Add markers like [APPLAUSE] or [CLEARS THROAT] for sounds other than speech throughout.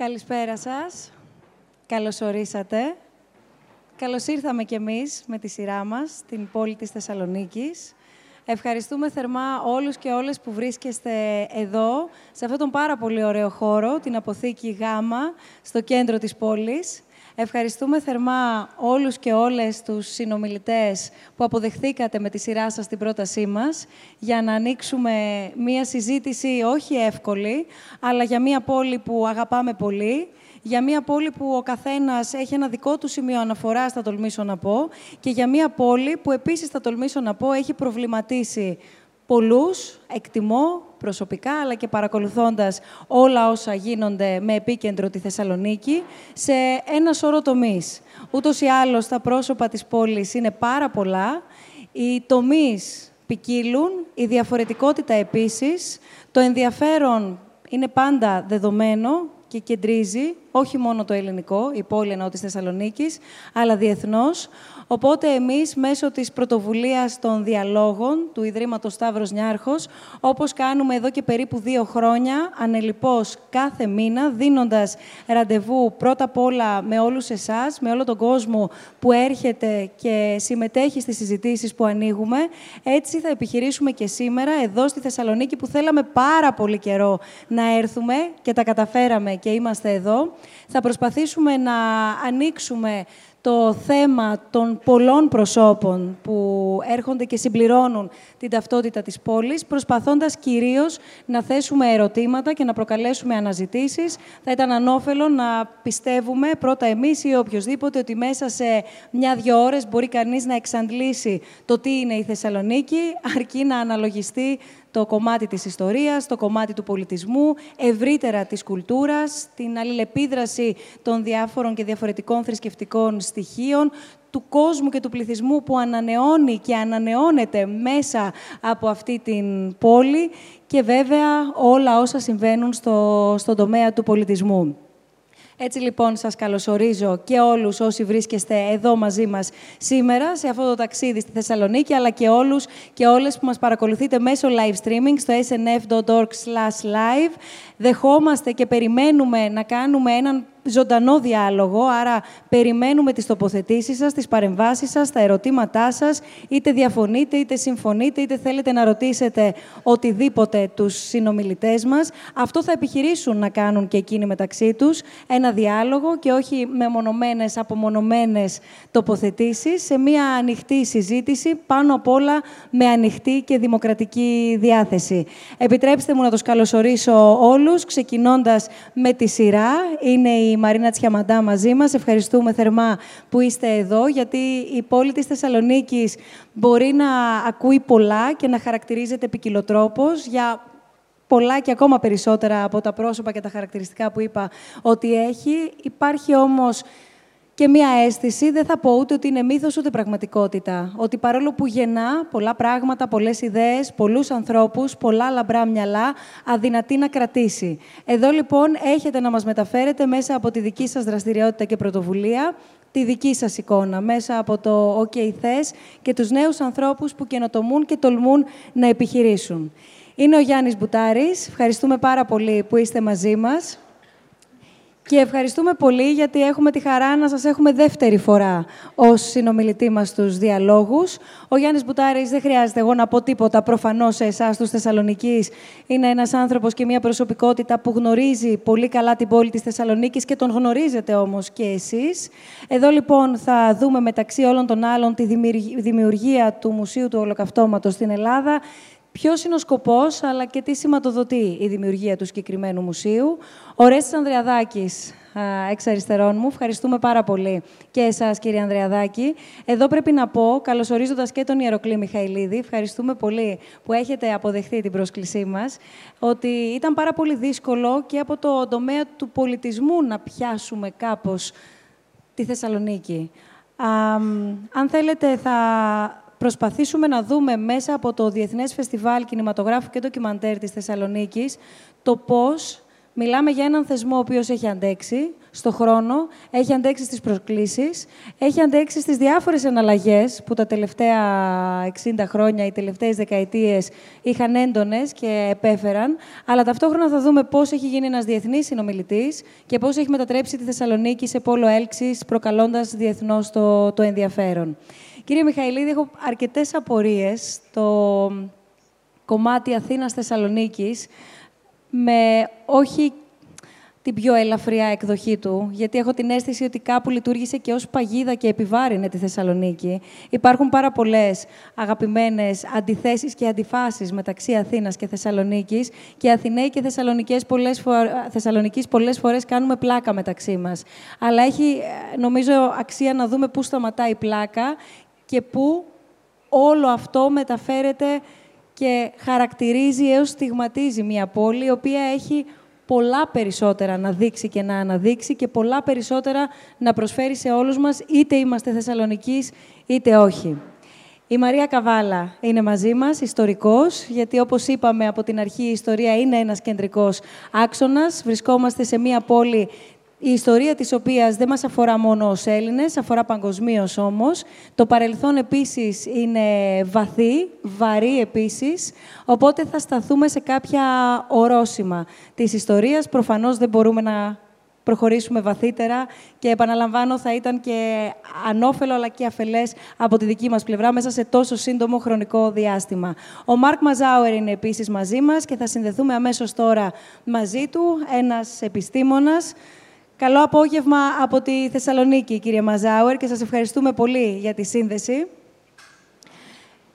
Καλησπέρα σας. Καλώς ορίσατε. Καλώς ήρθαμε κι εμείς με τη σειρά μας στην πόλη της Θεσσαλονίκης. Ευχαριστούμε θερμά όλους και όλες που βρίσκεστε εδώ, σε αυτόν τον πάρα πολύ ωραίο χώρο, την Αποθήκη Γάμα, στο κέντρο της πόλης. Ευχαριστούμε θερμά όλους και όλες τους συνομιλητές που αποδεχθήκατε με τη σειρά σας την πρότασή μας για να ανοίξουμε μία συζήτηση όχι εύκολη, αλλά για μία πόλη που αγαπάμε πολύ, για μία πόλη που ο καθένας έχει ένα δικό του σημείο αναφοράς, θα τολμήσω να πω, και για μία πόλη που επίσης, θα τολμήσω να πω, έχει προβληματίσει πολλούς, εκτιμώ προσωπικά, αλλά και παρακολουθώντας όλα όσα γίνονται με επίκεντρο τη Θεσσαλονίκη, σε ένα σώρο τομείς. Ούτως ή άλλως, τα πρόσωπα της πόλης είναι πάρα πολλά. Οι τομείς ποικίλουν, η διαφορετικότητα επίσης. Το ενδιαφέρον είναι πάντα δεδομένο και κεντρίζει όχι μόνο το ελληνικό, η πόλη εννοώ της Θεσσαλονίκης, αλλά διεθνώς. Οπότε εμείς μέσω της πρωτοβουλίας των διαλόγων του Ιδρύματος Σταύρος Νιάρχος, όπως κάνουμε εδώ και περίπου δύο χρόνια, ανελιπώς κάθε μήνα, δίνοντας ραντεβού πρώτα απ' όλα με όλους εσάς, με όλο τον κόσμο που έρχεται και συμμετέχει στις συζητήσεις που ανοίγουμε, έτσι θα επιχειρήσουμε και σήμερα εδώ στη Θεσσαλονίκη που θέλαμε πάρα πολύ καιρό να έρθουμε και τα καταφέραμε και είμαστε εδώ. Θα προσπαθήσουμε να ανοίξουμε το θέμα των πολλών προσώπων που έρχονται και συμπληρώνουν την ταυτότητα της πόλης, προσπαθώντας κυρίως να θέσουμε ερωτήματα και να προκαλέσουμε αναζητήσεις. Θα ήταν ανώφελο να πιστεύουμε πρώτα εμείς ή οποιοδήποτε ότι μέσα σε μια-δυο ώρες μπορεί κανείς να εξαντλήσει το τι είναι η Θεσσαλονίκη, αρκεί να αναλογιστεί το κομμάτι της ιστορίας, το κομμάτι του πολιτισμού, ευρύτερα της κουλτούρας, την αλληλεπίδραση των διάφορων και διαφορετικών θρησκευτικών στοιχείων, του κόσμου και του πληθυσμού που ανανεώνει και ανανεώνεται μέσα από αυτή την πόλη και βέβαια όλα όσα συμβαίνουν στο, στον τομέα του πολιτισμού. Έτσι λοιπόν σας καλωσορίζω και όλους όσοι βρίσκεστε εδώ μαζί μας σήμερα σε αυτό το ταξίδι στη Θεσσαλονίκη, αλλά και όλους και όλες που μας παρακολουθείτε μέσω live streaming στο snf.org live. Δεχόμαστε και περιμένουμε να κάνουμε έναν ζωντανό διάλογο, άρα περιμένουμε τις τοποθετήσεις σας, τις παρεμβάσεις σας, τα ερωτήματά σας, είτε διαφωνείτε, είτε συμφωνείτε, είτε θέλετε να ρωτήσετε οτιδήποτε τους συνομιλητές μας. Αυτό θα επιχειρήσουν να κάνουν και εκείνοι μεταξύ τους, ένα διάλογο και όχι με μονομένες, απομονωμένες τοποθετήσεις, σε μια ανοιχτή συζήτηση, πάνω απ' όλα με ανοιχτή και δημοκρατική διάθεση. Επιτρέψτε μου να τους καλωσορίσω όλους, ξεκινώντας με τη σειρά. Είναι η η Μαρίνα Τσιαμαντά μαζί μας. Ευχαριστούμε θερμά που είστε εδώ, γιατί η πόλη της Θεσσαλονίκης μπορεί να ακούει πολλά και να χαρακτηρίζεται ποικιλοτρόπως για πολλά και ακόμα περισσότερα από τα πρόσωπα και τα χαρακτηριστικά που είπα ότι έχει. Υπάρχει όμως και μία αίσθηση, δεν θα πω ούτε ότι είναι μύθος ούτε πραγματικότητα. Ότι παρόλο που γεννά πολλά πράγματα, πολλές ιδέες, πολλούς ανθρώπους, πολλά λαμπρά μυαλά, αδυνατή να κρατήσει. Εδώ λοιπόν έχετε να μας μεταφέρετε μέσα από τη δική σας δραστηριότητα και πρωτοβουλία τη δική σας εικόνα, μέσα από το OK θες και τους νέους ανθρώπους που καινοτομούν και τολμούν να επιχειρήσουν. Είναι ο Γιάννης Μπουτάρης. Ευχαριστούμε πάρα πολύ που είστε μαζί μας. Και ευχαριστούμε πολύ γιατί έχουμε τη χαρά να σας έχουμε δεύτερη φορά ως συνομιλητή μας στους διαλόγους. Ο Γιάννης Μπουτάρης δεν χρειάζεται εγώ να πω τίποτα προφανώς σε εσάς τους Θεσσαλονικής. Είναι ένας άνθρωπος και μια προσωπικότητα που γνωρίζει πολύ καλά την πόλη της Θεσσαλονίκης και τον γνωρίζετε όμως και εσείς. Εδώ λοιπόν θα δούμε μεταξύ όλων των άλλων τη δημιουργία του Μουσείου του Ολοκαυτώματος στην Ελλάδα, Ποιος είναι ο σκοπός, αλλά και τι σηματοδοτεί η δημιουργία του συγκεκριμένου μουσείου. Ο Ρέστης Ανδριαδάκης, εξ αριστερών μου. Ευχαριστούμε πάρα πολύ και εσάς, κύριε Ανδριαδάκη. Εδώ πρέπει να πω, καλωσορίζοντας και τον Ιεροκλή Μιχαηλίδη, ευχαριστούμε πολύ που έχετε αποδεχθεί την πρόσκλησή μας, ότι ήταν πάρα πολύ δύσκολο και από το τομέα του πολιτισμού να πιάσουμε κάπως τη Θεσσαλονίκη. αν θέλετε, θα προσπαθήσουμε να δούμε μέσα από το Διεθνές Φεστιβάλ Κινηματογράφου και Ντοκιμαντέρ της Θεσσαλονίκης το πώς Μιλάμε για έναν θεσμό ο οποίος έχει αντέξει στο χρόνο, έχει αντέξει στις προσκλήσεις, έχει αντέξει στις διάφορες εναλλαγές που τα τελευταία 60 χρόνια, οι τελευταίες δεκαετίες είχαν έντονες και επέφεραν, αλλά ταυτόχρονα θα δούμε πώς έχει γίνει ένας διεθνής συνομιλητής και πώς έχει μετατρέψει τη Θεσσαλονίκη σε πόλο έλξης, προκαλώντας διεθνώς το, το ενδιαφέρον. Κύριε Μιχαηλίδη, έχω αρκετές απορίες στο κομμάτι Αθήνας-Θεσσαλονίκης, με όχι την πιο ελαφριά εκδοχή του, γιατί έχω την αίσθηση ότι κάπου λειτουργήσε και ως παγίδα και επιβάρυνε τη Θεσσαλονίκη. Υπάρχουν πάρα πολλές αγαπημένες αντιθέσεις και αντιφάσεις μεταξύ Αθήνας και Θεσσαλονίκης και Αθηναίοι και Θεσσαλονικές πολλές, φο... Θεσσαλονικής πολλές φορές κάνουμε πλάκα μεταξύ μας. Αλλά έχει, νομίζω, αξία να δούμε πού σταματάει η πλάκα και πού όλο αυτό μεταφέρεται και χαρακτηρίζει έως στιγματίζει μια πόλη, η οποία έχει πολλά περισσότερα να δείξει και να αναδείξει και πολλά περισσότερα να προσφέρει σε όλους μας, είτε είμαστε Θεσσαλονικείς, είτε όχι. Η Μαρία Καβάλα είναι μαζί μας, ιστορικός, γιατί όπως είπαμε από την αρχή η ιστορία είναι ένας κεντρικός άξονας. Βρισκόμαστε σε μια πόλη η ιστορία της οποίας δεν μας αφορά μόνο ως Έλληνες, αφορά παγκοσμίως όμως. Το παρελθόν επίσης είναι βαθύ, βαρύ επίσης, οπότε θα σταθούμε σε κάποια ορόσημα της ιστορίας. Προφανώς δεν μπορούμε να προχωρήσουμε βαθύτερα και επαναλαμβάνω θα ήταν και ανώφελο αλλά και αφελές από τη δική μας πλευρά μέσα σε τόσο σύντομο χρονικό διάστημα. Ο Μάρκ Μαζάουερ είναι επίσης μαζί μας και θα συνδεθούμε αμέσως τώρα μαζί του, ένας επιστήμονας, Καλό απόγευμα από τη Θεσσαλονίκη, κύριε Μαζάουερ, και σας ευχαριστούμε πολύ για τη σύνδεση.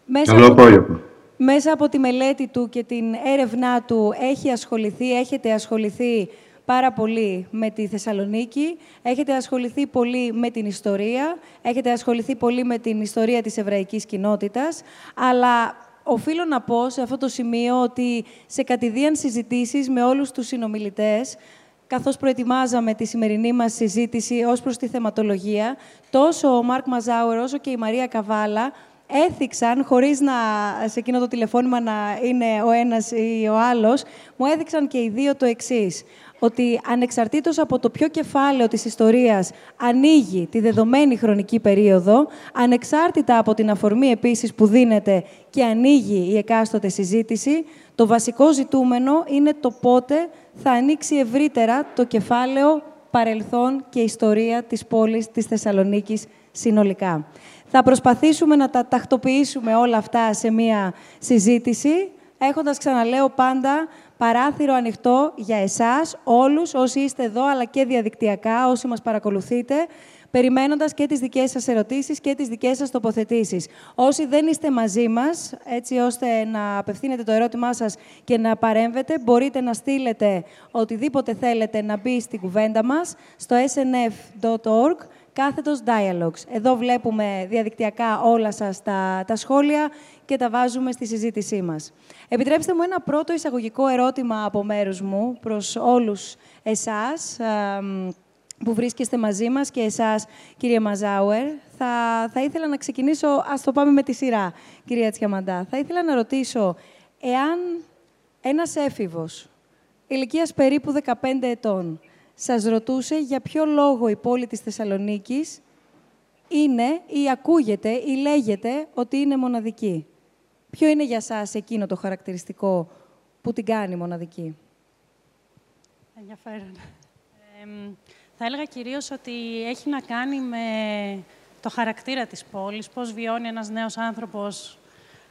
Μέσα Καλό απόγευμα. Μέσα από τη μελέτη του και την έρευνά του έχει ασχοληθεί, έχετε ασχοληθεί πάρα πολύ με τη Θεσσαλονίκη, έχετε ασχοληθεί πολύ με την ιστορία, έχετε ασχοληθεί πολύ με την ιστορία της εβραϊκής κοινότητας, αλλά οφείλω να πω σε αυτό το σημείο ότι σε κατηδίαν συζητήσεις με όλους τους συνομιλητές, καθώς προετοιμάζαμε τη σημερινή μας συζήτηση ως προς τη θεματολογία, τόσο ο Μάρκ Μαζάουερ όσο και η Μαρία Καβάλα έθιξαν, χωρίς να, σε εκείνο το τηλεφώνημα να είναι ο ένας ή ο άλλος, μου έδειξαν και οι δύο το εξής, ότι ανεξαρτήτως από το ποιο κεφάλαιο της ιστορίας ανοίγει τη δεδομένη χρονική περίοδο, ανεξάρτητα από την αφορμή επίσης που δίνεται και ανοίγει η εκάστοτε συζήτηση, το βασικό ζητούμενο είναι το πότε θα ανοίξει ευρύτερα το κεφάλαιο παρελθόν και ιστορία της πόλης της Θεσσαλονίκης συνολικά. Θα προσπαθήσουμε να τα τακτοποιήσουμε όλα αυτά σε μία συζήτηση, έχοντας, ξαναλέω πάντα, παράθυρο ανοιχτό για εσάς, όλους όσοι είστε εδώ, αλλά και διαδικτυακά, όσοι μας παρακολουθείτε, περιμένοντας και τις δικές σας ερωτήσεις και τις δικές σας τοποθετήσεις. Όσοι δεν είστε μαζί μας, έτσι ώστε να απευθύνετε το ερώτημά σας και να παρέμβετε, μπορείτε να στείλετε οτιδήποτε θέλετε να μπει στην κουβέντα μας στο snf.org κάθετος dialogues. Εδώ βλέπουμε διαδικτυακά όλα σας τα, τα σχόλια και τα βάζουμε στη συζήτησή μας. Επιτρέψτε μου ένα πρώτο εισαγωγικό ερώτημα από μέρους μου προς όλους εσάς που βρίσκεστε μαζί μας και εσάς, κύριε Μαζάουερ. Θα, θα ήθελα να ξεκινήσω, ας το πάμε με τη σειρά, κυρία Τσιαμαντά. Θα ήθελα να ρωτήσω, εάν ένας έφηβος, ηλικίας περίπου 15 ετών, σας ρωτούσε για ποιο λόγο η πόλη της Θεσσαλονίκης είναι ή ακούγεται ή λέγεται ότι είναι μοναδική. Ποιο είναι για σας εκείνο το χαρακτηριστικό που την κάνει μοναδική; Ενδιαφέρον. Θα έλεγα κυρίως ότι έχει να κάνει με το χαρακτήρα της πόλης, πώς βιώνει ένας νέος άνθρωπος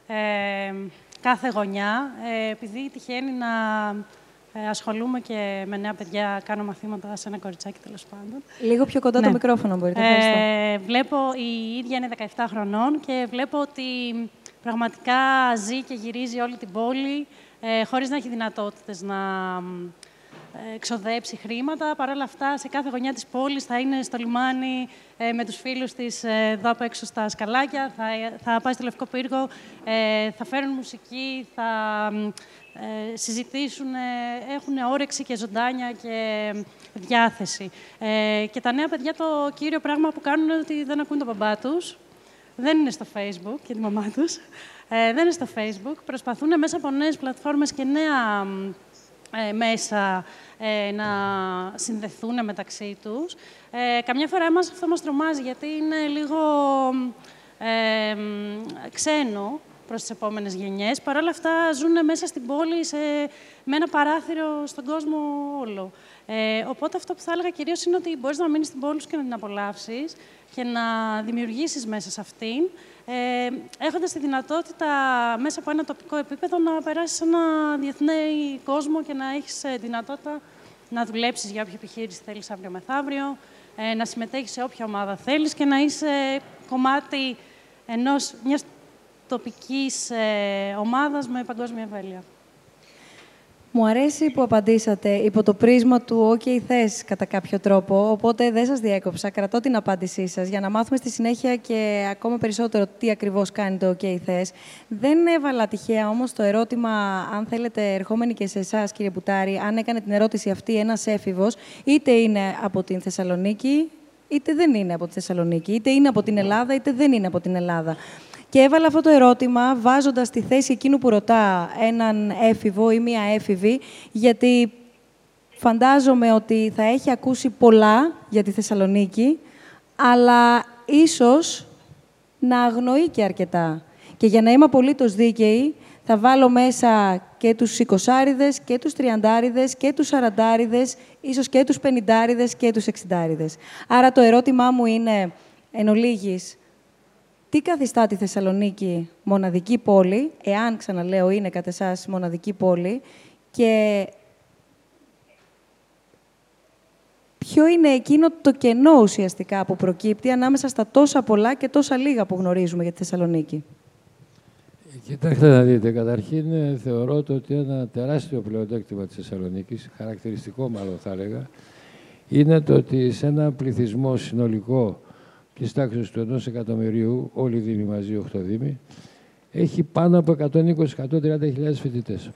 ε, κάθε γωνιά. Ε, επειδή τυχαίνει να ε, ασχολούμαι και με νέα παιδιά, κάνω μαθήματα σε ένα κοριτσάκι τέλος πάντων. Λίγο πιο κοντά το ναι. μικρόφωνο μπορείτε. Ε, βλέπω, η ίδια είναι 17 χρονών και βλέπω ότι πραγματικά ζει και γυρίζει όλη την πόλη ε, χωρίς να έχει δυνατότητες να εξοδέψει χρήματα. Παρ' όλα αυτά, σε κάθε γωνιά της πόλης θα είναι στο λιμάνι ε, με τους φίλους της ε, εδώ απ' έξω στα σκαλάκια, θα, θα πάει στο Λευκό Πύργο, ε, θα φέρουν μουσική, θα ε, συζητήσουν, έχουν όρεξη και ζωντάνια και διάθεση. και τα νέα παιδιά το κύριο πράγμα που κάνουν είναι ότι δεν ακούν τον μπαμπά τους, δεν είναι στο Facebook και τη μαμά τους, δεν είναι στο Facebook. Προσπαθούν μέσα από νέες πλατφόρμες και νέα ε, μέσα ε, να συνδεθούν μεταξύ τους. Ε, καμιά φορά μας αυτό μας τρομάζει, γιατί είναι λίγο ε, ξένο προς τις επόμενες γενιές. Παρ' όλα αυτά ζουν μέσα στην πόλη σε, με ένα παράθυρο στον κόσμο όλο. Ε, οπότε αυτό που θα έλεγα κυρίως είναι ότι μπορείς να μείνεις στην πόλη σου και να την απολαύσεις και να δημιουργήσεις μέσα σε αυτήν, ε, έχοντας τη δυνατότητα μέσα από ένα τοπικό επίπεδο να περάσεις σε ένα διεθνή κόσμο και να έχεις ε, δυνατότητα να δουλέψεις για όποια επιχείρηση θέλεις αύριο μεθαύριο, ε, να συμμετέχεις σε όποια ομάδα θέλεις και να είσαι κομμάτι ενός, μιας τοπικής ε, ομάδας με παγκόσμια εμβέλεια. Μου αρέσει που απαντήσατε υπό το πρίσμα του «OK, θες» κατά κάποιο τρόπο, οπότε δεν σας διέκοψα. Κρατώ την απάντησή σας για να μάθουμε στη συνέχεια και ακόμα περισσότερο τι ακριβώς κάνει το «OK, θες». Δεν έβαλα τυχαία όμως το ερώτημα, αν θέλετε, ερχόμενοι και σε εσάς, κύριε Πουτάρη, αν έκανε την ερώτηση αυτή ένας έφηβος, είτε είναι από την Θεσσαλονίκη, είτε δεν είναι από τη Θεσσαλονίκη, είτε είναι από την Ελλάδα, είτε δεν είναι από την Ελλάδα. Και έβαλα αυτό το ερώτημα βάζοντας στη θέση εκείνου που ρωτά έναν έφηβο ή μία έφηβη, γιατί φαντάζομαι ότι θα έχει ακούσει πολλά για τη Θεσσαλονίκη, αλλά ίσως να αγνοεί και αρκετά. Και για να είμαι απολύτως δίκαιη, θα βάλω μέσα και τους εικοσάριδες, και τους τριαντάριδες, και τους σαραντάριδες, ίσως και τους πενηντάριδες και τους εξιντάριδες. Άρα το ερώτημά μου είναι, εν ολίγης, τι καθιστά τη Θεσσαλονίκη μοναδική πόλη, εάν, ξαναλέω, είναι κατά εσάς μοναδική πόλη, και ποιο είναι εκείνο το κενό ουσιαστικά που προκύπτει ανάμεσα στα τόσα πολλά και τόσα λίγα που γνωρίζουμε για τη Θεσσαλονίκη; Κοιτάξτε να δείτε, καταρχήν ε, θεωρώ ότι ένα τεράστιο πλεονέκτημα της Θεσσαλονίκης, χαρακτηριστικό μάλλον θα έλεγα, είναι το ότι σε ένα πληθυσμό συνολικό της τάξης του ενός εκατομμυρίου, όλοι οι Δήμοι μαζί, 8 Δήμοι, έχει πάνω από 120-130 φοιτητές.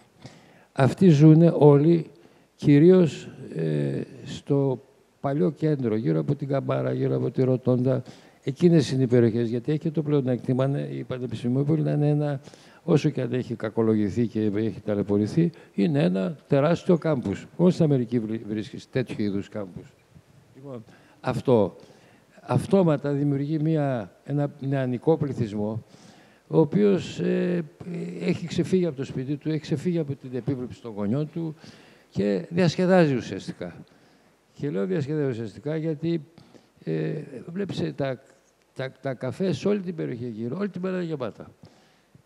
Αυτοί ζουν όλοι κυρίως ε, στο παλιό κέντρο, γύρω από την Καμπάρα, γύρω από τη Ροτόντα. Εκείνες είναι οι περιοχές, γιατί έχει και το πλεονέκτημα, η Πανεπιστημίου να είναι ένα, όσο και αν έχει κακολογηθεί και έχει ταλαιπωρηθεί, είναι ένα τεράστιο κάμπους. Πώς στην Αμερική βρίσκεις τέτοιου είδους κάμπους; Λοιπόν, αυτό αυτόματα δημιουργεί μια, ένα νεανικό πληθυσμό, ο οποίος ε, έχει ξεφύγει από το σπίτι του, έχει ξεφύγει από την επίβλεψη των γονιών του και διασκεδάζει ουσιαστικά. Και λέω διασκεδάζει ουσιαστικά γιατί ε, βλέπεις ε, τα, τα, τα καφέ σε όλη την περιοχή γύρω, όλη την μέρα γεμάτα.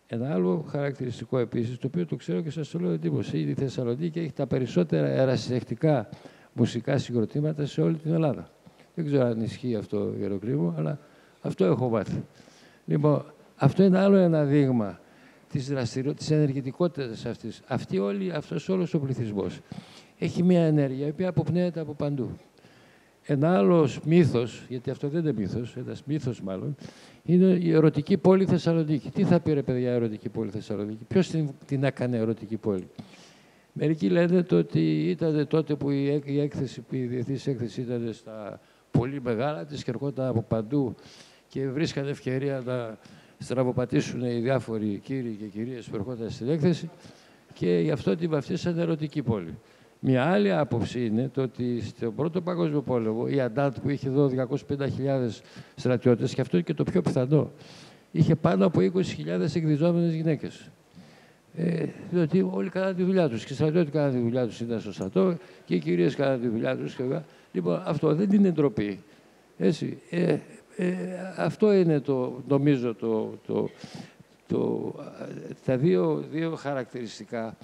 Ένα άλλο χαρακτηριστικό επίσης, το οποίο το ξέρω και σας το λέω εντύπωση, η Θεσσαλονίκη έχει τα περισσότερα ερασιτεχνικά μουσικά συγκροτήματα σε όλη την Ελλάδα. Δεν ξέρω αν ισχύει αυτό Γεροκρίμο, αλλά αυτό έχω μάθει. Λοιπόν, αυτό είναι άλλο ένα δείγμα της, δραστηριο... της ενεργητικότητας αυτής. Αυτή όλη, αυτός όλος ο πληθυσμός έχει μια ενέργεια η οποία αποπνέεται από παντού. Ένα άλλο μύθος, γιατί αυτό δεν είναι μύθος, ένας μύθος μάλλον, είναι η ερωτική πόλη Θεσσαλονίκη. Τι θα πει ρε παιδιά η ερωτική πόλη Θεσσαλονίκη, Ποιος την, την έκανε ερωτική πόλη; Μερικοί λένε το ότι ήταν τότε που η, η, έκθεση, η διεθνής έκθεση ήταν στα πολύ μεγάλα της και ερχόταν από παντού και βρίσκανε ευκαιρία να στραβοπατήσουν οι διάφοροι κύριοι και κυρίες που ερχόταν στην έκθεση και γι' αυτό την βαφτίσανε ερωτική πόλη. Μια άλλη άποψη είναι το ότι στον Πρώτο Παγκόσμιο Πόλεμο η Αντάτ που είχε εδώ 250.000 στρατιώτες και αυτό είναι και το πιο πιθανό είχε πάνω από 20.000 εκδιζόμενες γυναίκες. Ε, διότι όλοι κάναν τη δουλειά τους. Και οι στρατιώτες κάναν τη δουλειά τους, ήταν στο στρατό και οι κυρίες κάναν τη δουλειά τους. Λοιπόν, αυτό δεν είναι ντροπή. Έτσι. Ε, ε, αυτό είναι το, νομίζω, το, το, το, τα δύο, δύο χαρακτηριστικά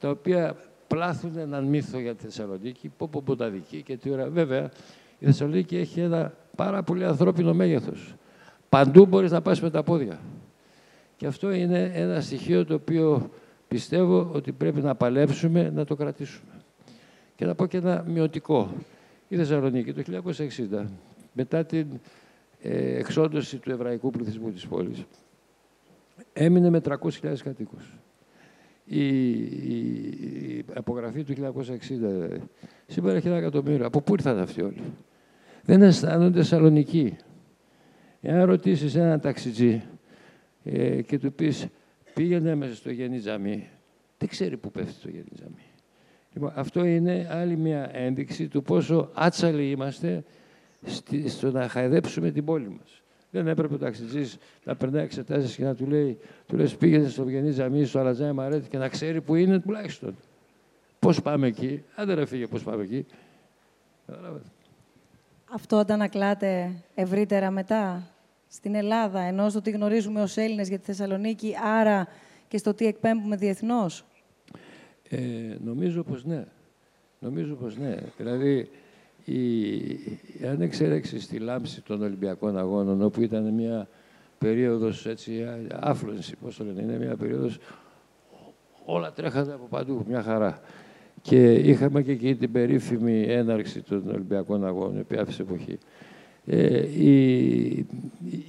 τα οποία πλάθουν έναν μύθο για τη Θεσσαλονίκη, πω πω τα δική και τι ώρα. Βέβαια, η Θεσσαλονίκη έχει ένα πάρα πολύ ανθρώπινο μέγεθος. Παντού μπορείς να πας με τα πόδια. Και αυτό είναι ένα στοιχείο το οποίο πιστεύω ότι πρέπει να παλέψουμε να το κρατήσουμε. Και να πω και ένα μειωτικό. Η Θεσσαλονίκη το 1960, μετά την ε, εξόντωση του εβραϊκού πληθυσμού της πόλης, έμεινε με 300.000 κατοίκους. Η, η, απογραφή του 1960 σήμερα έχει ένα εκατομμύριο. Από πού ήρθαν αυτοί όλοι; Δεν αισθάνονται Θεσσαλονικοί. Εάν ρωτήσεις έναν ταξιτζή ε, και του πεις πήγαινε μέσα στο Γέννη Τζαμί, δεν ξέρει πού πέφτει το Γέννη Τζαμί. Λοιπόν, αυτό είναι άλλη μια ένδειξη του πόσο άτσαλοι είμαστε στο να χαϊδέψουμε την πόλη μας. Δεν έπρεπε ο ταξιτζής να περνάει εξετάσεις και να του λέει: Του λες, πήγαινε στο Βγενή Ζαμί, στο Αλατζάι Μαρέτη και να ξέρει που είναι τουλάχιστον. Πώς πάμε εκεί; Αν δεν φύγε, πώς πάμε εκεί. Αυτό αντανακλάται ευρύτερα μετά στην Ελλάδα, ενώ στο τι γνωρίζουμε ως Έλληνες για τη Θεσσαλονίκη, άρα και στο τι εκπέμπουμε διεθνώς. Ε, νομίζω πως ναι. Νομίζω πως ναι. Δηλαδή, η, η ανεξέλεξη στη λάμψη των Ολυμπιακών Αγώνων, όπου ήταν μια περίοδος έτσι, άφλωση, πώς το λένε, είναι μια περίοδος όλα τρέχανε από παντού, μια χαρά. Και είχαμε και εκεί την περίφημη έναρξη των Ολυμπιακών Αγώνων, επί αυτή εποχή. Ε, η,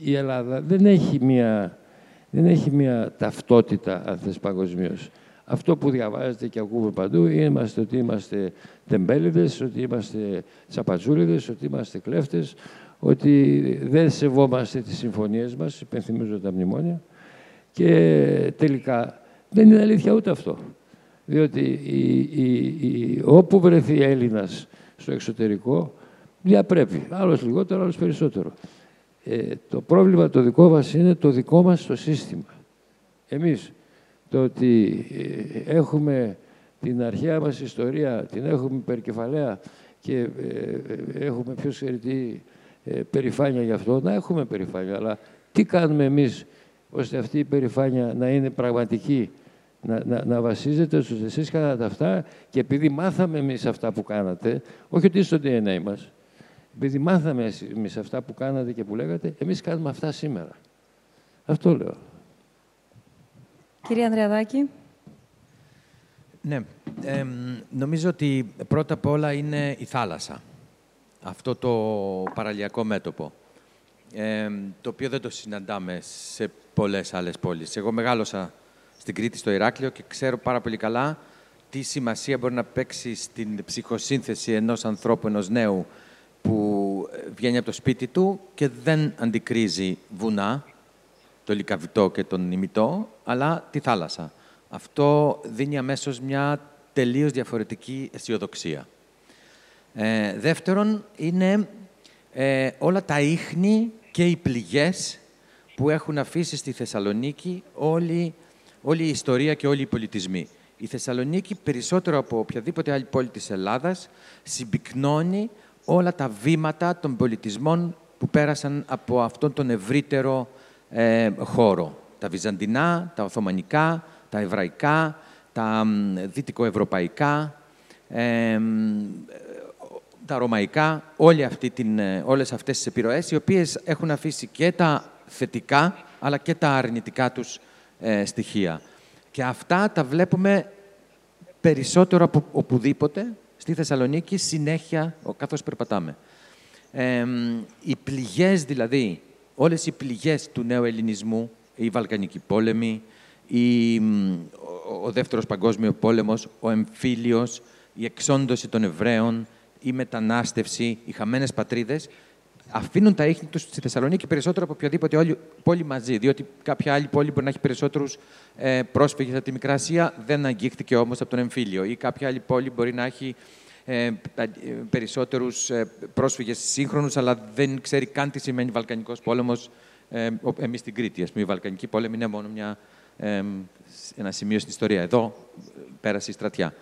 η Ελλάδα δεν έχει μια, δεν έχει μια ταυτότητα, αν θες, παγκοσμίως. Αυτό που διαβάζετε και ακούμε παντού είμαστε ότι είμαστε τεμπέληδες, ότι είμαστε τσαπατζούλιδες, ότι είμαστε κλέφτες, ότι δεν σεβόμαστε τις συμφωνίες μας, υπενθυμίζω τα μνημόνια. Και τελικά δεν είναι αλήθεια ούτε αυτό. Διότι η, η, όπου βρεθεί Έλληνας στο εξωτερικό, διαπρέπει. Άλλος λιγότερο, άλλος περισσότερο. Ε, το πρόβλημα το δικό μας είναι το δικό μας το σύστημα. Εμείς το ότι ε, έχουμε την αρχαία μας ιστορία, την έχουμε υπερκεφαλαία και ε, ε, έχουμε πιο ξέρει περηφάνεια γι' αυτό, να έχουμε περηφάνεια. Αλλά τι κάνουμε εμείς ώστε αυτή η περηφάνεια να είναι πραγματική, να, να, να βασίζεται στους εσείς κάνατε αυτά και επειδή μάθαμε εμείς αυτά που κάνατε, όχι ότι στο DNA μας, επειδή μάθαμε εμείς αυτά που κάνατε και που λέγατε, εμείς κάνουμε αυτά σήμερα. Αυτό λέω. Κύριε Ανδρεαδάκη. Ναι, νομίζω ότι πρώτα απ' όλα είναι η θάλασσα. Αυτό το παραλιακό μέτωπο, το οποίο δεν το συναντάμε σε πολλές άλλες πόλεις. Εγώ μεγάλωσα στην Κρήτη, στο Ηράκλειο και ξέρω πάρα πολύ καλά τι σημασία μπορεί να παίξει στην ψυχοσύνθεση ενός ανθρώπου, ενός νέου, που βγαίνει από το σπίτι του και δεν αντικρίζει βουνά, το λικαβιτό και τον ημιτό, αλλά τη θάλασσα. Αυτό δίνει αμέσως μια τελείως διαφορετική αισιοδοξία. Ε, δεύτερον, είναι ε, όλα τα ίχνη και οι πληγές που έχουν αφήσει στη Θεσσαλονίκη όλη, όλη η ιστορία και όλοι οι πολιτισμοί. Η Θεσσαλονίκη, περισσότερο από οποιαδήποτε άλλη πόλη της Ελλάδας, συμπυκνώνει όλα τα βήματα των πολιτισμών που πέρασαν από αυτόν τον ευρύτερο ε, χώρο. Τα βυζαντινά, τα οθωμανικά, τα εβραϊκά, τα δυτικοευρωπαϊκά, ε, τα ρωμαϊκά, όλη αυτή την, ε, όλες αυτές τις επιρροές, οι οποίες έχουν αφήσει και τα θετικά, αλλά και τα αρνητικά τους ε, στοιχεία. Και αυτά τα βλέπουμε περισσότερο από οπουδήποτε στη Θεσσαλονίκη συνέχεια, καθώς περπατάμε. Ε, οι πληγές δηλαδή όλες οι πληγές του νέου ελληνισμού, η Βαλκανική πόλεμη, η, ο Δεύτερος Παγκόσμιος Πόλεμος, ο εμφύλιος, η εξόντωση των Εβραίων, η μετανάστευση, οι χαμένες πατρίδες, αφήνουν τα ίχνη τους στη Θεσσαλονίκη περισσότερο από οποιαδήποτε άλλη πόλη μαζί. Διότι κάποια άλλη πόλη μπορεί να έχει περισσότερους ε, πρόσφυγες από τη Μικρά Ασία, δεν αγγίχθηκε όμως από τον εμφύλιο. Ή κάποια άλλη πόλη μπορεί να έχει ε, ε, περισσότερους ε, πρόσφυγες σύγχρονους, αλλά δεν ξέρει καν τι σημαίνει Βαλκανικός πόλεμος. Ε, εμείς στην Κρήτη, ας πούμε, η Βαλκανική πόλεμη είναι μόνο μια, ε, ένα σημείο στην ιστορία. Εδώ πέρασε η στρατιά.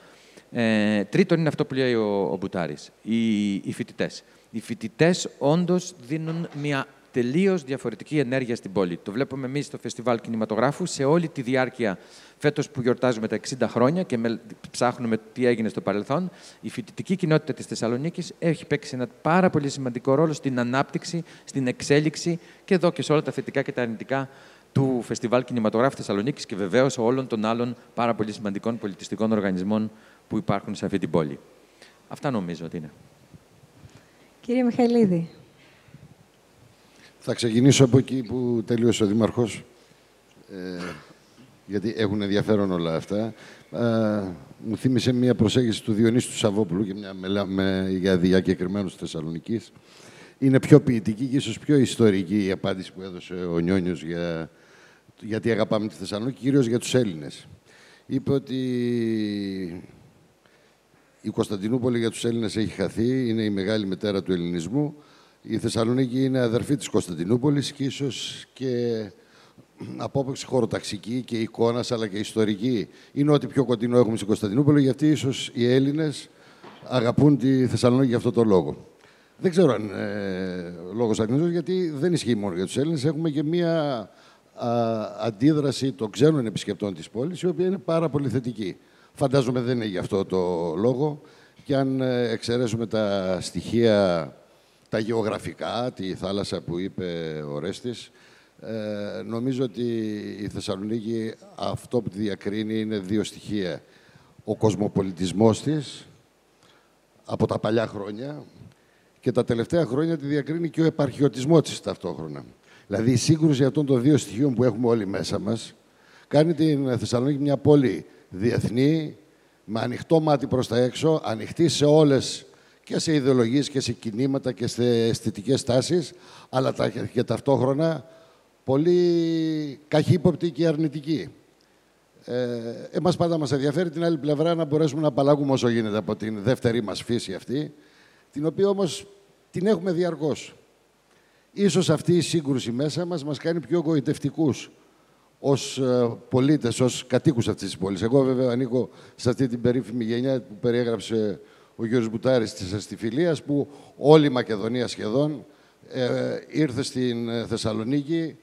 Ε, τρίτον είναι αυτό που λέει ο, ο Μπουτάρης, οι, οι φοιτητές. Οι φοιτητές όντως δίνουν μια τελείως διαφορετική ενέργεια στην πόλη. Το βλέπουμε εμείς στο Φεστιβάλ Κινηματογράφου σε όλη τη διάρκεια φέτος που γιορτάζουμε τα 60 χρόνια και με, ψάχνουμε τι έγινε στο παρελθόν. Η φοιτητική κοινότητα της Θεσσαλονίκης έχει παίξει ένα πάρα πολύ σημαντικό ρόλο στην ανάπτυξη, στην εξέλιξη και εδώ και σε όλα τα θετικά και τα αρνητικά του Φεστιβάλ Κινηματογράφου Θεσσαλονίκης και βεβαίως όλων των άλλων πάρα πολύ σημαντικών πολιτιστικών οργανισμών που υπάρχουν σε αυτή την πόλη. Αυτά νομίζω ότι είναι. Κύριε Μιχαηλίδη. Θα ξεκινήσω από εκεί που τελείωσε ο Δήμαρχος, ε, γιατί έχουν ενδιαφέρον όλα αυτά. Ε, μου θύμισε μια προσέγγιση του Διονύσου του Σαββόπουλου και μια με, για διακεκριμένους Θεσσαλονικής. Είναι πιο ποιητική και ίσως πιο ιστορική η απάντηση που έδωσε ο Νιόνιος για γιατί αγαπάμε τη Θεσσαλονίκη, κυρίως για τους Έλληνες. Είπε ότι Η Κωνσταντινούπολη για τους Έλληνες έχει χαθεί, είναι η μεγάλη μητέρα του ελληνισμού. Η Θεσσαλονίκη είναι αδερφή της Κωνσταντινούπολης και ίσως και απόψη χωροταξική και εικόνας αλλά και ιστορική είναι ό,τι πιο κοντινό έχουμε στην Κωνσταντινούπολη γιατί ίσως οι Έλληνες αγαπούν τη Θεσσαλονίκη για αυτό το λόγο. Δεν ξέρω αν ε, λόγος γιατί δεν ισχύει μόνο για τους Έλληνες. Έχουμε και μία αντίδραση των ξένων επισκεπτών της πόλης, η οποία είναι πάρα πολύ θετική. Φαντάζομαι δεν είναι γι' αυτό το λόγο. Και αν ε, εξαιρέσουμε τα στοιχεία, τα γεωγραφικά, τη θάλασσα που είπε ο Ρέστης, ε, νομίζω ότι η Θεσσαλονίκη αυτό που τη διακρίνει είναι δύο στοιχεία. Ο κοσμοπολιτισμός της, από τα παλιά χρόνια, και τα τελευταία χρόνια τη διακρίνει και ο επαρχιωτισμός της ταυτόχρονα. Δηλαδή η σύγκρουση αυτών των δύο στοιχείων που έχουμε όλοι μέσα μας κάνει την Θεσσαλονίκη μια πόλη διεθνή, με ανοιχτό μάτι προς τα έξω, ανοιχτή σε όλες και σε ιδεολογίες και σε κινήματα και σε αισθητικές τάσεις, αλλά και ταυτόχρονα πολύ καχύποπτη και αρνητική. Ε, εμάς πάντα μας ενδιαφέρει την άλλη πλευρά να μπορέσουμε να απαλλαγούμε όσο γίνεται από την δεύτερη μας φύση αυτή, την οποία όμως την έχουμε διαρκώς. Ίσως αυτή η σύγκρουση μέσα μας μας κάνει πιο εγωιτευτικούς ως ε, πολίτες, ως κατοίκους αυτής της πόλης. Εγώ βέβαια ανήκω σε αυτή την περίφημη γενιά που περιέγραψε ο Γιώργος Μπουτάρης της Αστιφιλίας, που όλη η Μακεδονία σχεδόν ε, ήρθε στην ε, Θεσσαλονίκη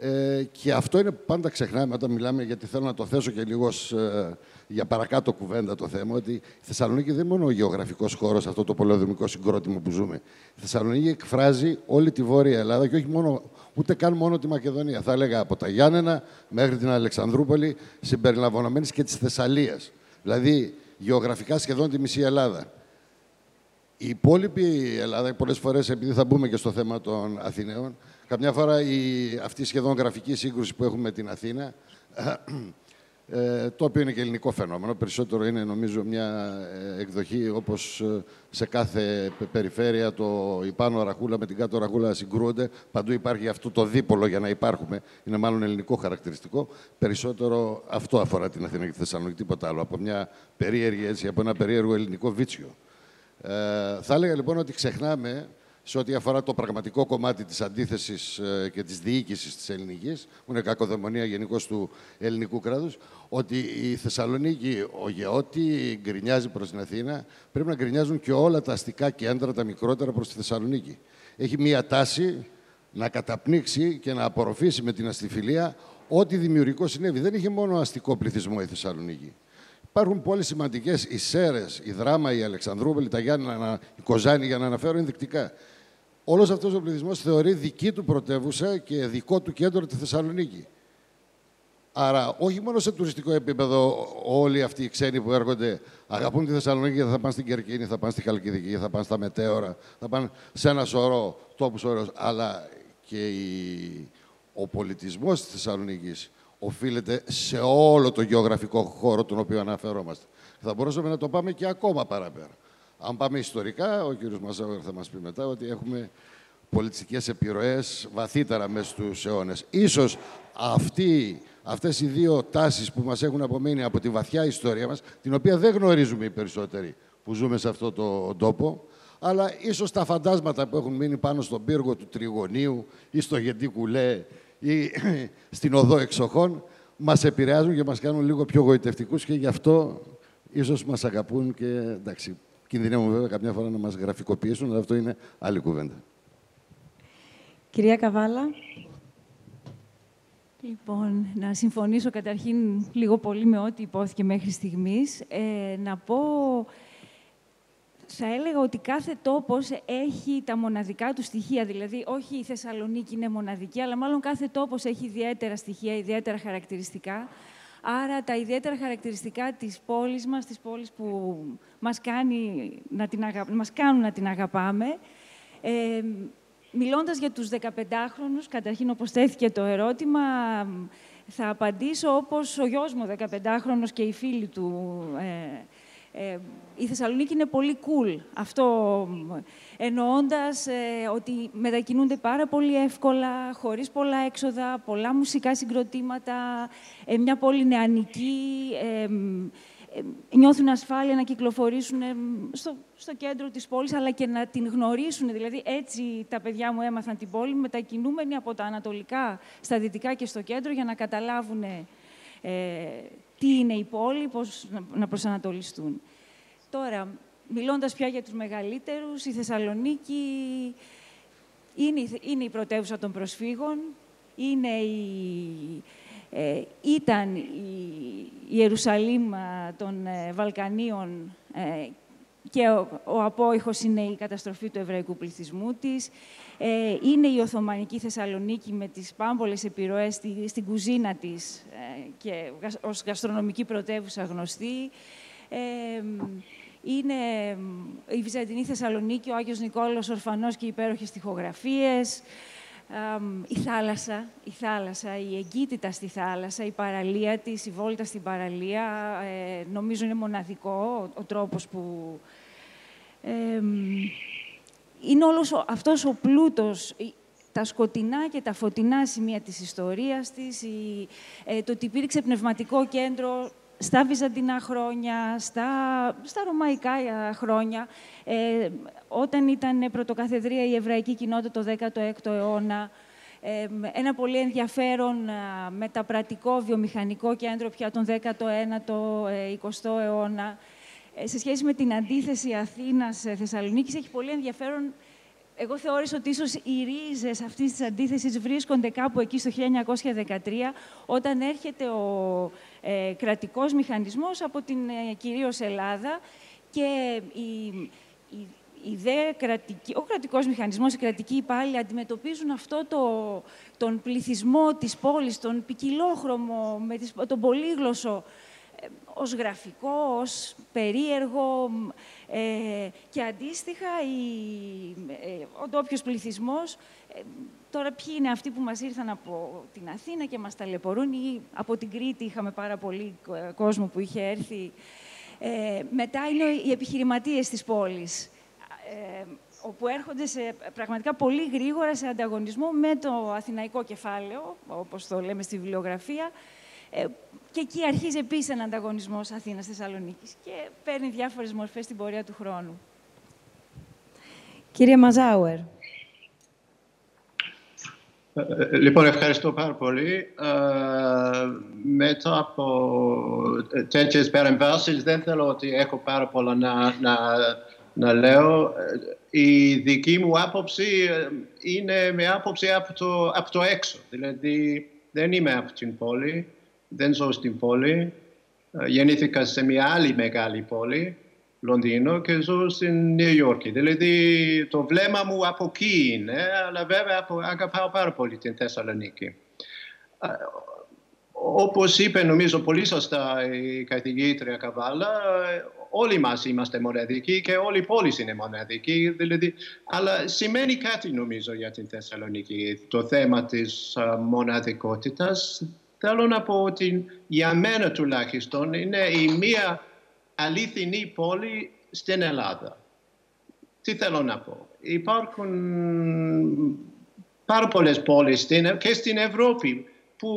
ε, και αυτό είναι που πάντα ξεχνάμε όταν μιλάμε, γιατί θέλω να το θέσω και λίγο ε, για παρακάτω κουβέντα το θέμα, ότι η Θεσσαλονίκη δεν είναι μόνο ο γεωγραφικός χώρος, αυτό το πολεοδομικό συγκρότημα που ζούμε. Η Θεσσαλονίκη εκφράζει όλη τη Βόρεια Ελλάδα και όχι μόνο, ούτε καν μόνο τη Μακεδονία. Θα έλεγα από τα Γιάννενα μέχρι την Αλεξανδρούπολη, συμπεριλαμβανομένης και της Θεσσαλίας. Δηλαδή, γεωγραφικά σχεδόν τη μισή Ελλάδα. Η υπόλοιπη Ελλάδα, πολλές φορές, επειδή θα μπούμε και στο θέμα των Αθηναίων, καμιά φορά η, αυτή η σχεδόν γραφική σύγκρουση που έχουμε με την Αθήνα ε, το οποίο είναι και ελληνικό φαινόμενο. Περισσότερο είναι, νομίζω, μια ε, εκδοχή όπως ε, σε κάθε περιφέρεια το η πάνω ραχούλα με την κάτω ραχούλα συγκρούονται. Παντού υπάρχει αυτό το δίπολο για να υπάρχουμε. Είναι μάλλον ελληνικό χαρακτηριστικό. Περισσότερο αυτό αφορά την Αθήνα και τη Θεσσαλονίκη, τίποτα άλλο. Από μια περίεργη, έτσι, από ένα περίεργο ελληνικό βίτσιο. Ε, θα έλεγα λοιπόν ότι ξεχνάμε σε ό,τι αφορά το πραγματικό κομμάτι της αντίθεσης ε, και της διοίκησης της ελληνικής, που είναι κακοδαιμονία γενικώς του ελληνικού κράτους, ότι η Θεσσαλονίκη, ο Γεώτη γκρινιάζει προς την Αθήνα, πρέπει να γκρινιάζουν και όλα τα αστικά κέντρα, τα μικρότερα προς τη Θεσσαλονίκη. Έχει μία τάση να καταπνίξει και να απορροφήσει με την αστιφιλία ό,τι δημιουργικό συνέβη. Δεν είχε μόνο αστικό πληθυσμό η Θεσσαλονίκη. Υπάρχουν πολύ σημαντικές οι Σέρες, η Δράμα, η Αλεξανδρούπολη, τα Γιάννα, η Κοζάνη, για να αναφέρω ενδεικτικά. Όλος αυτός ο πληθυσμός θεωρεί δική του πρωτεύουσα και δικό του κέντρο τη Θεσσαλονίκη. Άρα, όχι μόνο σε τουριστικό επίπεδο, όλοι αυτοί οι ξένοι που έρχονται αγαπούν τη Θεσσαλονίκη και θα πάνε στην Κερκίνη, θα πάνε στη Χαλκιδική, θα πάνε στα Μετέωρα, θα πάνε σε ένα σωρό τόπους ωραίους. Αλλά και η... ο πολιτισμός της Θεσσαλονίκης οφείλεται σε όλο το γεωγραφικό χώρο τον οποίο αναφερόμαστε. Θα μπορούσαμε να το πάμε και ακόμα παραπέρα. Αν πάμε ιστορικά, ο κύριος Μαζάουερ θα μας πει μετά ότι έχουμε πολιτιστικές επιρροές βαθύτερα μέσα στους αιώνες. Ίσως αυτή, αυτές οι δύο τάσεις που μας έχουν απομείνει από τη βαθιά ιστορία μας, την οποία δεν γνωρίζουμε οι περισσότεροι που ζούμε σε αυτό το τόπο, αλλά ίσως τα φαντάσματα που έχουν μείνει πάνω στον πύργο του Τριγωνίου ή στο Γεντή Κουλέ ή [CLEARS THROAT] στην Οδό Εξοχών, μας επηρεάζουν και μας κάνουν λίγο πιο γοητευτικούς και γι' αυτό ίσως μας αγαπούν και εντάξει, Κινδυνεύουν βέβαια καμιά φορά να μας γραφικοποιήσουν, αλλά αυτό είναι άλλη κουβέντα. Κυρία Καβάλα. Λοιπόν, να συμφωνήσω καταρχήν λίγο πολύ με ό,τι υπόθηκε μέχρι στιγμής. Ε, να πω, θα έλεγα ότι κάθε τόπος έχει τα μοναδικά του στοιχεία. Δηλαδή, όχι η Θεσσαλονίκη είναι μοναδική, αλλά μάλλον κάθε τόπος έχει ιδιαίτερα στοιχεία, ιδιαίτερα χαρακτηριστικά. Άρα τα ιδιαίτερα χαρακτηριστικά της πόλης μας, της πόλης που μας, κάνει να την μας κάνουν να την αγαπάμε. Ε, μιλώντας για τους 15χρονους, καταρχήν όπως τέθηκε το ερώτημα, θα απαντήσω όπως ο γιος μου 15χρονος και οι φίλοι του ε, ε, η Θεσσαλονίκη είναι πολύ cool. Αυτό εννοώντας ε, ότι μετακινούνται πάρα πολύ εύκολα, χωρίς πολλά έξοδα, πολλά μουσικά συγκροτήματα, ε, μια πόλη νεανική, νιώθουν ασφάλεια να κυκλοφορήσουν στο, στο κέντρο της πόλης, αλλά και να την γνωρίσουν. Δηλαδή, έτσι τα παιδιά μου έμαθαν την πόλη, μετακινούμενοι από τα ανατολικά στα δυτικά και στο κέντρο, για να καταλάβουν ε, τι είναι η πόλη, πώς να προσανατολιστούν. Τώρα, μιλώντας πια για τους μεγαλύτερους, η Θεσσαλονίκη είναι, είναι η πρωτεύουσα των προσφύγων, είναι η, ε, ήταν η, Ιερουσαλήμ των ε, Βαλκανίων ε, και ο, ο απόϊχος είναι η καταστροφή του εβραϊκού πληθυσμού της. Ε, είναι η Οθωμανική Θεσσαλονίκη με τις πάμπολες επιρροές στη, στην κουζίνα της και ως γαστρονομική πρωτεύουσα γνωστή. είναι η Βυζαντινή Θεσσαλονίκη, ο Άγιος Νικόλαος Ορφανός και οι υπέροχες τοιχογραφίες η θάλασσα, η θάλασσα, η εγκύτητα στη θάλασσα, η παραλία της, η βόλτα στην παραλία, ε, νομίζω είναι μοναδικό ο, τρόπος που... είναι όλος αυτός ο πλούτος, τα σκοτεινά και τα φωτεινά σημεία της ιστορίας της, ε, το ότι υπήρξε πνευματικό κέντρο στα Βυζαντινά χρόνια, στα, στα Ρωμαϊκά χρόνια, ε, όταν ήταν πρωτοκαθεδρία η εβραϊκή κοινότητα το 16ο αιώνα, ε, ένα πολύ ενδιαφέρον μεταπρατικό βιομηχανικό κέντρο πια τον 19ο, 20ο ε, αιώνα. Ε, σε σχέση με την αντίθεση Αθήνας-Θεσσαλονίκης, έχει πολύ ενδιαφέρον εγώ θεώρησα ότι ίσως οι ρίζες αυτής της αντίθεσης βρίσκονται κάπου εκεί στο 1913, όταν έρχεται ο ε, κρατικός μηχανισμός από την ε, κυρίως Ελλάδα και η, η, η δε κρατική, ο κρατικός μηχανισμός, οι κρατικοί υπάλληλοι αντιμετωπίζουν αυτό το, τον πληθυσμό της πόλης, τον ποικιλόχρωμο, με τον πολύγλωσσο, ε, ως γραφικό, ως περίεργο ε, και αντίστοιχα η, ε, ο ντόπιος πληθυσμός ε, Τώρα, ποιοι είναι αυτοί που μας ήρθαν από την Αθήνα και μας ταλαιπωρούν ή από την Κρήτη είχαμε πάρα πολύ κόσμο που είχε έρθει. Ε, μετά είναι οι επιχειρηματίες της πόλης, ε, όπου έρχονται σε, πραγματικά πολύ γρήγορα σε ανταγωνισμό με το αθηναϊκό κεφάλαιο, όπως το λέμε στη βιβλιογραφία, ε, και εκεί αρχίζει επίσης ένα ανταγωνισμός Αθήνας-Θεσσαλονίκης και παίρνει διάφορες μορφές στην πορεία του χρόνου. Κύριε Μαζάουερ. Ε, λοιπόν, ευχαριστώ πάρα πολύ. Ε, μετά από τέτοιες παρεμβάσεις δεν θέλω ότι έχω πάρα πολλά να, να, να λέω. Η δική μου άποψη είναι με άποψη από το, από το έξω. Δηλαδή, δεν είμαι από την πόλη δεν ζω στην πόλη. Ε, γεννήθηκα σε μια άλλη μεγάλη πόλη, Λονδίνο, και ζω στην Νέα Υόρκη. Δηλαδή το βλέμμα μου από εκεί είναι, αλλά βέβαια αγαπάω πάρα πολύ την Θεσσαλονίκη. Ε, όπως είπε νομίζω πολύ σωστά η καθηγήτρια Καβάλα, όλοι μας είμαστε μοναδικοί και όλη η πόλη είναι μοναδική. Δηλαδή, αλλά σημαίνει κάτι νομίζω για την Θεσσαλονίκη το θέμα της ε, μοναδικότητας θέλω να πω ότι για μένα τουλάχιστον είναι η μία αληθινή πόλη στην Ελλάδα. Τι θέλω να πω; Υπάρχουν πάρα πολλές πόλεις και στην Ευρώπη που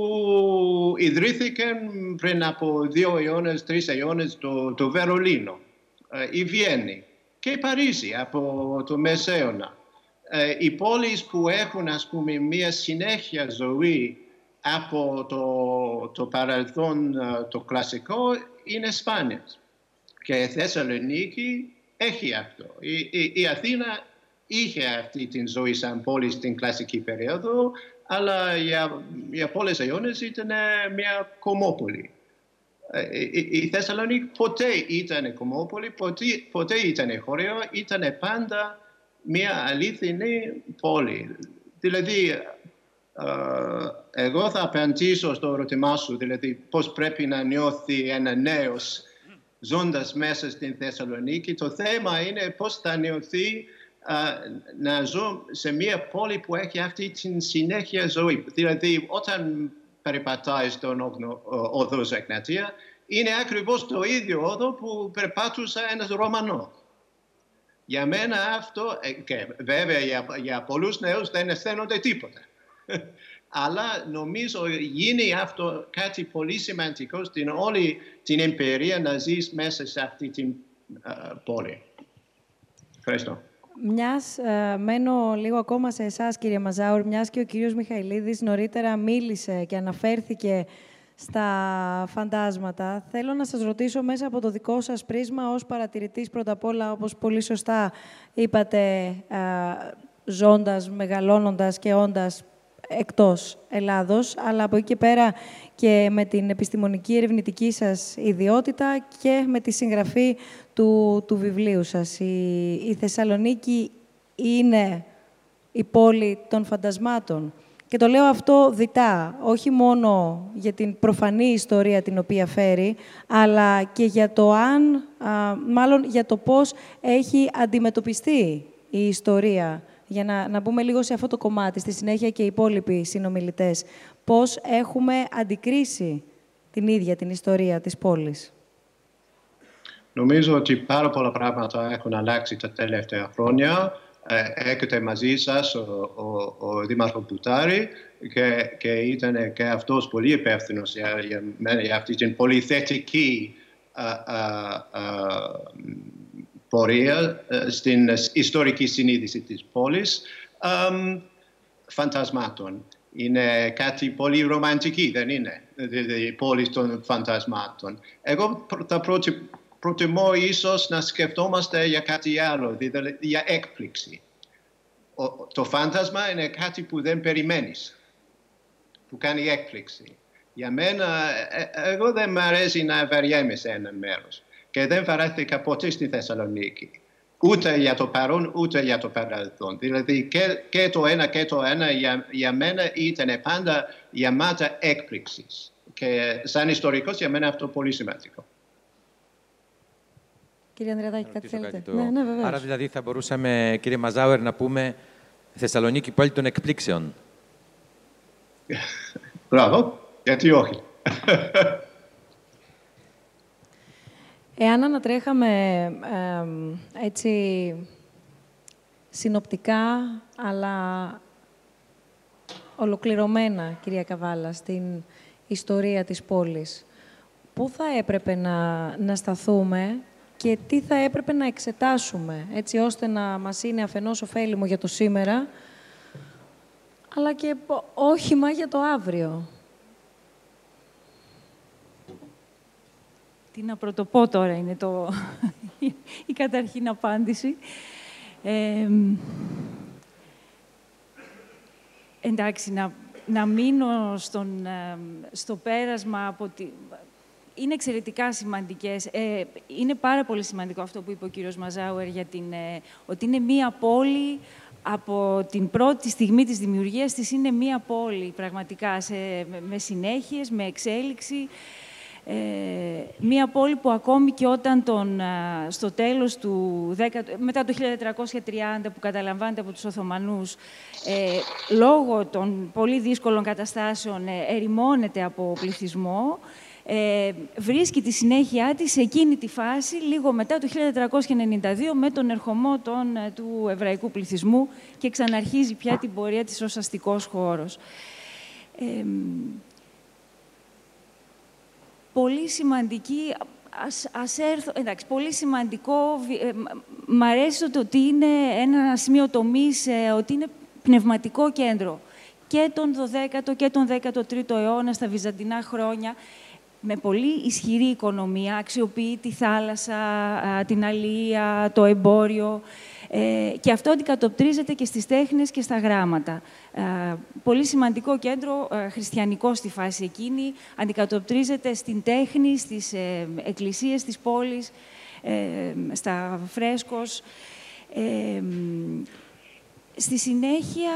ιδρύθηκαν πριν από δύο αιώνες, τρεις αιώνες το, το Βερολίνο, ε, η Βιέννη και η Παρίσι από το Μεσαίωνα. Ε, οι πόλεις που έχουν ας πούμε μια συνέχεια ζωή από το, το παρελθόν ε, το κλασικό είναι σπάνιες. Και η Θεσσαλονίκη έχει αυτό. Η, η, Αθήνα είχε αυτή την ζωή σαν πόλη στην κλασική περίοδο, αλλά για, για πολλές αιώνες ήταν μια κομμόπολη. Ε, η, η Θεσσαλονίκη ποτέ ήταν κομμόπολη, ποτέ, ποτέ ήταν χώριο, ήταν πάντα μια αλήθινη πόλη. Δηλαδή, ε, εγώ θα απαντήσω στο ερώτημά σου, δηλαδή πώς πρέπει να νιώθει ένα νέος ζώντας μέσα στην Θεσσαλονίκη. Το θέμα είναι πώς θα νιώθει να ζω σε μια πόλη που έχει αυτή την συνέχεια ζωή. Δηλαδή όταν περιπατάει στον οδό Ζεκνατία, είναι ακριβώς το ίδιο όδο που περπάτουσε ένας Ρωμανός. Για μένα αυτό, ε, και βέβαια για, για πολλούς νέους δεν αισθάνονται τίποτα. Αλλά νομίζω γίνει αυτό κάτι πολύ σημαντικό στην όλη την εμπειρία να ζεις μέσα σε αυτή την uh, πόλη. Ευχαριστώ. Μιας, ε, μένω λίγο ακόμα σε εσάς, κύριε Μαζάουρ, μιας και ο κύριος Μιχαηλίδης νωρίτερα μίλησε και αναφέρθηκε στα φαντάσματα. Θέλω να σας ρωτήσω μέσα από το δικό σας πρίσμα ως παρατηρητής πρώτα απ' όλα, όπως πολύ σωστά είπατε, ε, ζώντας, μεγαλώνοντας και όντας εκτός Ελλάδος, αλλά από εκεί και πέρα και με την επιστημονική ερευνητική σας ιδιότητα και με τη συγγραφή του, του βιβλίου σας. Η, η Θεσσαλονίκη είναι η πόλη των φαντασμάτων. Και το λέω αυτό διτά, όχι μόνο για την προφανή ιστορία την οποία φέρει, αλλά και για το αν, μάλλον για το πώς έχει αντιμετωπιστεί η ιστορία. Για να, να μπούμε λίγο σε αυτό το κομμάτι, στη συνέχεια και οι υπόλοιποι συνομιλητές. Πώς έχουμε αντικρίσει την ίδια την ιστορία της πόλης; Νομίζω ότι πάρα πολλά πράγματα έχουν αλλάξει τα τελευταία χρόνια. Ε, έρχεται μαζί σας ο, ο, ο Δήμαρχος Μπουτάρη και, και ήταν και αυτός πολύ υπεύθυνος για, για, για αυτή την πολύ θετική πορεία ε, στην ιστορική συνείδηση της πόλης φαντασμάτων. Είναι κάτι πολύ ρομαντική, δεν είναι, η πόλη των φαντασμάτων. Εγώ θα προτιμώ ίσως να σκεφτόμαστε για κάτι άλλο, δηλαδή για έκπληξη. το φάντασμα είναι κάτι που δεν περιμένεις, που κάνει έκπληξη. Για μένα, ε, ε, εγώ δεν μου αρέσει να βαριέμαι σε ένα μέρος και δεν βαρέθηκα ποτέ στη Θεσσαλονίκη. Ούτε για το παρόν, ούτε για το παρελθόν. Δηλαδή και, και το ένα και το ένα για, για μένα ήταν πάντα γεμάτα έκπληξης. Και σαν ιστορικός για μένα αυτό πολύ σημαντικό. Κύριε Ανδρεαδάκη, κάτι θέλετε; Το... Ναι, ναι, Άρα δηλαδή θα μπορούσαμε, κύριε Μαζάουερ, να πούμε Θεσσαλονίκη πόλη των εκπλήξεων. [LAUGHS] Μπράβο, γιατί όχι. [LAUGHS] Εάν ανατρέχαμε έτσι συνοπτικά, αλλά ολοκληρωμένα, κυρία Καβάλα, στην ιστορία της πόλης, πού θα έπρεπε να, να σταθούμε και τι θα έπρεπε να εξετάσουμε, έτσι ώστε να μας είναι αφενός ωφέλιμο για το σήμερα, αλλά και όχημα για το αύριο; Τι να πρωτοπώ τώρα είναι το... [LAUGHS] η καταρχήν απάντηση. εντάξει, να, να μείνω στον, στο πέρασμα από τη... Είναι εξαιρετικά σημαντικές. Ε, είναι πάρα πολύ σημαντικό αυτό που είπε ο κύριος Μαζάουερ για την, ε, ότι είναι μία πόλη από την πρώτη στιγμή της δημιουργίας της είναι μία πόλη πραγματικά σε, με συνέχειες, με εξέλιξη. Ε, μία πόλη που ακόμη και όταν τον, στο τέλος του 10, μετά το 1430 που καταλαμβάνεται από τους Οθωμανούς ε, λόγω των πολύ δύσκολων καταστάσεων ε, ερημώνεται από πληθυσμό ε, βρίσκει τη συνέχειά της σε εκείνη τη φάση, λίγο μετά το 1392, με τον ερχομό των, ε, του εβραϊκού πληθυσμού και ξαναρχίζει πια την πορεία της ως αστικός χώρος. Ε, πολύ σημαντική, ας, ας έρθω, εντάξει, πολύ σημαντικό, ε, μ' αρέσει το ότι είναι ένα σημείο τομής, ε, ότι είναι πνευματικό κέντρο και τον 12ο και τον 13ο αιώνα, στα βυζαντινά χρόνια, με πολύ ισχυρή οικονομία, αξιοποιεί τη θάλασσα, την αλία, το εμπόριο ε, και αυτό αντικατοπτρίζεται και στις τέχνες και στα γράμματα. Πολύ σημαντικό κέντρο, χριστιανικό στη φάση εκείνη, αντικατοπτρίζεται στην τέχνη, στις ε, εκκλησίες της πόλης, ε, στα φρέσκος. Στη συνέχεια,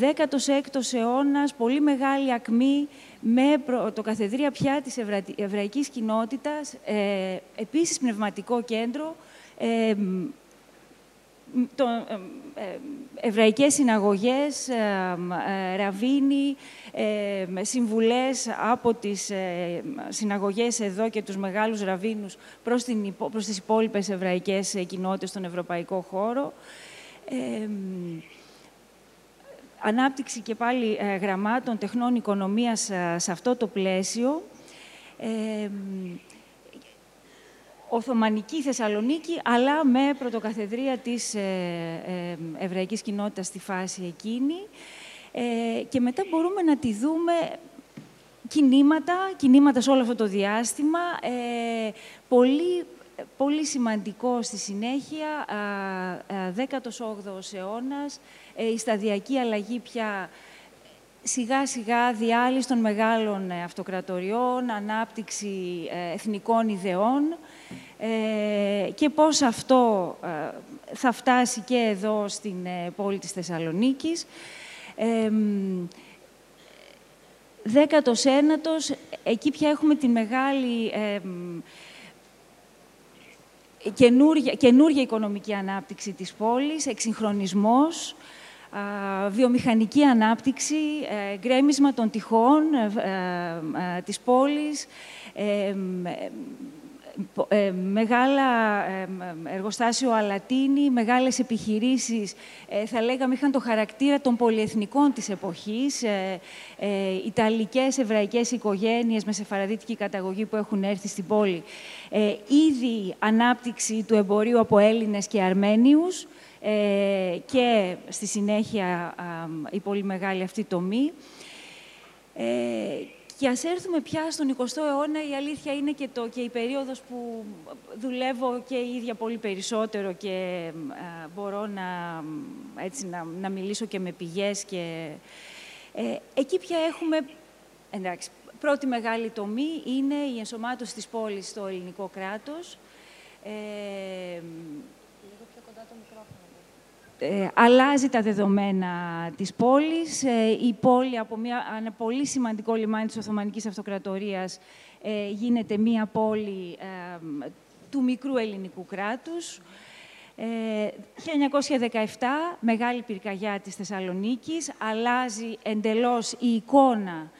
16ος αιώνας, πολύ μεγάλη ακμή με το καθεδρία πια της εβραϊκής κοινότητας, ε, επίσης πνευματικό κέντρο, ε, το, ε, ε εβραϊκές συναγωγές, ε, ε ραβίνοι, συμβουλές από τις συναγωγές εδώ και τους μεγάλους ραβίνους προς, την, προς τις υπόλοιπες εβραϊκές κοινότητες στον ευρωπαϊκό χώρο ανάπτυξη και πάλι γραμμάτων τεχνών οικονομίας σε αυτό το πλαίσιο. Οθωμανική Θεσσαλονίκη, αλλά με πρωτοκαθεδρία της εβραϊκής κοινότητας στη φάση εκείνη. Και μετά μπορούμε να τη δούμε κινήματα, κινήματα σε όλο αυτό το διάστημα. Ε, πολύ, πολύ σημαντικό στη συνέχεια, 18ος αιώνας, ε, η σταδιακή αλλαγή πια σιγά-σιγά διάλυση των μεγάλων ε, αυτοκρατοριών, ανάπτυξη ε, εθνικών ιδεών και πώς αυτό θα φτάσει και εδώ στην πόλη της Θεσσαλονίκης. Δέκατος ένατος, εκεί πια έχουμε τη μεγάλη ε, καινούργια, οικονομική ανάπτυξη της πόλης, εξυγχρονισμός, βιομηχανική ανάπτυξη, ε, γκρέμισμα των τυχών ε, ε, της πόλης, ε, μεγάλα ε, εργοστάσιο αλατίνη, μεγάλες επιχειρήσεις, ε, θα λέγαμε, είχαν το χαρακτήρα των πολυεθνικών της εποχής. Ε, ε, Ιταλικές, εβραϊκές οικογένειες με σεφαραδίτικη καταγωγή που έχουν έρθει στην πόλη. Ε, ήδη ανάπτυξη του εμπορίου από Έλληνες και Αρμένιους και στη συνέχεια η πολύ μεγάλη αυτή τομή. Και ας έρθουμε πια στον 20ο αιώνα, η αλήθεια είναι και, το, και η περίοδος που δουλεύω και η ίδια πολύ περισσότερο και μπορώ να, έτσι, να, να μιλήσω και με πηγές. Και, ε, εκεί πια έχουμε, εντάξει, πρώτη μεγάλη τομή είναι η ενσωμάτωση της πόλης στο ελληνικό κράτος. Ε, ε, αλλάζει τα δεδομένα της πόλης. Ε, η πόλη από μια, ένα πολύ σημαντικό λιμάνι της Οθωμανικής Αυτοκρατορίας ε, γίνεται μία πόλη του μικρού ελληνικού κράτους. 1917, μεγάλη πυρκαγιά της Θεσσαλονίκης, αλλάζει εντελώς η εικόνα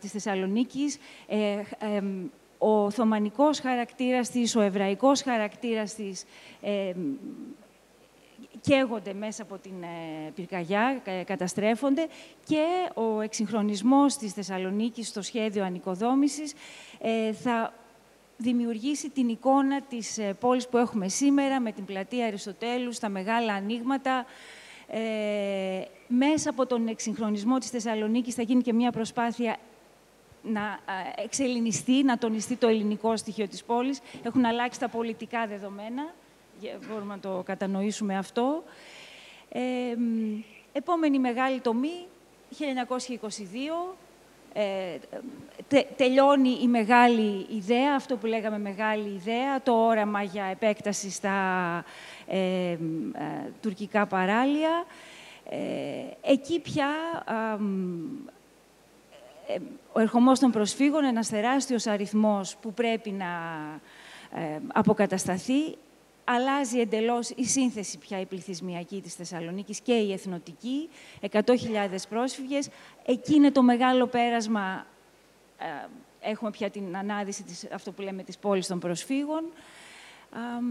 της Θεσσαλονίκης. ο Οθωμανικός χαρακτήρας της, ο εβραϊκός χαρακτήρας της καίγονται μέσα από την ε, πυρκαγιά, καταστρέφονται και ο εξυγχρονισμός της Θεσσαλονίκης στο σχέδιο ανοικοδόμησης ε, θα δημιουργήσει την εικόνα της ε, πόλης που έχουμε σήμερα με την πλατεία Αριστοτέλους, τα μεγάλα ανοίγματα. μέσα από τον εξυγχρονισμό της Θεσσαλονίκης θα γίνει και μια προσπάθεια να εξελινιστεί, να τονιστεί το ελληνικό στοιχείο της πόλης. Έχουν αλλάξει τα πολιτικά δεδομένα μπορούμε να το κατανοήσουμε αυτό. Ε, επόμενη μεγάλη τομή, 1922, ε, τελειώνει η μεγάλη ιδέα, αυτό που λέγαμε μεγάλη ιδέα, το όραμα για επέκταση στα ε, τουρκικά παράλια. εκεί πια ο ερχομός των προσφύγων, ένας τεράστιος αριθμός που πρέπει να αποκατασταθεί, αλλάζει εντελώς η σύνθεση πια η πληθυσμιακή της Θεσσαλονίκης και η εθνοτική, 100.000 πρόσφυγες. Εκεί είναι το μεγάλο πέρασμα, ε, έχουμε πια την ανάδυση της, αυτό που λέμε της πόλης των προσφύγων. Ε,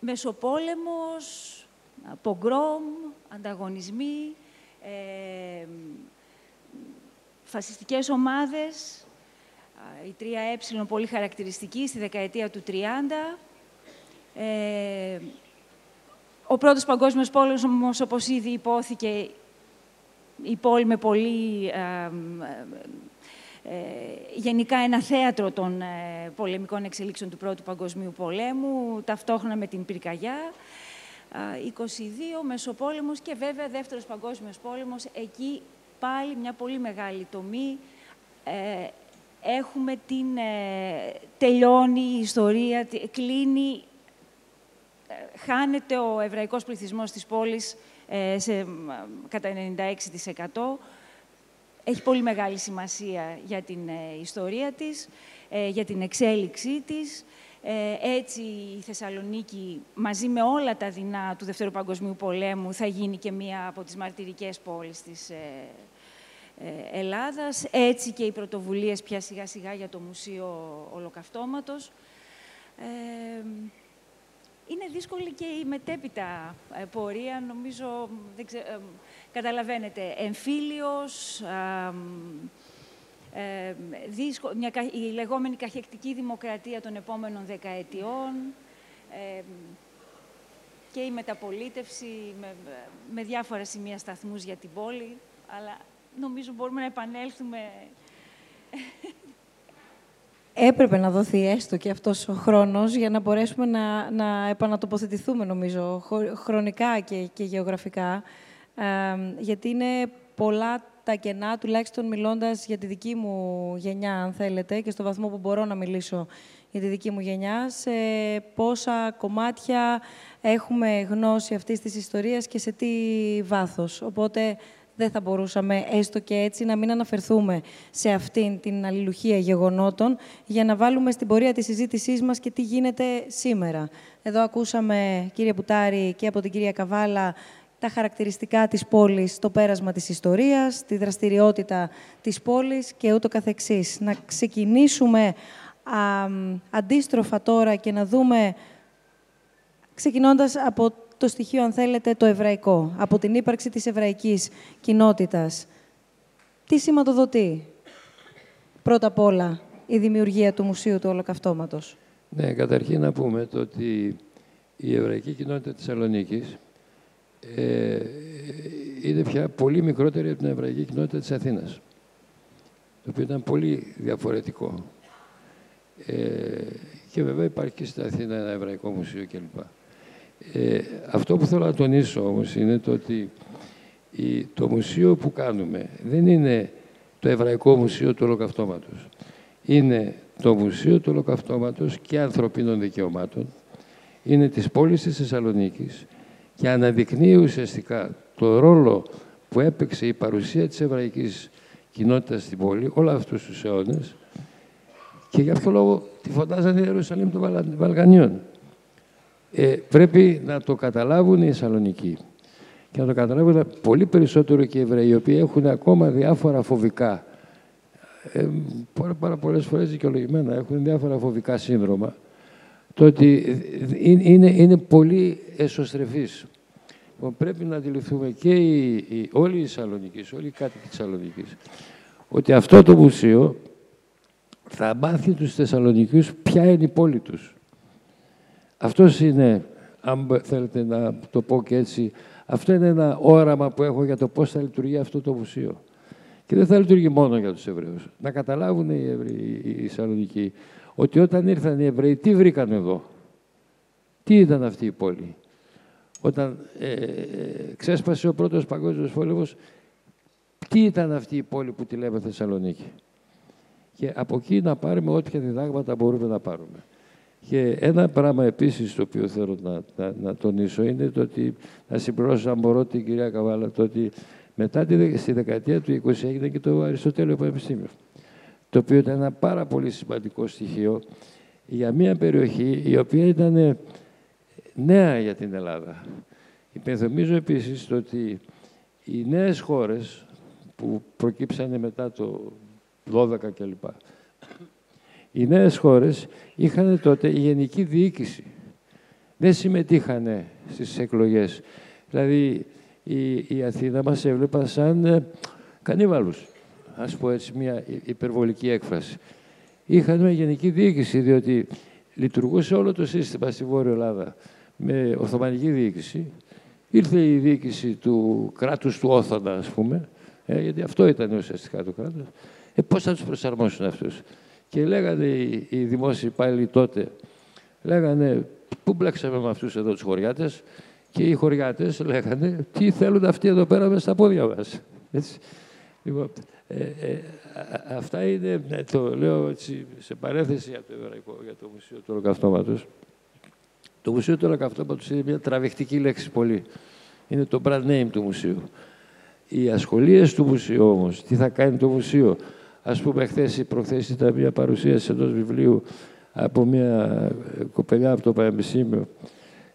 Μεσοπόλεμος, πογκρόμ, ανταγωνισμοί, ε, φασιστικές ομάδες, η 3Ε πολύ χαρακτηριστική στη δεκαετία του 30, ε, ο πρώτος παγκόσμιος πόλεμος, όπως ήδη υπόθηκε, η πόλη με πολύ... Ε, ε, γενικά ένα θέατρο των ε, πολεμικών εξελίξεων του Πρώτου Παγκοσμίου Πολέμου, ταυτόχρονα με την πυρκαγιά. 22, Μεσοπόλεμος και βέβαια Δεύτερος Παγκόσμιος Πόλεμος. Εκεί πάλι μια πολύ μεγάλη τομή. έχουμε την... τελειώνει η ιστορία, κλείνει χάνεται ο εβραϊκός πληθυσμός της πόλης ε, σε, κατά 96%. Έχει πολύ μεγάλη σημασία για την ε, ιστορία της, ε, για την εξέλιξή της. Έτσι η Θεσσαλονίκη μαζί με όλα τα δεινά του Δευτέρου Παγκοσμίου Πολέμου θα γίνει και μία από τις μαρτυρικές πόλεις της Ελλάδας. Έτσι και οι πρωτοβουλίες πια σιγά σιγά για το Μουσείο Ολοκαυτώματος είναι δύσκολη και η μετέπειτα ε, πορεία, νομίζω, δεν ξε... Ε, καταλαβαίνετε, εμφύλιος, ε, μια, η λεγόμενη καχεκτική δημοκρατία των επόμενων δεκαετιών ε, και η μεταπολίτευση με, με διάφορα σημεία σταθμούς για την πόλη, αλλά νομίζω μπορούμε να επανέλθουμε έπρεπε να δοθεί έστω και αυτός ο χρόνος για να μπορέσουμε να, να επανατοποθετηθούμε, νομίζω, χρονικά και, και γεωγραφικά. γιατί είναι πολλά τα κενά, τουλάχιστον μιλώντας για τη δική μου γενιά, αν θέλετε, και στο βαθμό που μπορώ να μιλήσω για τη δική μου γενιά, σε πόσα κομμάτια έχουμε γνώση αυτής της ιστορίας και σε τι βάθος. Οπότε δεν θα μπορούσαμε έστω και έτσι να μην αναφερθούμε σε αυτήν την αλληλουχία γεγονότων για να βάλουμε στην πορεία της συζήτησής μας και τι γίνεται σήμερα. Εδώ ακούσαμε, κύριε Πουτάρη, και από την κυρία Καβάλα, τα χαρακτηριστικά της πόλης, το πέρασμα της ιστορίας, τη δραστηριότητα της πόλης και ούτω καθεξής. Να ξεκινήσουμε αντίστροφα τώρα και να δούμε, ξεκινώντας από το στοιχείο, αν θέλετε, το εβραϊκό, από την ύπαρξη της εβραϊκής κοινότητας. Τι σηματοδοτεί, πρώτα απ' όλα, η δημιουργία του Μουσείου του Ολοκαυτώματος; Ναι, καταρχήν να πούμε το ότι η εβραϊκή κοινότητα της Σαλονίκης ε, είναι πια πολύ μικρότερη από την εβραϊκή κοινότητα της Αθήνας, το οποίο ήταν πολύ διαφορετικό. Ε, και βέβαια υπάρχει και στην Αθήνα ένα εβραϊκό μουσείο κλπ. Ε, αυτό που θέλω να τονίσω όμως είναι το ότι η, το μουσείο που κάνουμε δεν είναι το Εβραϊκό Μουσείο του Ολοκαυτώματος. Είναι το Μουσείο του Ολοκαυτώματος και Ανθρωπίνων Δικαιωμάτων. Είναι της πόλης της Θεσσαλονίκης και αναδεικνύει ουσιαστικά το ρόλο που έπαιξε η παρουσία της εβραϊκής κοινότητας στην πόλη όλα αυτούς τους αιώνες και γι' αυτό λόγο τη φωτάζανε η Ιερουσαλήμ των Βαλκανίων. Ε, πρέπει να το καταλάβουν οι Θεσσαλονικοί και να το καταλάβουν πολύ περισσότερο και οι Εβραίοι, οι οποίοι έχουν ακόμα διάφορα φοβικά, ε, πάρα, πάρα πολλές φορές δικαιολογημένα, έχουν διάφορα φοβικά σύνδρομα, το ότι είναι, είναι πολύ εσωστρεφής. Λοιπόν, πρέπει να αντιληφθούμε και οι, οι, όλοι οι Θεσσαλονικοί, όλοι οι κάτοικοι της Θεσσαλονίκης, ότι αυτό το μουσείο θα μάθει τους Θεσσαλονικούς ποια είναι η πόλη τους. Αυτός είναι, αν θέλετε να το πω και έτσι, αυτό είναι ένα όραμα που έχω για το πώς θα λειτουργεί αυτό το μουσείο. Και δεν θα λειτουργεί μόνο για τους Εβραίους. Να καταλάβουν οι, Εβραίοι, οι Σαλονικοί ότι όταν ήρθαν οι Εβραίοι, τι βρήκαν εδώ; Τι ήταν αυτή η πόλη; Όταν ε, ε, ξέσπασε ο πρώτος παγκόσμιος πόλεμος, τι ήταν αυτή η πόλη που τη λέμε Θεσσαλονίκη; Και από εκεί να πάρουμε ό,τι διδάγματα μπορούμε να πάρουμε. Και ένα πράγμα επίσης το οποίο θέλω να, να, να τονίσω είναι το ότι, να συμπληρώσω αν μπορώ την κυρία Καβάλα, το ότι μετά τη, στη δεκαετία του 20 έγινε και το Αριστοτέλειο Πανεπιστήμιο, το οποίο ήταν ένα πάρα πολύ σημαντικό στοιχείο για μια περιοχή η οποία ήταν νέα για την Ελλάδα. Υπενθυμίζω επίσης το ότι οι νέες χώρες που προκύψανε μετά το 12 κλπ. Οι νέες χώρες είχαν τότε η γενική διοίκηση. Δεν συμμετείχαν στις εκλογές. Δηλαδή, η, η Αθήνα μας έβλεπα σαν ε, κανίβαλους. Ας πω έτσι μια υπερβολική έκφραση. Είχαν γενική διοίκηση, διότι λειτουργούσε όλο το σύστημα στη Βόρεια Ελλάδα με Οθωμανική διοίκηση. Ήρθε η διοίκηση του κράτους του Όθωνα, ας πούμε, ε, γιατί αυτό ήταν ουσιαστικά το κράτος. Ε, πώς θα τους προσαρμόσουν αυτούς; Και λέγανε οι, οι δημόσιοι υπάλληλοι τότε, λέγανε πού μπλέξαμε με αυτούς εδώ τους χωριάτες; Και οι χωριάτες λέγανε τι θέλουν αυτοί εδώ πέρα μέσα στα πόδια μας. Έτσι. Λοιπόν, ε, ε, αυτά είναι, ε, το λέω έτσι, σε παρέθεση για το Εβραϊκό, για το Μουσείο του Ολοκαυτώματος. Το Μουσείο του Ολοκαυτώματος είναι μια τραβηχτική λέξη πολύ. Είναι το brand name του μουσείου. Οι ασχολίες του μουσείου όμως, τι θα κάνει το μουσείο, Ας πούμε, χθες ή προχθές ήταν μια παρουσίαση ενός βιβλίου από μια κοπελιά από το Πανεπιστήμιο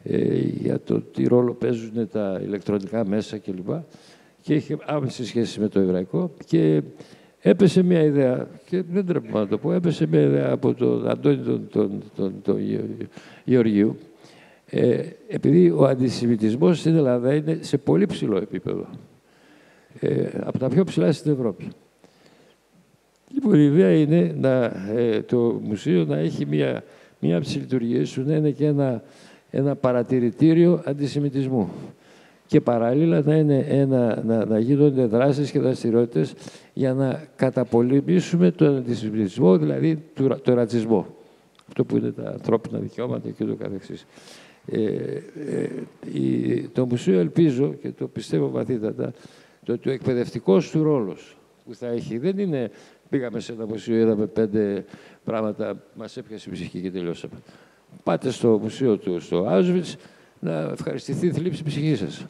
ε, για το τι ρόλο παίζουν τα ηλεκτρονικά μέσα κλπ. Και είχε άμεση σχέση με το εβραϊκό και έπεσε μια ιδέα, και δεν τρέπω να το πω, έπεσε μια ιδέα από τον Αντώνη τον, τον, τον, τον Γεωργίου, Ε, επειδή ο αντισημιτισμός στην Ελλάδα είναι σε πολύ ψηλό επίπεδο. Ε, από τα πιο ψηλά στην Ευρώπη. Λοιπόν, η ιδέα είναι να, ε, το μουσείο να έχει μία, μία από τις λειτουργίες του να είναι και ένα, ένα παρατηρητήριο αντισημιτισμού και παράλληλα να, είναι ένα, να, να γίνονται δράσεις και δραστηριότητες για να καταπολεμήσουμε τον αντισημιτισμό, δηλαδή το, το ρατσισμό. Αυτό που είναι τα ανθρώπινα δικαιώματα και το καθεξής. Ε, ε, το Μουσείο ελπίζω και το πιστεύω βαθύτατα το ότι ο εκπαιδευτικός του ρόλος που θα έχει δεν είναι πήγαμε σε ένα μουσείο, είδαμε πέντε πράγματα, μας έπιασε η ψυχή και τελειώσαμε. Πάτε στο μουσείο του στο Auschwitz να ευχαριστηθεί η θλίψη ψυχή σας.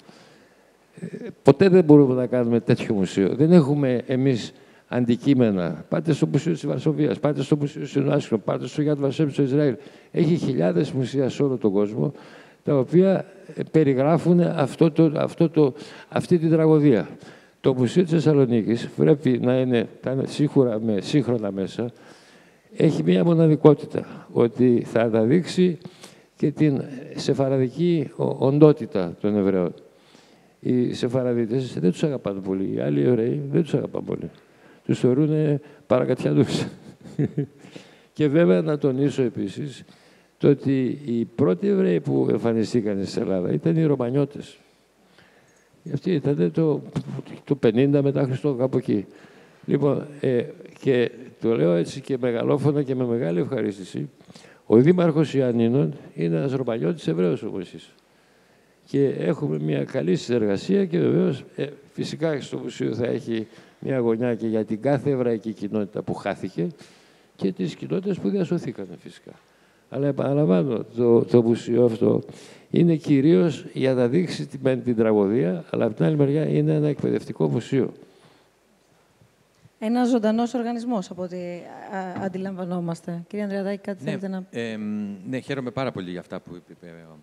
Ε, ποτέ δεν μπορούμε να κάνουμε τέτοιο μουσείο. Δεν έχουμε εμείς αντικείμενα. Πάτε στο Μουσείο της Βαρσοβίας, πάτε στο Μουσείο Συνάσχρο, πάτε στο Γιάννη Βασέμ στο Ισραήλ. Έχει χιλιάδες μουσεία σε όλο τον κόσμο, τα οποία ε, περιγράφουν αυτό το, αυτό το, αυτή την τραγωδία. Το Μουσείο της Θεσσαλονίκης πρέπει να είναι σίγουρα με σύγχρονα μέσα. Έχει μία μοναδικότητα, ότι θα αναδείξει και την σεφαραδική οντότητα των Εβραίων. Οι Σεφαραδίτες δεν τους αγαπάνε πολύ. Οι άλλοι Εβραίοι δεν τους αγαπάνε πολύ τους θεωρούν παρακατιανούς. [LAUGHS] και βέβαια να τονίσω επίσης το ότι οι πρώτοι Εβραίοι που εμφανιστήκαν στην Ελλάδα ήταν οι Ρωμανιώτες. Αυτοί ήταν το, το 50 μετά Χριστό, κάπου εκεί. Λοιπόν, ε, και το λέω έτσι και μεγαλόφωνα και με μεγάλη ευχαρίστηση, ο Δήμαρχος Ιαννίνων είναι ένας Ρωμανιώτης Εβραίος όπως εσείς. Και έχουμε μια καλή συνεργασία και βεβαίως ε, φυσικά στο μουσείο θα έχει μια γωνιά και για την κάθε εβραϊκή κοινότητα που χάθηκε και τις κοινότητες που διασωθήκαν φυσικά. Αλλά επαναλαμβάνω, το, το μουσείο αυτό είναι κυρίως για να δείξει την, την τραγωδία, αλλά από την άλλη μεριά είναι ένα εκπαιδευτικό μουσείο. Ένας ζωντανός οργανισμός, από ό,τι αντιλαμβανόμαστε. Κύριε Ανδρεαδάκη, κάτι ναι, θέλετε να ε, ναι, χαίρομαι πάρα πολύ για αυτά που είπε ο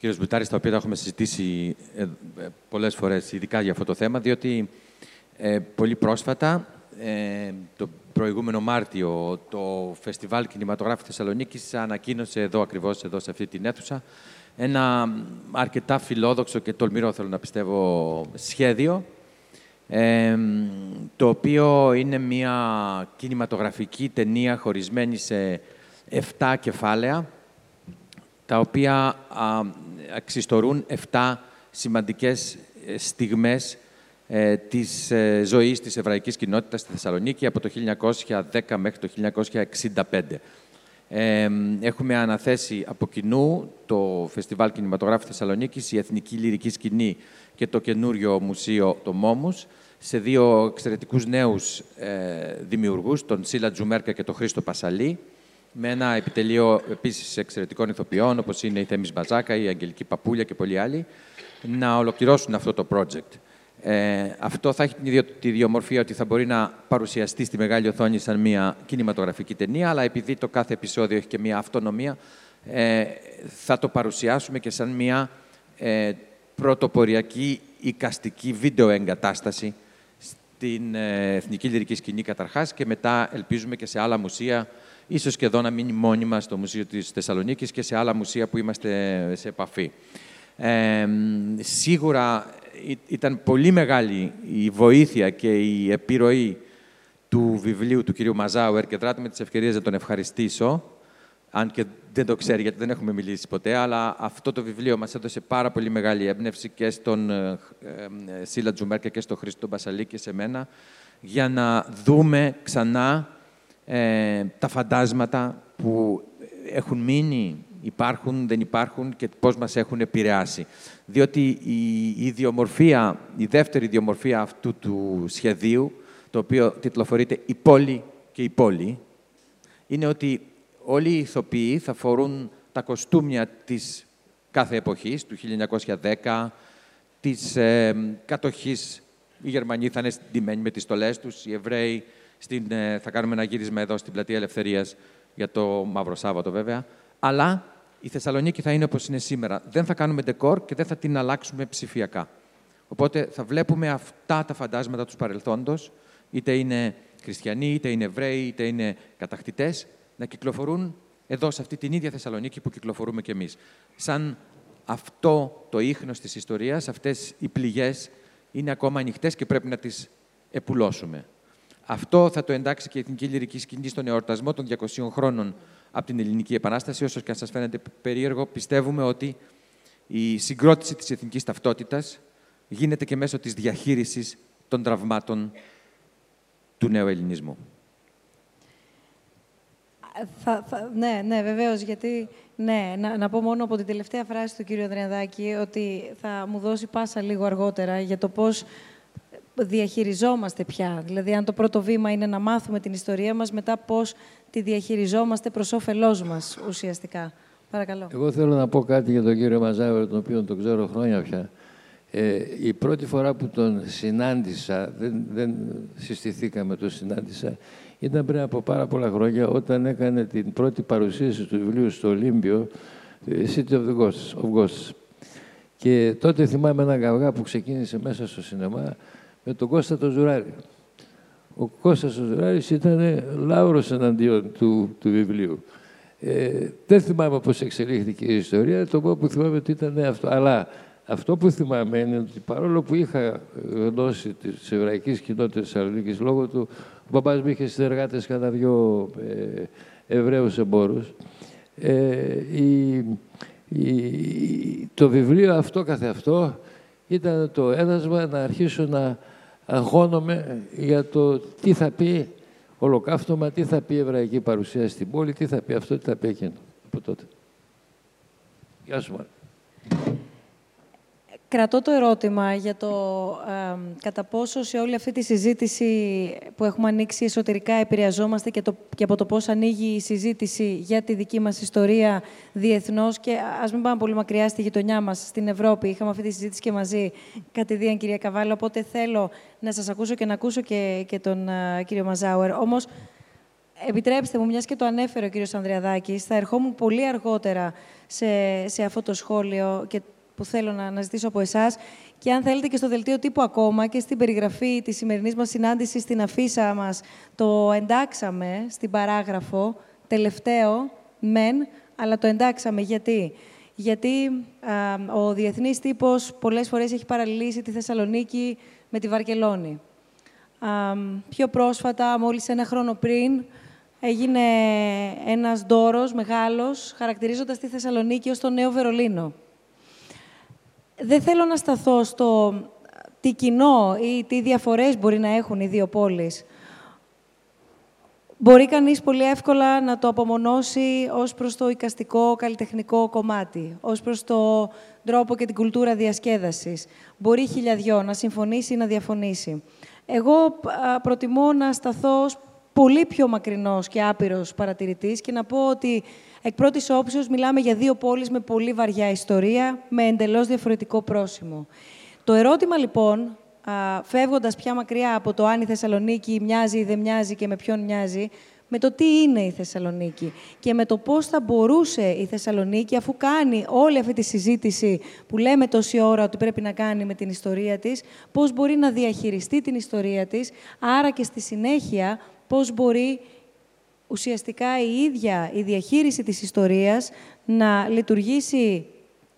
κ. Μπουτάρης, τα οποία τα έχουμε συζητήσει ε, ε, πολλές φορές, ειδικά για αυτό το θέμα, διότι ε, πολύ πρόσφατα, ε, το προηγούμενο Μάρτιο, το Φεστιβάλ Κινηματογράφου Θεσσαλονίκης ανακοίνωσε εδώ ακριβώς, εδώ σε αυτή την αίθουσα, ένα αρκετά φιλόδοξο και τολμηρό, θέλω να πιστεύω, σχέδιο, ε, το οποίο είναι μια κινηματογραφική ταινία χωρισμένη σε 7 κεφάλαια, τα οποία α, αξιστορούν 7 σημαντικές ε, στιγμές ε, της ε, ζωής της εβραϊκής κοινότητας στη Θεσσαλονίκη από το 1910 μέχρι το 1965. Ε, έχουμε αναθέσει από κοινού το Φεστιβάλ Κινηματογράφου Θεσσαλονίκης, η Εθνική Λυρική Σκηνή και το καινούριο Μουσείο το Μόμους, σε δύο εξαιρετικούς νέους ε, δημιουργούς, τον Σίλα Τζουμέρκα και τον Χρήστο Πασαλή, με ένα επιτελείο επίσης εξαιρετικών ηθοποιών, όπως είναι η Θέμης Μπαζάκα, η Αγγελική Παπούλια και πολλοί άλλοι, να ολοκληρώσουν αυτό το project. Ε, αυτό θα έχει την τη ιδιομορφία ότι θα μπορεί να παρουσιαστεί στη μεγάλη οθόνη σαν μια κινηματογραφική ταινία, αλλά επειδή το κάθε επεισόδιο έχει και μια αυτονομία, ε, θα το παρουσιάσουμε και σαν μια ε, πρωτοποριακή οικαστική βίντεο εγκατάσταση στην ε, Εθνική Λυρική Σκηνή καταρχάς και μετά ελπίζουμε και σε άλλα μουσεία, ίσως και εδώ να μείνει μόνιμα στο Μουσείο της Θεσσαλονίκης και σε άλλα μουσεία που είμαστε σε επαφή. Ε, σίγουρα ήταν πολύ μεγάλη η βοήθεια και η επιρροή του βιβλίου του κυρίου Μαζάουερ και δράτω με τις ευκαιρίες να τον ευχαριστήσω, αν και δεν το ξέρει γιατί δεν έχουμε μιλήσει ποτέ, αλλά αυτό το βιβλίο μας έδωσε πάρα πολύ μεγάλη έμπνευση και στον ε, ε, Σίλα Τζουμέρκα και στον Χρήστο Μπασαλή και σε μένα, για να δούμε ξανά ε, τα φαντάσματα που έχουν μείνει υπάρχουν, δεν υπάρχουν και πώς μας έχουν επηρεάσει. Διότι η, ιδιομορφία, η δεύτερη ιδιομορφία αυτού του σχεδίου, το οποίο τιτλοφορείται «Η πόλη και η πόλη», είναι ότι όλοι οι ηθοποιοί θα φορούν τα κοστούμια της κάθε εποχής, του 1910, της ε, κατοχής. Οι Γερμανοί θα είναι ντυμένοι με τις στολές τους, οι Εβραίοι στην, ε, θα κάνουμε ένα γύρισμα εδώ στην Πλατεία Ελευθερίας για το Μαύρο Σάββατο βέβαια. Αλλά η Θεσσαλονίκη θα είναι όπως είναι σήμερα. Δεν θα κάνουμε ντεκόρ και δεν θα την αλλάξουμε ψηφιακά. Οπότε θα βλέπουμε αυτά τα φαντάσματα τους παρελθόντος, είτε είναι χριστιανοί, είτε είναι Εβραίοι, είτε είναι κατακτητές, να κυκλοφορούν εδώ, σε αυτή την ίδια Θεσσαλονίκη που κυκλοφορούμε κι εμείς. Σαν αυτό το ίχνος της ιστορίας, αυτές οι πληγές είναι ακόμα ανοιχτές και πρέπει να τις επουλώσουμε. Αυτό θα το εντάξει και η Εθνική Λυρική Σκηνή στον εορτασμό των 200 χρόνων από την Ελληνική Επανάσταση. Όσο και αν σας φαίνεται περίεργο, πιστεύουμε ότι η συγκρότηση της εθνικής ταυτότητας γίνεται και μέσω της διαχείρισης των τραυμάτων του νέου ελληνισμού. Θα, θα, ναι, ναι, βεβαίως, γιατί ναι, να, να πω μόνο από την τελευταία φράση του κύριου Ανδριαδάκη ότι θα μου δώσει πάσα λίγο αργότερα για το πώς διαχειριζόμαστε πια. Δηλαδή, αν το πρώτο βήμα είναι να μάθουμε την ιστορία μας, μετά πώς τη διαχειριζόμαστε προς όφελός μας, ουσιαστικά. Παρακαλώ. Εγώ θέλω να πω κάτι για τον κύριο Μαζάβερ, τον οποίο τον ξέρω χρόνια πια. Ε, η πρώτη φορά που τον συνάντησα, δεν, δεν συστηθήκαμε, τον συνάντησα, ήταν πριν από πάρα πολλά χρόνια, όταν έκανε την πρώτη παρουσίαση του βιβλίου στο Ολύμπιο, ε, City of the Ghosts, of Ghosts. Και τότε θυμάμαι ένα γαυγά που ξεκίνησε μέσα στο σινεμά με τον Κώστα τον Ζουράρη. Ο Κώστας ο Ζουράρης ήταν λάουρος εναντίον του, του βιβλίου. Ε, δεν θυμάμαι πώς εξελίχθηκε η ιστορία, το μόνο που θυμάμαι ότι ήταν αυτό. Αλλά αυτό που θυμάμαι είναι ότι παρόλο που είχα γνώση της εβραϊκής κοινότητας της Θεσσαλονίκης λόγω του, ο παπά μου είχε συνεργάτες κατά δύο ε, Εβραίους εμπόρους. Ε, το βιβλίο αυτό καθεαυτό ήταν το έδασμα να αρχίσω να αγχώνομαι για το τι θα πει ολοκαύτωμα, τι θα πει η εβραϊκή παρουσία στην πόλη, τι θα πει αυτό, τι θα πει εκείνο από τότε. Γεια σου, Μάρκο. Κρατώ το ερώτημα για το ε, κατά πόσο σε όλη αυτή τη συζήτηση που έχουμε ανοίξει εσωτερικά επηρεαζόμαστε και, το, και από το πώς ανοίγει η συζήτηση για τη δική μας ιστορία διεθνώς και ας μην πάμε πολύ μακριά στη γειτονιά μας, στην Ευρώπη. Είχαμε αυτή τη συζήτηση και μαζί, κατηδίαν κυρία Καβάλα, οπότε θέλω να σας ακούσω και να ακούσω και, και τον uh, κύριο Μαζάουερ. Όμως, επιτρέψτε μου, μιας και το ανέφερε ο κύριος Ανδριαδάκης, θα ερχόμουν πολύ αργότερα σε, σε αυτό το σχόλιο και που θέλω να αναζητήσω από εσάς. Και αν θέλετε και στο δελτίο τύπου ακόμα και στην περιγραφή της σημερινής μας συνάντησης στην αφίσα μας, το εντάξαμε στην παράγραφο τελευταίο, μεν, αλλά το εντάξαμε. Γιατί, Γιατί ο διεθνής τύπος πολλές φορές έχει παραλληλήσει τη Θεσσαλονίκη με τη Βαρκελόνη. Α, πιο πρόσφατα, μόλις ένα χρόνο πριν, έγινε ένας δώρος μεγάλος, χαρακτηρίζοντας τη Θεσσαλονίκη ως το νέο Βερολίνο δεν θέλω να σταθώ στο τι κοινό ή τι διαφορές μπορεί να έχουν οι δύο πόλεις. Μπορεί κανείς πολύ εύκολα να το απομονώσει ως προς το οικαστικό, καλλιτεχνικό κομμάτι, ως προς το τρόπο και την κουλτούρα διασκέδασης. Μπορεί χιλιαδιό να συμφωνήσει ή να διαφωνήσει. Εγώ προτιμώ να σταθώ πολύ πιο μακρινός και άπειρος παρατηρητής και να πω ότι Εκ πρώτης όψεως, μιλάμε για δύο πόλεις με πολύ βαριά ιστορία, με εντελώς διαφορετικό πρόσημο. Το ερώτημα, λοιπόν, φεύγοντας πια μακριά από το αν η Θεσσαλονίκη μοιάζει ή δεν μοιάζει και με ποιον μοιάζει, με το τι είναι η Θεσσαλονίκη και με το πώς θα μπορούσε η Θεσσαλονίκη, αφού κάνει όλη αυτή τη συζήτηση που λέμε τόση ώρα ότι πρέπει να κάνει με την ιστορία της, πώς μπορεί να διαχειριστεί την ιστορία της, άρα και στη συνέχεια πώς μπορεί ουσιαστικά η ίδια η διαχείριση της ιστορίας να λειτουργήσει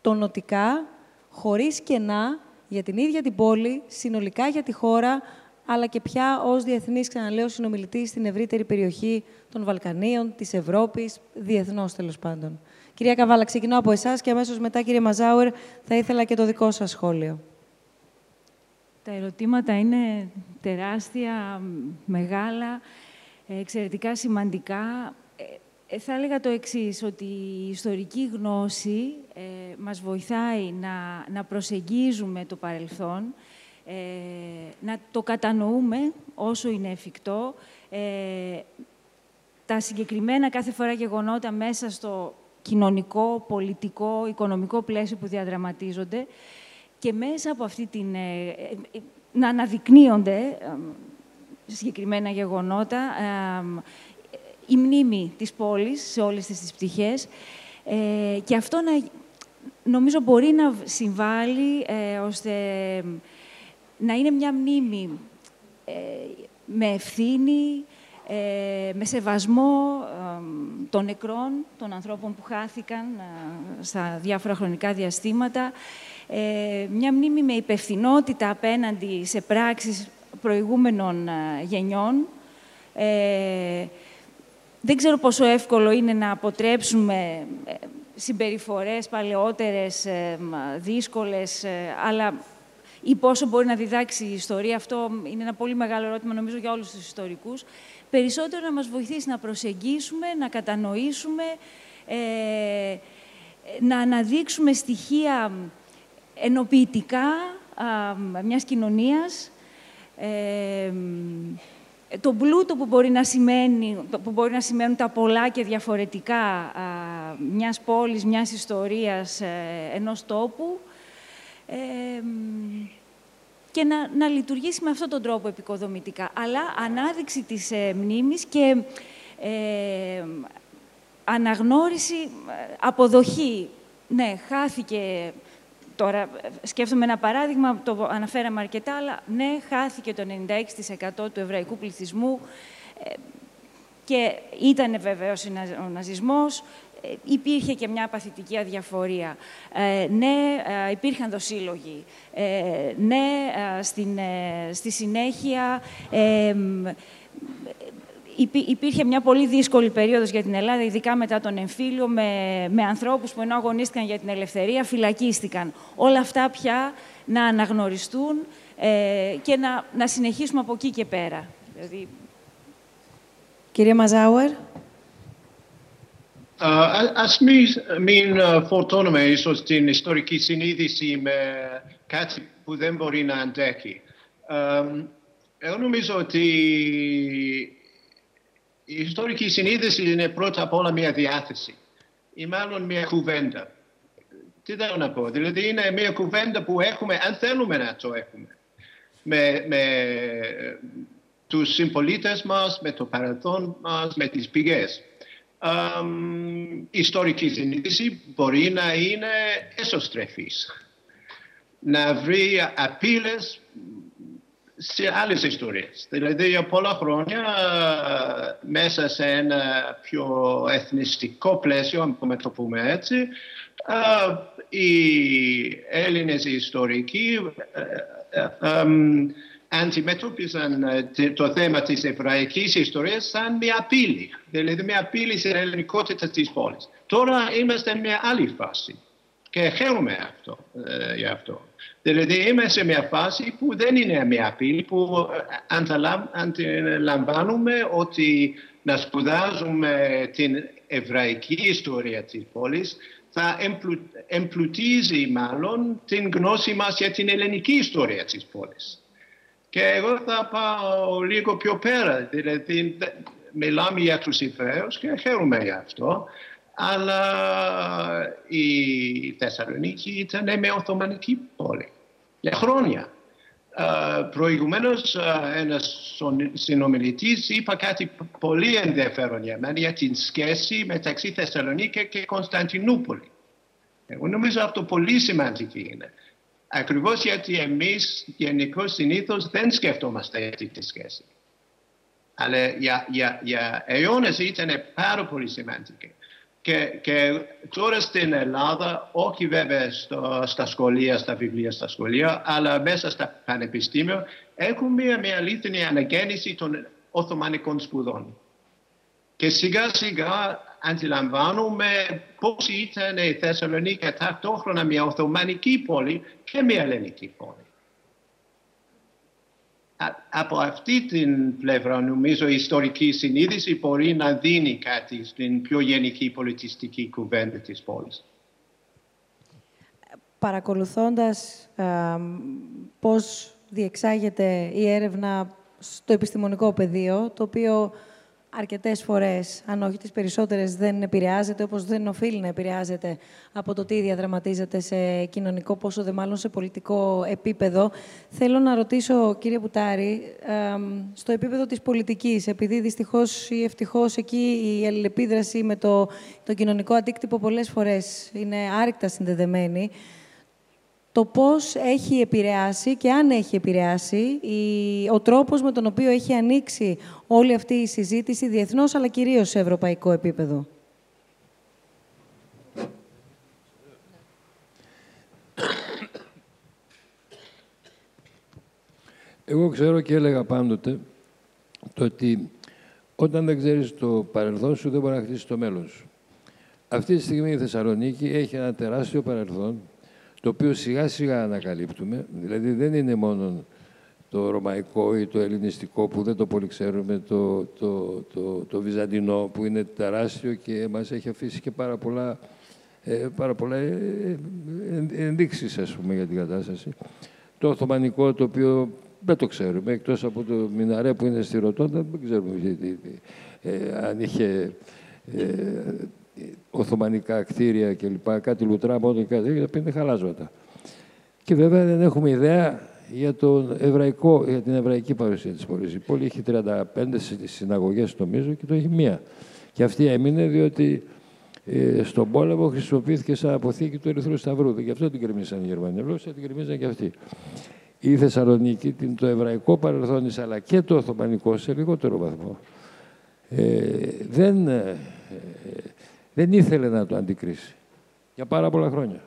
τονοτικά, χωρίς κενά, για την ίδια την πόλη, συνολικά για τη χώρα, αλλά και πια ως διεθνής, ξαναλέω, συνομιλητής στην ευρύτερη περιοχή των Βαλκανίων, της Ευρώπης, διεθνώς τέλος πάντων. Κυρία Καβάλα, ξεκινώ από εσάς και αμέσως μετά, κύριε Μαζάουερ, θα ήθελα και το δικό σας σχόλιο. Τα ερωτήματα είναι τεράστια, μεγάλα εξαιρετικά σημαντικά. Ε, ε, θα έλεγα το εξής, ότι η ιστορική γνώση ε, μας βοηθάει να, να προσεγγίζουμε το παρελθόν, ε, να το κατανοούμε όσο είναι εφικτό, τα συγκεκριμένα κάθε φορά γεγονότα μέσα στο κοινωνικό, πολιτικό, οικονομικό πλαίσιο που διαδραματίζονται και μέσα από αυτή την... να αναδεικνύονται συγκεκριμένα γεγονότα, η μνήμη της πόλης σε όλες τις πτυχές. Ε, και αυτό να, νομίζω μπορεί να συμβάλλει ε, ώστε να είναι μια μνήμη ε, με ευθύνη, ε, με σεβασμό των νεκρών, των ανθρώπων που χάθηκαν στα διάφορα χρονικά διαστήματα, μια μνήμη με υπευθυνότητα απέναντι σε πράξεις προηγούμενων γενιών, δεν ξέρω πόσο εύκολο είναι να αποτρέψουμε ε, συμπεριφορές παλαιότερες, ε, δύσκολες, ε, αλλά ή πόσο μπορεί να διδάξει η ιστορία. Αυτό είναι ένα πολύ μεγάλο ερώτημα, νομίζω, για όλους τους ιστορικούς. Περισσότερο να μας βοηθήσει να προσεγγίσουμε, να κατανοήσουμε, να αναδείξουμε στοιχεία ενοποιητικά μιας κοινωνίας, το πλούτο που μπορεί, να σημαίνει, που μπορεί να σημαίνουν τα πολλά και διαφορετικά α, μιας πόλης, μιας ιστορίας, ε, ενός τόπου ε, και να, να λειτουργήσει με αυτόν τον τρόπο επικοδομητικά. Αλλά ανάδειξη της ε, μνήμης και ε, αναγνώριση, αποδοχή. Ναι, χάθηκε Τώρα, σκέφτομαι ένα παράδειγμα, το αναφέραμε αρκετά, αλλά ναι, χάθηκε το 96% του εβραϊκού πληθυσμού ε, και ήταν βεβαίως ο ναζισμός, ε, υπήρχε και μια παθητική αδιαφορία. Ε, ναι, υπήρχαν δοσύλλογοι. ναι, στην, στη συνέχεια υπήρχε μια πολύ δύσκολη περίοδος για την Ελλάδα, ειδικά μετά τον εμφύλιο, με, με ανθρώπους που ενώ αγωνίστηκαν για την ελευθερία, φυλακίστηκαν. Όλα αυτά πια να αναγνωριστούν ε, και να, να συνεχίσουμε από εκεί και πέρα. Δηλαδή... Κυρία Μαζάουερ. Uh, ας μην, μην φορτώνουμε ίσως την ιστορική συνείδηση με κάτι που δεν μπορεί να αντέχει. Uh, εγώ νομίζω ότι η ιστορική συνείδηση είναι πρώτα απ' όλα μια διάθεση ή μάλλον μια κουβέντα. Τι θέλω να πω, δηλαδή είναι μια κουβέντα που έχουμε, αν θέλουμε να το έχουμε, με, με τους συμπολίτες μας, με το παρελθόν μας, με τις πηγές. η ιστορική συνείδηση μπορεί να είναι εσωστρεφής. Να βρει απειλές σε άλλες ιστορίες. Δηλαδή για πολλά χρόνια μέσα σε ένα πιο εθνιστικό πλαίσιο, αν το πούμε έτσι, οι Έλληνες ιστορικοί ε, ε, αντιμετώπιζαν ε, το θέμα της εβραϊκής ιστορίας σαν μια απειλή, δηλαδή μια απειλή στην ελληνικότητα της πόλης. Τώρα είμαστε σε μια άλλη φάση και χαίρομαι αυτό, για αυτό. Δηλαδή είμαι σε μια φάση που δεν είναι μια απειλή, που αντιλαμβάνουμε ότι να σπουδάζουμε την εβραϊκή ιστορία της πόλης θα εμπλουτίζει μάλλον την γνώση μας για την ελληνική ιστορία της πόλης. Και εγώ θα πάω λίγο πιο πέρα, δηλαδή μιλάμε για τους Εβραίους και χαίρομαι για αυτό, αλλά η Θεσσαλονίκη ήταν μια Οθωμανική πόλη για χρόνια. Uh, Προηγουμένως, uh, ένας συνομιλητής είπε κάτι πολύ ενδιαφέρον για μένα για την σχέση μεταξύ Θεσσαλονίκη και Κωνσταντινούπολη. Εγώ νομίζω αυτό πολύ σημαντικό είναι. Ακριβώς γιατί εμείς γενικώ συνήθως δεν σκεφτόμαστε αυτή τη σχέση. Αλλά για, για, για αιώνες ήταν πάρα πολύ σημαντική. Και, και τώρα στην Ελλάδα, όχι βέβαια στο, στα σχολεία, στα βιβλία στα σχολεία, αλλά μέσα στα πανεπιστήμια, έχουμε μια, μια αλήθινη αναγέννηση των Οθωμανικών σπουδών. Και σιγά σιγά αντιλαμβάνουμε πώς ήταν η Θεσσαλονίκη ταυτόχρονα μια Οθωμανική πόλη και μια Ελληνική πόλη από αυτή την πλευρά νομίζω η ιστορική συνείδηση μπορεί να δίνει κάτι στην πιο γενική πολιτιστική κουβέντα της πόλης. Παρακολουθώντας πώς διεξάγεται η έρευνα στο επιστημονικό πεδίο, το οποίο αρκετές φορές, αν όχι τις περισσότερες, δεν επηρεάζεται, όπως δεν οφείλει να επηρεάζεται από το τι διαδραματίζεται σε κοινωνικό, πόσο δε μάλλον σε πολιτικό επίπεδο. Θέλω να ρωτήσω, κύριε Πουτάρη, στο επίπεδο της πολιτικής, επειδή δυστυχώς ή ευτυχώς εκεί η αλληλεπίδραση με το, το κοινωνικό αντίκτυπο πολλές φορές είναι άρρηκτα συνδεδεμένη, το πώς έχει επηρεάσει και αν έχει επηρεάσει ο τρόπος με τον οποίο έχει ανοίξει όλη αυτή η συζήτηση διεθνώς, αλλά κυρίως σε ευρωπαϊκό επίπεδο. Εγώ ξέρω και έλεγα πάντοτε το ότι όταν δεν ξέρεις το παρελθόν σου, δεν μπορεί να χτίσει το μέλλον σου. Αυτή τη στιγμή η Θεσσαλονίκη έχει ένα τεράστιο παρελθόν, το οποίο σιγά σιγά ανακαλύπτουμε. Δηλαδή δεν είναι μόνο το ρωμαϊκό ή το ελληνιστικό που δεν το πολύ ξέρουμε, το, το, το, το βυζαντινό που είναι τεράστιο και μας έχει αφήσει και πάρα πολλά, ε, πάρα πολλά ε, ε, ενδείξεις ας πούμε, για την κατάσταση. Το Οθωμανικό το οποίο δεν το ξέρουμε, εκτός από το Μιναρέ που είναι στη Ρωτώντα, δεν ξέρουμε ε, αν είχε ε, Οθωμανικά κτίρια κλπ. Κάτι λουτρά μόνο και κάτι, γιατί είναι χαλάσματα. Και βέβαια δεν έχουμε ιδέα για, τον εβραϊκό, για την εβραϊκή παρουσία της πόλης. Η πόλη έχει 35 συναγωγές νομίζω και το έχει μία. Και αυτή έμεινε διότι ε, στον πόλεμο χρησιμοποιήθηκε σαν αποθήκη του Ερυθρού Σταυρού. Και γι' αυτό την κρεμίσαν οι Γερμανοί. Λόγω την κρεμίσαν και αυτοί η Θεσσαλονίκη, το εβραϊκό παρελθόν αλλά και το Οθωμανικό σε λιγότερο βαθμό. Ε, δεν, ε, δεν ήθελε να το αντικρίσει για πάρα πολλά χρόνια.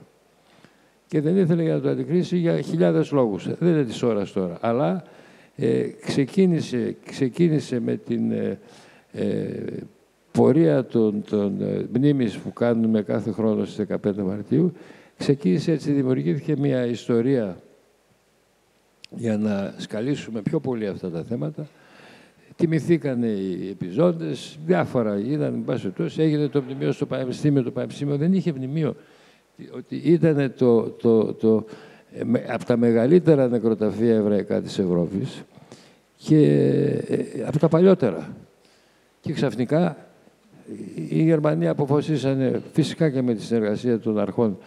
Και δεν ήθελε να το αντικρίσει για χιλιάδες λόγους. Δεν είναι της ώρας τώρα. Αλλά ε, ξεκίνησε, ξεκίνησε με την ε, ε πορεία των, των μνήμης που κάνουμε κάθε χρόνο στις 15 Μαρτίου. Ξεκίνησε έτσι, δημιουργήθηκε μια ιστορία για να σκαλίσουμε πιο πολύ αυτά τα θέματα. Τιμηθήκαν οι επιζώντες, διάφορα γίνανε, πάση έγινε το μνημείο στο Πανεπιστήμιο. Το Πανεπιστήμιο δεν είχε μνημείο. Ότι ήταν το, το, το, από τα μεγαλύτερα νεκροταφεία εβραϊκά της Ευρώπης και ε, από τα παλιότερα. Και ξαφνικά οι Γερμανοί αποφασίσανε, φυσικά και με τη συνεργασία των αρχών,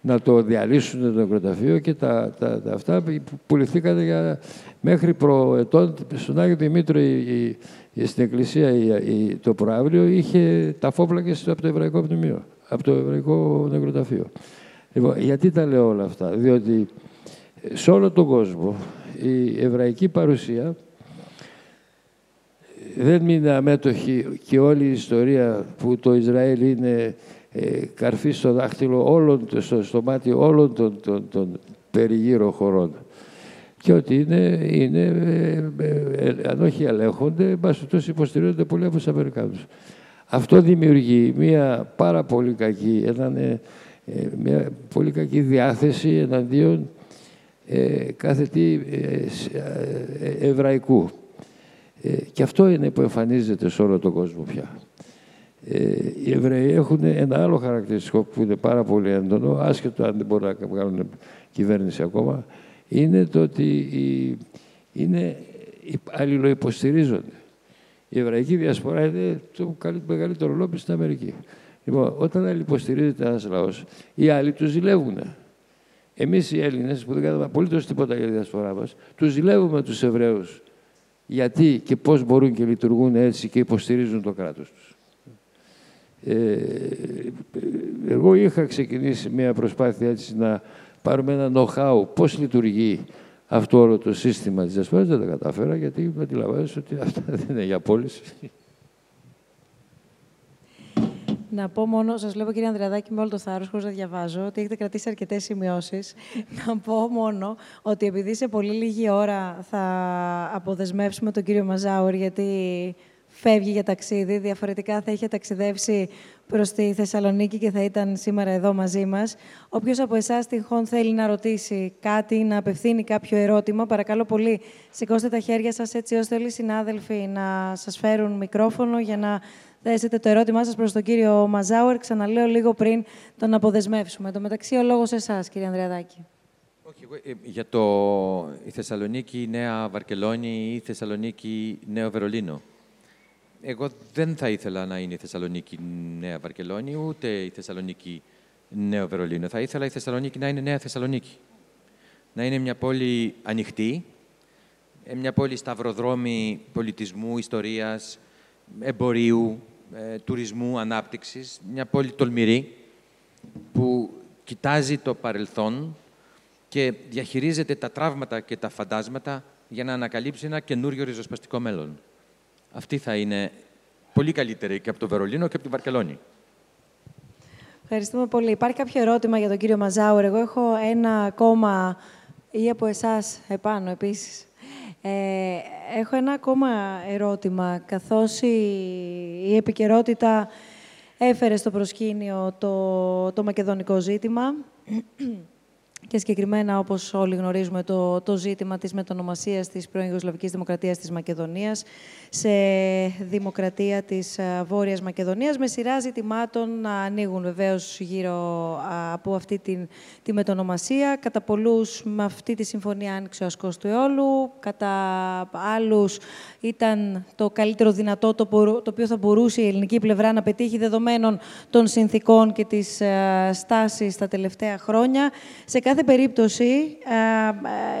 να το διαλύσουν το νεκροταφείο και τα, τα, τα αυτά πουληθήκαν για, μέχρι προετών στον Άγιο Δημήτρο η, η, στην εκκλησία η, το προάβλιο είχε τα φόπλακες από το Εβραϊκό Πνημείο, από το Εβραϊκό Νεκροταφείο. Λοιπόν, γιατί τα λέω όλα αυτά, διότι σε όλο τον κόσμο η εβραϊκή παρουσία δεν μείνει αμέτωχη και όλη η ιστορία που το Ισραήλ είναι ε, καρφί στο δάχτυλο όλων, στο, στο μάτι όλων των, των, των περιγύρω χωρών. Και ότι είναι, είναι ε, ε, αν όχι ελέγχονται, τόσο υποστηρίζονται πολύ από τους Αμερικάνους. Αυτό δημιουργεί μια πάρα πολύ κακή, έναν, μια πολύ κακή διάθεση εναντίον ε, κάθε τι εβραϊκού. και αυτό είναι που εμφανίζεται σε όλο τον κόσμο πια. Ε, οι Εβραίοι έχουν ένα άλλο χαρακτηριστικό που είναι πάρα πολύ έντονο, άσχετο αν δεν μπορούν να κάνουν κυβέρνηση ακόμα, είναι το ότι είναι, αλληλοϊποστηρίζονται. Η εβραϊκή διασπορά είναι το μεγαλύτερο λόμπι στην Αμερική. Λοιπόν, όταν αλληλοϊποστηρίζεται ένας λαός, οι άλλοι τους ζηλεύουν. Εμείς οι Έλληνες, που δεν κάνουμε απολύτως τίποτα για τη διασπορά μας, τους ζηλεύουμε τους Εβραίους. Γιατί και πώς μπορούν και λειτουργούν έτσι και υποστηρίζουν το κράτος τους. Ε, εγώ είχα ξεκινήσει μια προσπάθεια έτσι να πάρουμε ένα know-how πώς λειτουργεί αυτό όλο το σύστημα της ασφάλειας. Δεν τα κατάφερα γιατί αντιλαμβάνεσαι ότι αυτά [LAUGHS] δεν είναι για πώληση. Να πω μόνο, σας βλέπω κύριε Ανδρεαδάκη με όλο το θάρρος, χωρίς να διαβάζω, ότι έχετε κρατήσει αρκετές σημειώσεις. [LAUGHS] να πω μόνο ότι επειδή σε πολύ λίγη ώρα θα αποδεσμεύσουμε τον κύριο Μαζάουρ, γιατί φεύγει για ταξίδι. Διαφορετικά θα είχε ταξιδεύσει προς τη Θεσσαλονίκη και θα ήταν σήμερα εδώ μαζί μας. Όποιος από εσάς τυχόν θέλει να ρωτήσει κάτι, να απευθύνει κάποιο ερώτημα, παρακαλώ πολύ σηκώστε τα χέρια σας έτσι ώστε όλοι οι συνάδελφοι να σας φέρουν μικρόφωνο για να θέσετε το ερώτημά σας προς τον κύριο Μαζάουερ. Ξαναλέω λίγο πριν τον αποδεσμεύσουμε. Το μεταξύ ο λόγος εσάς, κύριε Ανδρεαδάκη. Όχι, ε, για το η Θεσσαλονίκη Νέα Βαρκελόνη ή η Θεσσαλονίκη Νέο Βερολίνο εγώ δεν θα ήθελα να είναι η Θεσσαλονίκη Νέα Βαρκελόνη, ούτε η Θεσσαλονίκη Νέο Βερολίνο. Θα ήθελα η Θεσσαλονίκη να είναι Νέα Θεσσαλονίκη. Να είναι μια πόλη ανοιχτή, ε, μια πόλη σταυροδρόμη πολιτισμού, ιστορίας, εμπορίου, ε, τουρισμού, ανάπτυξης. Μια πόλη τολμηρή που κοιτάζει το παρελθόν και διαχειρίζεται τα τραύματα και τα φαντάσματα για να ανακαλύψει ένα καινούριο ριζοσπαστικό μέλλον. Αυτή θα είναι πολύ καλύτερη και από το Βερολίνο και από την Βαρκελόνη. Ευχαριστούμε πολύ. Υπάρχει κάποιο ερώτημα για τον κύριο Μαζάουρ. Εγώ έχω ένα ακόμα ή από εσάς επάνω επίσης. Ε, έχω ένα ακόμα ερώτημα, καθώς η, η επικαιρότητα έφερε στο προσκήνιο το, το μακεδονικό ζήτημα και συγκεκριμένα, όπως όλοι γνωρίζουμε, το, το ζήτημα της μετονομασίας της πρώην Ιουγκοσλαβικής Δημοκρατίας της Μακεδονίας σε δημοκρατία της ε, Βόρειας Μακεδονίας, με σειρά ζητημάτων να ανοίγουν βεβαίως γύρω από αυτή την, τη μετονομασία. Κατά πολλούς με αυτή τη συμφωνία άνοιξε ο ασκός του αιώλου, κατά άλλους ήταν το καλύτερο δυνατό το, το οποίο θα μπορούσε η ελληνική πλευρά να πετύχει δεδομένων των συνθήκων και της ε, στάσης τα τελευταία χρόνια. Σε κάθε περίπτωση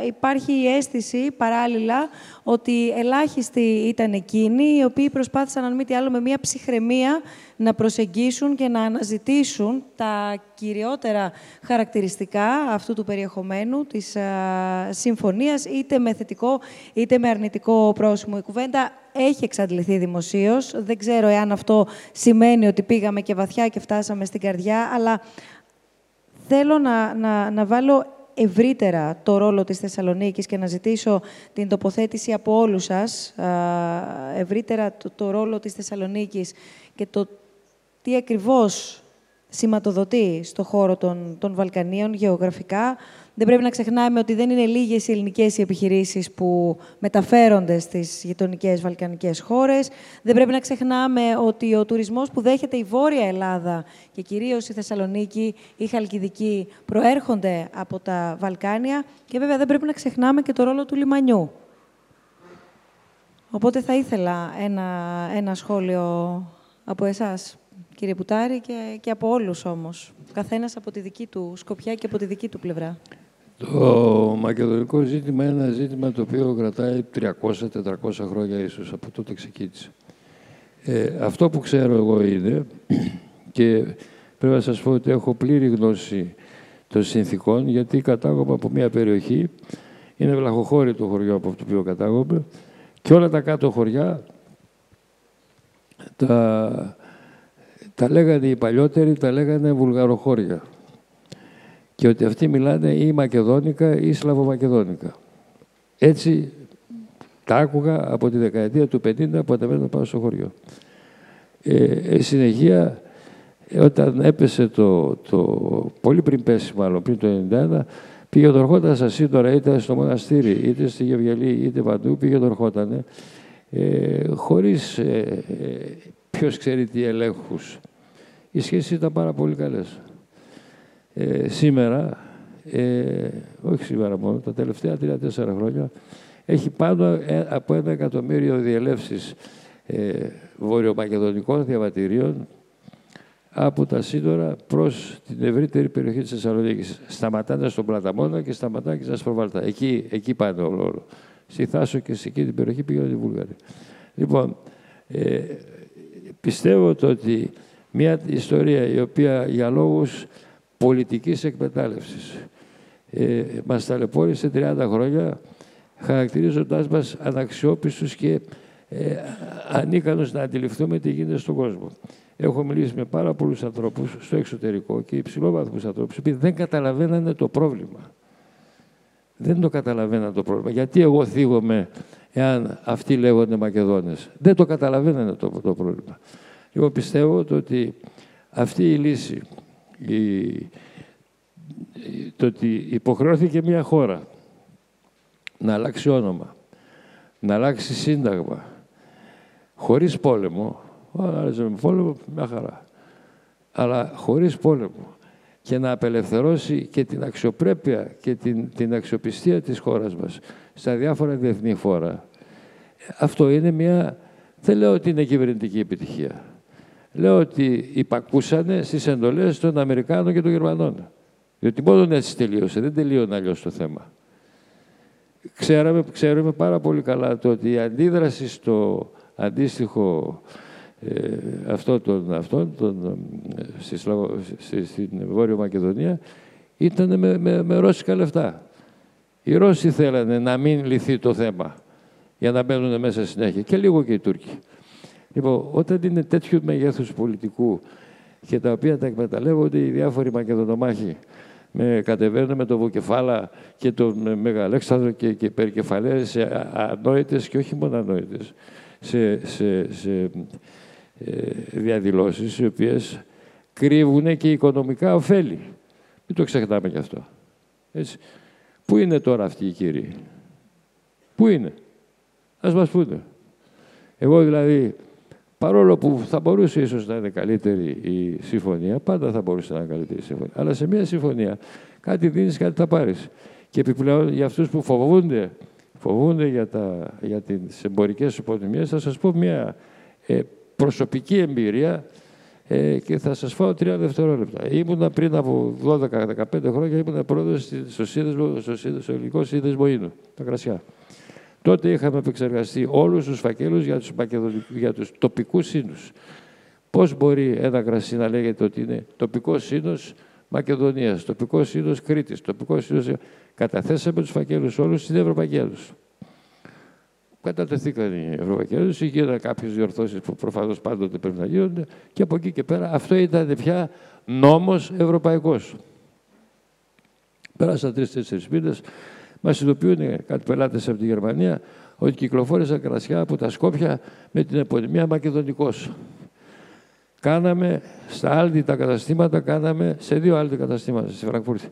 ε, υπάρχει η αίσθηση παράλληλα ότι ελάχιστοι ήταν εκείνοι οι οποίοι προσπάθησαν, αν μη τι άλλο, με μία ψυχραιμία να προσεγγίσουν και να αναζητήσουν τα κυριότερα χαρακτηριστικά αυτού του περιεχομένου της α, συμφωνίας, είτε με θετικό είτε με αρνητικό πρόσημο. Η κουβέντα έχει εξαντληθεί δημοσίως. Δεν ξέρω εάν αυτό σημαίνει ότι πήγαμε και βαθιά και φτάσαμε στην καρδιά, αλλά θέλω να, να, να βάλω ευρύτερα το ρόλο της Θεσσαλονίκης και να ζητήσω την τοποθέτηση από όλους σας, ευρύτερα το, το ρόλο της Θεσσαλονίκης και το τι ακριβώς σηματοδοτεί στο χώρο των, των Βαλκανίων γεωγραφικά, δεν πρέπει να ξεχνάμε ότι δεν είναι λίγες οι ελληνικές οι επιχειρήσεις που μεταφέρονται στις γειτονικές βαλκανικές χώρες. Δεν πρέπει να ξεχνάμε ότι ο τουρισμός που δέχεται η Βόρεια Ελλάδα και κυρίως η Θεσσαλονίκη, η Χαλκιδική, προέρχονται από τα Βαλκάνια. Και βέβαια δεν πρέπει να ξεχνάμε και το ρόλο του λιμανιού. Οπότε θα ήθελα ένα, ένα σχόλιο από εσάς, κύριε Πουτάρη, και, και από όλους όμως. Καθένας από τη δική του σκοπιά και από τη δική του πλευρά. Το μακεδονικό ζήτημα είναι ένα ζήτημα το οποίο κρατάει 300-400 χρόνια ίσως από τότε ξεκίνησε. Ε, αυτό που ξέρω εγώ είναι [CLEARS THROAT] και πρέπει να σας πω ότι έχω πλήρη γνώση των συνθήκων γιατί κατάγομαι από μια περιοχή είναι βλαχοχώρη το χωριό από το οποίο κατάγομαι και όλα τα κάτω χωριά τα, τα λέγανε οι παλιότεροι, τα λέγανε βουλγαροχώρια και ότι αυτοί μιλάνε ή Μακεδόνικα ή Σλαβομακεδόνικα. Έτσι τα άκουγα από τη δεκαετία του 50 που ανεβαίνω πάω στο χωριό. Ε, ε, συνεχεία, όταν έπεσε το, το, πολύ πριν πέσει μάλλον, πριν το 1991, πήγε το ερχόταν στα σύνορα, είτε στο μοναστήρι, είτε στη Γευγελή, είτε παντού, πήγε το ερχόταν, ε, χωρίς ε, ε, ποιος ξέρει τι ελέγχους. Οι σχέσεις ήταν πάρα πολύ καλές. Ε, σήμερα, ε, όχι σήμερα μόνο, τα τελευταία τρία-τέσσερα χρόνια, έχει πάνω ε, από ένα εκατομμύριο διελεύσεις ε, βορειομακεδονικών διαβατηρίων από τα σύνορα προς την ευρύτερη περιοχή της Θεσσαλονίκης. Σταματάνε στον Πλαταμόνα και σταματάνε και στα Σπροβάλτα. Εκεί, εκεί πάνε όλο, όλο. Στη Θάσο και σε εκείνη την περιοχή πήγαινε οι Βούλγαροι. Λοιπόν, ε, πιστεύω ότι μια ιστορία η οποία για λόγους πολιτικής εκμετάλλευσης. Ε, μας ταλαιπώρησε 30 χρόνια χαρακτηρίζοντάς μας αναξιόπιστους και ε, ανίκανους να αντιληφθούμε τι γίνεται στον κόσμο. Έχω μιλήσει με πάρα πολλούς ανθρώπους στο εξωτερικό και υψηλόβαθμους ανθρώπους που δεν καταλαβαίνανε το πρόβλημα. Δεν το καταλαβαίνανε το πρόβλημα. Γιατί εγώ θίγομαι εάν αυτοί λέγονται Μακεδόνες. Δεν το καταλαβαίνανε το, το πρόβλημα. Εγώ πιστεύω ότι αυτή η λύση η, το ότι υποχρεώθηκε μια χώρα να αλλάξει όνομα, να αλλάξει σύνταγμα, χωρίς πόλεμο, άλλαζε με πόλεμο, μια χαρά, αλλά χωρίς πόλεμο και να απελευθερώσει και την αξιοπρέπεια και την, την αξιοπιστία της χώρας μας στα διάφορα διεθνή φόρα. Αυτό είναι μια, δεν λέω ότι είναι κυβερνητική επιτυχία. Λέω ότι υπακούσανε στις εντολές των Αμερικάνων και των Γερμανών. Διότι μόνο έτσι τελείωσε, δεν τελείωνε αλλιώς το θέμα. Ξέραμε, ξέρουμε πάρα πολύ καλά το ότι η αντίδραση στο αντίστοιχο ε, αυτό των, αυτών, των, ε, στη, στη, στην Βόρεια Μακεδονία ήταν με, με, με ρώσικα λεφτά. Οι Ρώσοι θέλανε να μην λυθεί το θέμα για να μπαίνουν μέσα συνέχεια και λίγο και οι Τούρκοι. Λοιπόν, όταν είναι τέτοιου μεγέθους πολιτικού και τα οποία τα εκμεταλλεύονται οι διάφοροι Μακεδονομάχοι με, κατεβαίνουν με το Βοκεφάλα και τον Μεγαλέξανδρο και, και περικεφαλές σε ανόητες και όχι μόνο ανόητες, σε, σε, σε ε, διαδηλώσεις οι οποίες κρύβουν και οικονομικά ωφέλη. Μην το ξεχνάμε κι αυτό. Έτσι. Πού είναι τώρα αυτοί οι κύριοι; Πού είναι; Ας μας πούνε. Εγώ δηλαδή, παρόλο που θα μπορούσε ίσως να είναι καλύτερη η συμφωνία, πάντα θα μπορούσε να είναι καλύτερη η συμφωνία. Αλλά σε μια συμφωνία κάτι δίνεις, κάτι θα πάρεις. Και επιπλέον για αυτούς που φοβούνται, φοβούνται για, τα, για τις εμπορικές υποτιμίες, θα σας πω μια ε, προσωπική εμπειρία ε, και θα σας φάω τρία δευτερόλεπτα. Ήμουνα πριν από 12-15 χρόνια, ήμουνα πρόεδρος στο, σύνδεσμο, στο, στο ελληνικό σύνδεσμο Ίνου, τα κρασιά. Τότε είχαμε επεξεργαστεί όλους τους φακέλους για τους, για τους τοπικούς σύνους. Πώς μπορεί ένα κρασί να λέγεται ότι είναι τοπικό σύνος Μακεδονίας, τοπικό σύνος Κρήτης, τοπικό σύνος... Καταθέσαμε τους φακέλους όλους στην Ευρωπαϊκή Ένωση κατατεθήκαν οι Ευρωπαϊκή Ένωση, γίνανε κάποιες διορθώσεις που προφανώς πάντοτε πρέπει να γίνονται και από εκεί και πέρα αυτό ήταν πια νόμος ευρωπαϊκός. Πέρασαν τρει-τέσσερι μήνες, μα ειδοποιούν κάτι πελάτες από τη Γερμανία ότι κυκλοφόρησαν κρασιά από τα Σκόπια με την επωνυμία Μακεδονικός. Κάναμε στα άλλη τα καταστήματα, κάναμε σε δύο άλλη καταστήματα στη Φραγκφούρτη.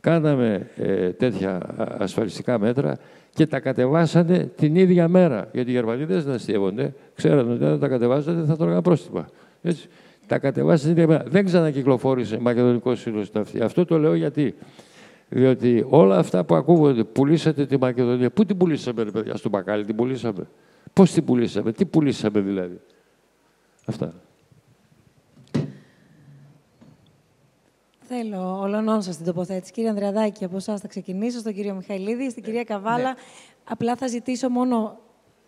Κάναμε ε, τέτοια ασφαλιστικά μέτρα και τα κατεβάσανε την ίδια μέρα. Γιατί οι Γερμανοί δεν αστείευονται. Ξέρανε ότι αν τα κατεβάσανε θα τρώγαν πρόστιμα. Έτσι. Τα κατεβάσανε την ίδια μέρα. Δεν ξανακυκλοφόρησε μακεδονικός σύλλογος αυτή. Αυτό το λέω γιατί. Διότι όλα αυτά που ακούγονται, πουλήσατε τη Μακεδονία. Πού την πουλήσαμε, ρε παιδιά, στο μπακάλι την πουλήσαμε; Πώς την πουλήσαμε, τι πουλήσαμε δηλαδή; Αυτά. Θέλω όλων σας την τοποθέτηση. Κύριε Ανδρεαδάκη, από εσάς θα ξεκινήσω, στον κύριο Μιχαηλίδη, στην κυρία Καβάλα. Ναι. Απλά θα ζητήσω μόνο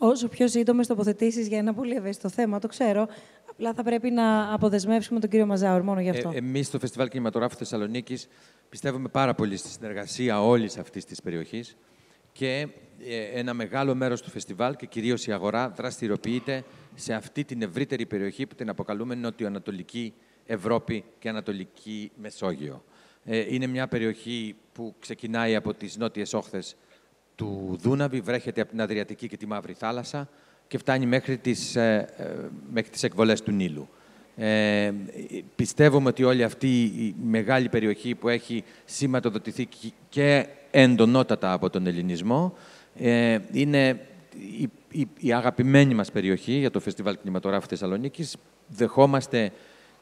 όσο πιο σύντομες τοποθετήσεις για ένα πολύ ευαίσθητο θέμα, το ξέρω. Απλά θα πρέπει να αποδεσμεύσουμε τον κύριο Μαζάουρ μόνο γι' αυτό. Ε, Εμείς στο Φεστιβάλ Κινηματογράφου Θεσσαλονίκης πιστεύουμε πάρα πολύ στη συνεργασία όλης αυτής της περιοχής και ε, ένα μεγάλο μέρος του φεστιβάλ και κυρίως η αγορά δραστηριοποιείται σε αυτή την ευρύτερη περιοχή που την αποκαλούμε Νοτιοανατολική Ευρώπη και Ανατολική Μεσόγειο. Ε, είναι μια περιοχή που ξεκινάει από τις νότιες όχθες του Δούναβη, βρέχεται από την Αδριατική και τη Μαύρη Θάλασσα και φτάνει μέχρι τις, ε, ε, μέχρι τις εκβολές του Νείλου. Ε, πιστεύουμε ότι όλη αυτή η μεγάλη περιοχή που έχει σηματοδοτηθεί και εντονότατα από τον ελληνισμό ε, είναι η, η, η, αγαπημένη μας περιοχή για το Φεστιβάλ Κινηματογράφου Θεσσαλονίκης. Δεχόμαστε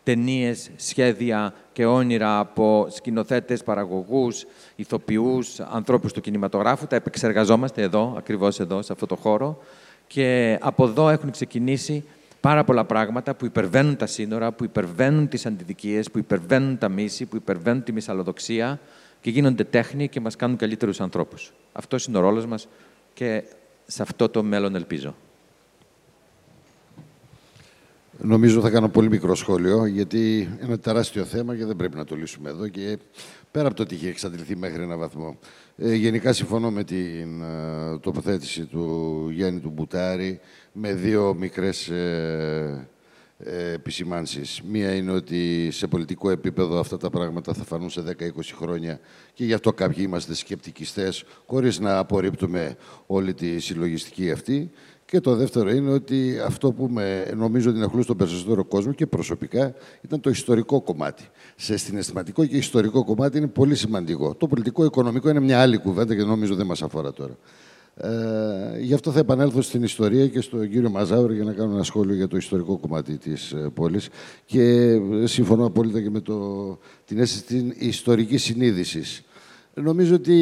ταινίες, σχέδια και όνειρα από σκηνοθέτες, παραγωγούς, ηθοποιούς, ανθρώπους του κινηματογράφου. Τα επεξεργαζόμαστε εδώ, ακριβώς εδώ, σε αυτό το χώρο. Και από εδώ έχουν ξεκινήσει πάρα πολλά πράγματα που υπερβαίνουν τα σύνορα, που υπερβαίνουν τις αντιδικίες, που υπερβαίνουν τα μίση, που υπερβαίνουν τη μυσαλλοδοξία και γίνονται τέχνη και μας κάνουν καλύτερους ανθρώπους. Αυτό είναι ο ρόλος μας και σε αυτό το μέλλον ελπίζω. Νομίζω θα κάνω πολύ μικρό σχόλιο, γιατί είναι ένα τεράστιο θέμα και δεν πρέπει να το λύσουμε εδώ και πέρα από το ότι είχε εξαντληθεί μέχρι ένα βαθμό. Ε, γενικά συμφωνώ με την ε, τοποθέτηση του Γιάννη του Μπουτάρη με δύο μικρές ε, ε, επισημάνσεις. Μία είναι ότι σε πολιτικό επίπεδο αυτά τα πράγματα θα φανούν σε 10-20 χρόνια και γι' αυτό κάποιοι είμαστε σκεπτικιστές, χωρίς να απορρίπτουμε όλη τη συλλογιστική αυτή. Και το δεύτερο είναι ότι αυτό που με, νομίζω ότι ενοχλούσε τον περισσότερο κόσμο και προσωπικά ήταν το ιστορικό κομμάτι. Σε συναισθηματικό και ιστορικό κομμάτι είναι πολύ σημαντικό. Το πολιτικό-οικονομικό είναι μια άλλη κουβέντα και νομίζω δεν μας αφορά τώρα. Ε, γι' αυτό θα επανέλθω στην ιστορία και στον κύριο Μαζάουρη για να κάνω ένα σχόλιο για το ιστορικό κομμάτι της ε, πόλης. Και ε, συμφωνώ απόλυτα και με το, την αίσθηση την ιστορικής συνείδησης. Νομίζω ότι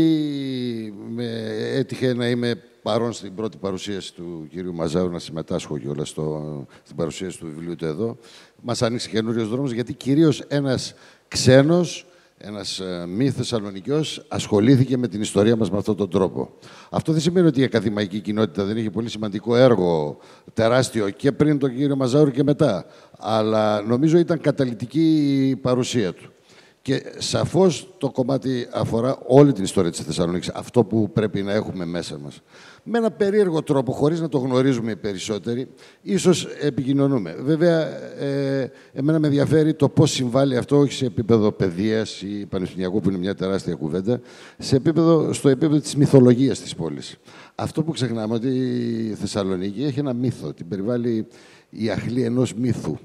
με, έτυχε να είμαι παρόν στην πρώτη παρουσίαση του κύριου Μαζάου να συμμετάσχω κιόλας στην παρουσίαση του βιβλίου του εδώ. Μας άνοιξε καινούριο δρόμο γιατί κυρίως ένας ξένος, ένας ε, μη Θεσσαλονικιός, ασχολήθηκε με την ιστορία μας με αυτόν τον τρόπο. Αυτό δεν σημαίνει ότι η ακαδημαϊκή κοινότητα δεν έχει πολύ σημαντικό έργο, τεράστιο και πριν τον κύριο Μαζάουρ και μετά. Αλλά νομίζω ήταν καταλητική η παρουσία του. Και σαφώς το κομμάτι αφορά όλη την ιστορία της Θεσσαλονίκης, αυτό που πρέπει να έχουμε μέσα μας. Με ένα περίεργο τρόπο, χωρίς να το γνωρίζουμε οι περισσότεροι, ίσως επικοινωνούμε. Βέβαια, ε, εμένα με ενδιαφέρει το πώς συμβάλλει αυτό, όχι σε επίπεδο παιδείας ή πανεπιστημιακού, που είναι μια τεράστια κουβέντα, σε επίπεδο, στο επίπεδο της μυθολογίας της πόλης. Αυτό που ξεχνάμε, ότι η Θεσσαλονίκη έχει ένα μύθο, την περιβάλλει η αχλή ενός μύθου.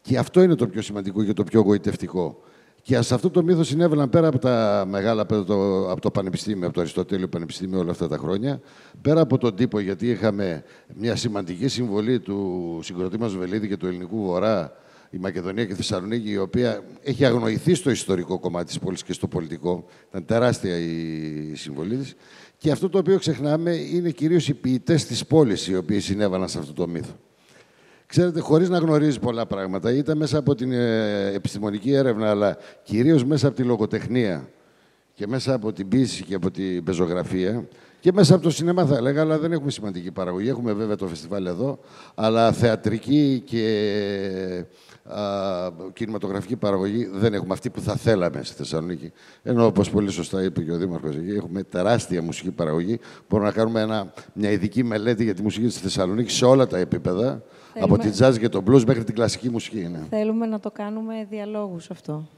Και αυτό είναι το πιο σημαντικό και το πιο γοητευτικό. Και σε αυτό το μύθος συνέβαιναν πέρα από τα μεγάλα, από το, από το Πανεπιστήμιο, από το Αριστοτέλειο Πανεπιστήμιο όλα αυτά τα χρόνια, πέρα από τον τύπο, γιατί είχαμε μια σημαντική συμβολή του συγκροτήματο Βελίδη και του Ελληνικού Βορρά, η Μακεδονία και η Θεσσαλονίκη, η οποία έχει αγνοηθεί στο ιστορικό κομμάτι της πόλης και στο πολιτικό. Ήταν τεράστια η συμβολή της. Και αυτό το οποίο ξεχνάμε είναι κυρίως οι ποιητές της πόλης οι οποίοι συνέβαλαν σε αυτό το μύθο. Ξέρετε, χωρίς να γνωρίζει πολλά πράγματα, είτε μέσα από την ε, επιστημονική έρευνα, αλλά κυρίως μέσα από τη λογοτεχνία και μέσα από την πίση και από την πεζογραφία και μέσα από το σινεμά θα έλεγα, αλλά δεν έχουμε σημαντική παραγωγή. Έχουμε βέβαια το φεστιβάλ εδώ, αλλά θεατρική και α, κινηματογραφική παραγωγή δεν έχουμε αυτή που θα θέλαμε στη Θεσσαλονίκη. Ενώ, όπως πολύ σωστά είπε και ο Δήμαρχος εκεί, έχουμε τεράστια μουσική παραγωγή. Μπορούμε να κάνουμε ένα, μια ειδική μελέτη για τη μουσική της Θεσσαλονίκη σε όλα τα επίπεδα. Από την jazz και το blues μέχρι την κλασική μουσική. Ναι. Θέλουμε να το κάνουμε διαλόγους αυτό.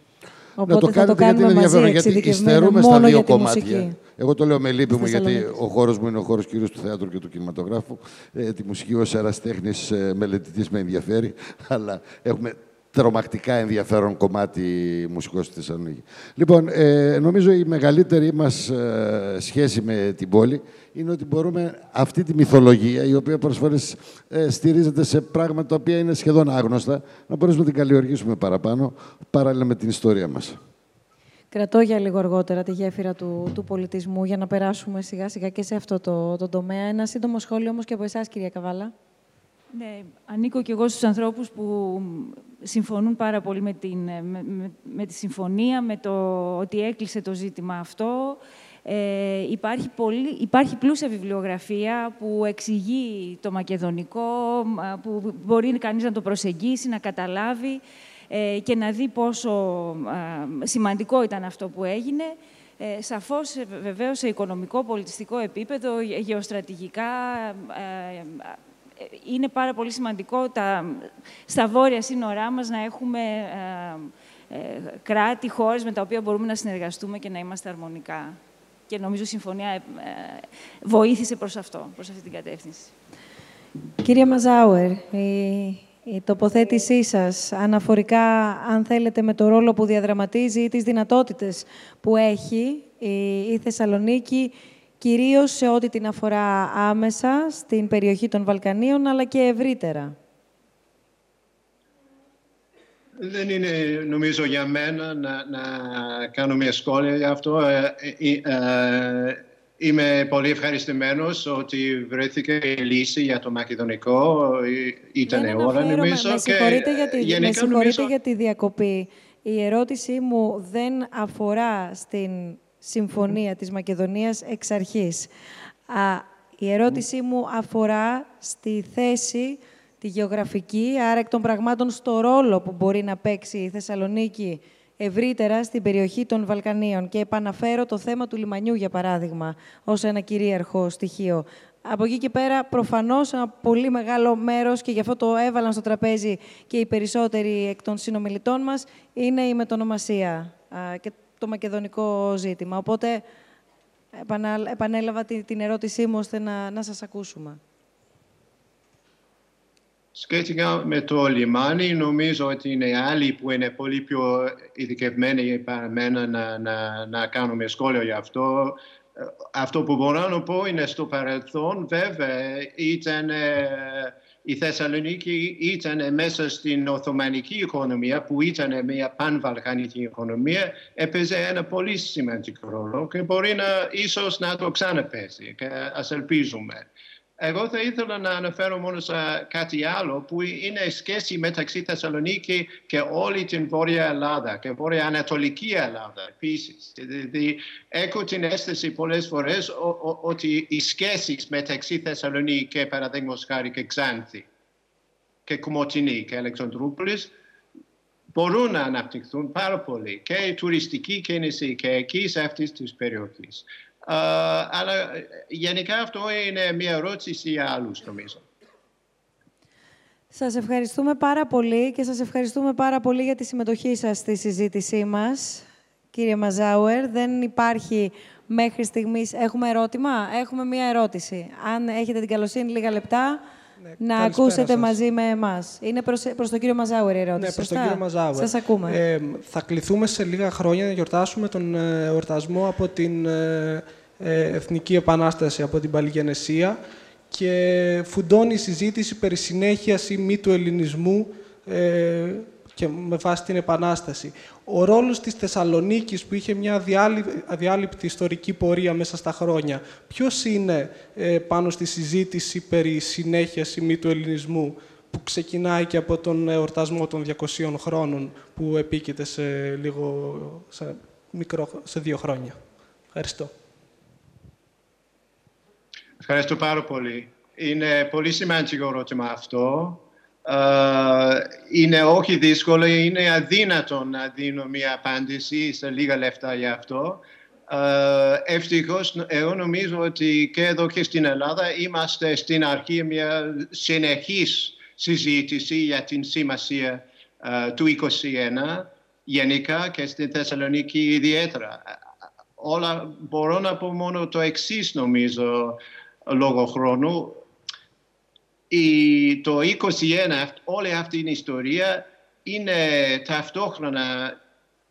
Οπότε να το θα το κάνουμε γιατί είναι μαζί, γιατί υστερούμε στα δύο κομμάτια. Μουσική. Εγώ το λέω με λύπη μου, γιατί ο χώρος μου είναι ο χώρος κυρίως του θεάτρου και του κινηματογράφου. Ε, τη μουσική ως εραστέχνη ε, μελετητής με ενδιαφέρει, [LAUGHS] αλλά έχουμε τρομακτικά ενδιαφέρον κομμάτι μουσικός στη Θεσσαλονίκη. Λοιπόν, ε, νομίζω η μεγαλύτερη μας ε, σχέση με την πόλη είναι ότι μπορούμε αυτή τη μυθολογία, η οποία πολλές φορές ε, στηρίζεται σε πράγματα τα οποία είναι σχεδόν άγνωστα, να μπορέσουμε να την καλλιεργήσουμε παραπάνω, παράλληλα με την ιστορία μας. Κρατώ για λίγο αργότερα τη γέφυρα του, του πολιτισμού για να περάσουμε σιγά σιγά και σε αυτό το, το τομέα. Ένα σύντομο σχόλιο όμως και από εσάς, κυρία Καβάλα. Ναι, ανήκω και εγώ στους ανθρώπους που συμφωνούν πάρα πολύ με, την, με, με, τη συμφωνία, με το ότι έκλεισε το ζήτημα αυτό. Ε, υπάρχει, πολύ, υπάρχει πλούσια βιβλιογραφία που εξηγεί το μακεδονικό, που μπορεί κανείς να το προσεγγίσει, να καταλάβει ε, και να δει πόσο σημαντικό ήταν αυτό που έγινε. Ε, σαφώς, βεβαίως, σε οικονομικό, πολιτιστικό επίπεδο, γεωστρατηγικά, ε, είναι πάρα πολύ σημαντικό τα, στα βόρεια σύνορά μας να έχουμε ε, ε, κράτη, χώρες με τα οποία μπορούμε να συνεργαστούμε και να είμαστε αρμονικά. Και νομίζω η Συμφωνία ε, βοήθησε προς αυτό, προς αυτή την κατεύθυνση. Κύριε Μαζάουερ, η, η τοποθέτησή σας αναφορικά, αν θέλετε, με το ρόλο που διαδραματίζει ή τις δυνατότητες που έχει η, η Θεσσαλονίκη κυρίως σε ό,τι την αφορά άμεσα στην περιοχή των Βαλκανίων, αλλά και ευρύτερα. Δεν είναι, νομίζω, για μένα να, να κάνω μια σχόλια για αυτό. Ε, ε, ε, είμαι πολύ ευχαριστημένος ότι βρέθηκε η λύση για το μακεδονικό. Ήταν ώρα, νομίζω. Με συγχωρείτε, για, τη, με συγχωρείτε για τη διακοπή. Η ερώτησή μου δεν αφορά στην συμφωνία της Μακεδονίας εξ αρχής. Α, η ερώτησή μου αφορά στη θέση, τη γεωγραφική, άρα εκ των πραγμάτων στο ρόλο που μπορεί να παίξει η Θεσσαλονίκη ευρύτερα στην περιοχή των Βαλκανίων. Και επαναφέρω το θέμα του λιμανιού, για παράδειγμα, ως ένα κυρίαρχο στοιχείο. Από εκεί και πέρα, προφανώς, ένα πολύ μεγάλο μέρος, και γι' αυτό το έβαλαν στο τραπέζι και οι περισσότεροι εκ των συνομιλητών μας, είναι η μετονομασία. Και το μακεδονικό ζήτημα. Οπότε επανέλαβα την ερώτησή μου ώστε να, να σας ακούσουμε. Σχετικά με το λιμάνι, νομίζω ότι είναι άλλοι που είναι πολύ πιο ειδικευμένοι para μένα να, να, να κάνουμε σχόλιο γι' αυτό. Αυτό που μπορώ να πω είναι στο παρελθόν, βέβαια, ήταν η Θεσσαλονίκη ήταν μέσα στην Οθωμανική οικονομία που ήταν μια πανβαλκανική οικονομία έπαιζε ένα πολύ σημαντικό ρόλο και μπορεί να ίσως να το ξαναπέσει και ας ελπίζουμε. Εγώ θα ήθελα να αναφέρω μόνο σε κάτι άλλο που είναι η σχέση μεταξύ Θεσσαλονίκη και όλη την Βόρεια Ελλάδα και Βόρεια Ανατολική Ελλάδα επίσης. Δηλαδή, έχω την αίσθηση πολλές φορές ότι οι σχέσεις μεταξύ Θεσσαλονίκη και παραδείγματος χάρη και Ξάνθη και Κομωτινή και Αλεξανδρούπολης μπορούν να αναπτυχθούν πάρα πολύ και η τουριστική κίνηση και εκεί σε αυτές τις περιοχές. Αλλά γενικά αυτό είναι μια ερώτηση για άλλους νομίζω. Σας ευχαριστούμε πάρα πολύ και σας ευχαριστούμε πάρα πολύ για τη συμμετοχή σας στη συζήτησή μας. Κύριε Μαζάουερ, δεν υπάρχει μέχρι στιγμής... Έχουμε ερώτημα; Έχουμε μία ερώτηση. Αν έχετε την καλοσύνη λίγα λεπτά, ναι, να ακούσετε σας. μαζί με εμάς. Είναι προς, προς τον κύριο Μαζάουερ η ερώτηση, Ναι, προς τον κύριο Μαζάουερ. Σας ακούμε. Ε, θα κληθούμε σε λίγα χρόνια να γιορτάσουμε τον ε, εορτασμό από την ε, ε, Εθνική Επανάσταση, από την Παλιγενεσία και φουντώνει η συζήτηση περί συνέχειας ή μη του ελληνισμού ε, και με βάση την Επανάσταση. Ο ρόλος της Θεσσαλονίκης που είχε μια αδιάλειπτη ιστορική πορεία μέσα στα χρόνια, ποιος είναι ε, πάνω στη συζήτηση περί συνέχειας ή μη του ελληνισμού που ξεκινάει και από τον εορτασμό των 200 χρόνων που επίκειται σε, λίγο, σε, μικρό, σε δύο χρόνια. Ευχαριστώ. Ευχαριστώ πάρα πολύ. Είναι πολύ σημαντικό ερώτημα αυτό. Είναι όχι δύσκολο, είναι αδύνατο να δίνω μια απάντηση σε λίγα λεφτά για αυτό. Uh, ευτυχώς, εγώ νομίζω ότι και εδώ και στην Ελλάδα είμαστε στην αρχή μια συνεχής συζήτηση για την σημασία του 21 γενικά και στην Θεσσαλονίκη ιδιαίτερα. Όλα μπορώ να πω μόνο το εξής νομίζω λόγω χρόνου. Η, το 21, όλη αυτή η ιστορία είναι ταυτόχρονα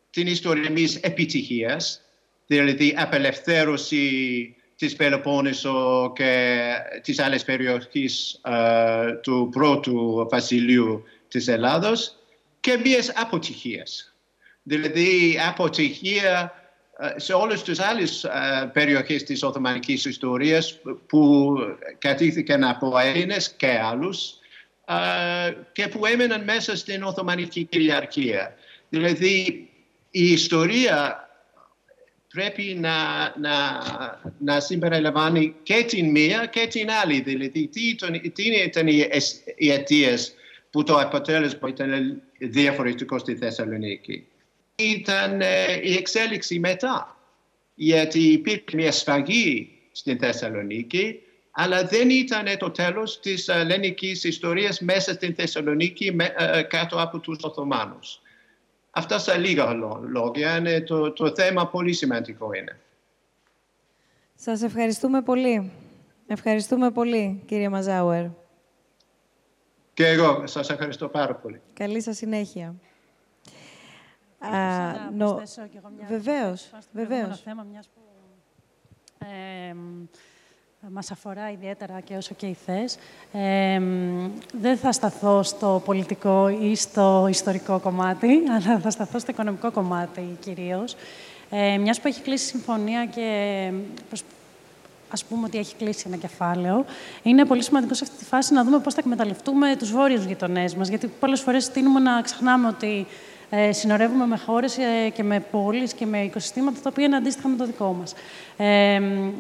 την ιστορία μιας επιτυχίας, δηλαδή απελευθέρωση της Πελοπόννησο και της άλλες περιοχής uh, του πρώτου βασιλείου της Ελλάδος και μιας αποτυχίας. Δηλαδή αποτυχία ε, σε όλες τις άλλες ε, περιοχές της Οθωμανικής ιστορίας που κατήχθηκαν από Έλληνες και άλλους ε, και που έμεναν μέσα στην Οθωμανική κυριαρχία. Δηλαδή η ιστορία πρέπει να, να, να συμπεριλαμβάνει και την μία και την άλλη. Δηλαδή τι, τι ήταν οι, οι αιτίες που το αποτέλεσμα ήταν διαφορετικό στη Θεσσαλονίκη ήταν ε, η εξέλιξη μετά. Γιατί υπήρχε μια σφαγή στην Θεσσαλονίκη, αλλά δεν ήταν το τέλος της ελληνικής ιστορίας μέσα στην Θεσσαλονίκη ε, κάτω από τους Οθωμάνους. Αυτά στα λίγα λόγια είναι το, το θέμα πολύ σημαντικό είναι. Σας ευχαριστούμε πολύ. Ευχαριστούμε πολύ, κύριε Μαζάουερ. Και εγώ σας ευχαριστώ πάρα πολύ. Καλή σας συνέχεια. Να νο... και εγώ μια βεβαίως, βεβαίως. θέμα, μιας που ε, μας αφορά ιδιαίτερα και όσο και η θες. Ε, δεν θα σταθώ στο πολιτικό ή στο ιστορικό κομμάτι, [LAUGHS] αλλά θα σταθώ στο οικονομικό κομμάτι κυρίως. Ε, μιας που έχει κλείσει συμφωνία και ας πούμε ότι έχει κλείσει ένα κεφάλαιο, είναι πολύ σημαντικό σε αυτή τη φάση να δούμε πώς θα εκμεταλλευτούμε τους βόρειους γειτονές μας. Γιατί πολλές φορές τείνουμε να ξεχνάμε ότι ε, συνορεύουμε με χώρες ε, και με πόλεις και με οικοσυστήματα τα οποία είναι αντίστοιχα με το δικό μας. Ε,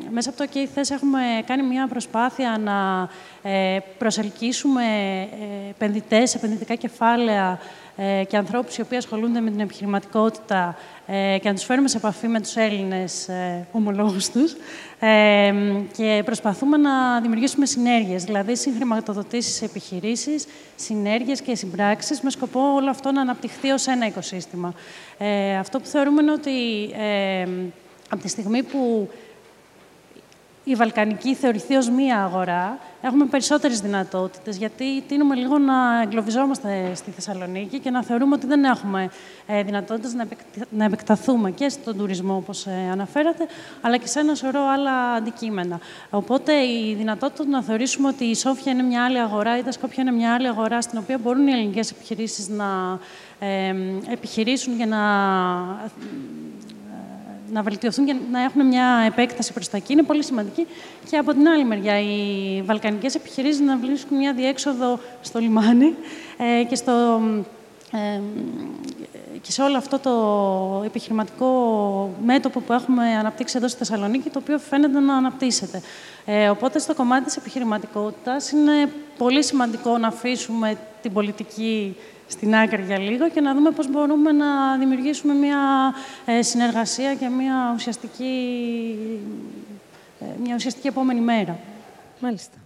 μέσα από το OK Θες έχουμε κάνει μια προσπάθεια να ε, προσελκύσουμε ε, επενδυτές, επενδυτικά κεφάλαια ε, και ανθρώπους οι οποίοι ασχολούνται με την επιχειρηματικότητα ε, και να τους φέρουμε σε επαφή με τους Έλληνες ε, ομολόγους τους ε, και προσπαθούμε να δημιουργήσουμε συνέργειες, δηλαδή συγχρηματοδοτήσεις σε επιχειρήσεις, συνέργειες και συμπράξεις με σκοπό όλο αυτό να αναπτυχθεί ως ένα οικοσύστημα. Ε, αυτό που θεωρούμε είναι ότι ε, από τη στιγμή που η Βαλκανική θεωρηθεί ως μία αγορά, έχουμε περισσότερες δυνατότητες, γιατί τίνουμε λίγο να εγκλωβιζόμαστε στη Θεσσαλονίκη και να θεωρούμε ότι δεν έχουμε ε, δυνατότητες να επεκταθούμε και στον τουρισμό, όπως ε, αναφέρατε, αλλά και σε ένα σωρό άλλα αντικείμενα. Οπότε η δυνατότητα να θεωρήσουμε ότι η Σόφια είναι μια άλλη αγορά ή τα Σκόπια είναι μια άλλη αγορά, στην οποία μπορούν οι ελληνικές επιχειρήσεις να ε, επιχειρήσουν και να να βελτιωθούν και να έχουν μια επέκταση προς τα εκεί είναι πολύ σημαντική. Και από την άλλη μεριά, οι βαλκανικές επιχειρήσεις να βρίσκουν μια διέξοδο στο λιμάνι ε, και στο Ε, και σε όλο αυτό το επιχειρηματικό μέτωπο που έχουμε αναπτύξει εδώ στη Θεσσαλονίκη, το οποίο φαίνεται να αναπτύσσεται. Ε, οπότε, στο κομμάτι της επιχειρηματικότητας είναι πολύ σημαντικό να αφήσουμε την πολιτική στην άκρη για λίγο και να δούμε πώς μπορούμε να δημιουργήσουμε μια ε, συνεργασία και μια ουσιαστική, ε, μια ουσιαστική επόμενη μέρα. Μάλιστα.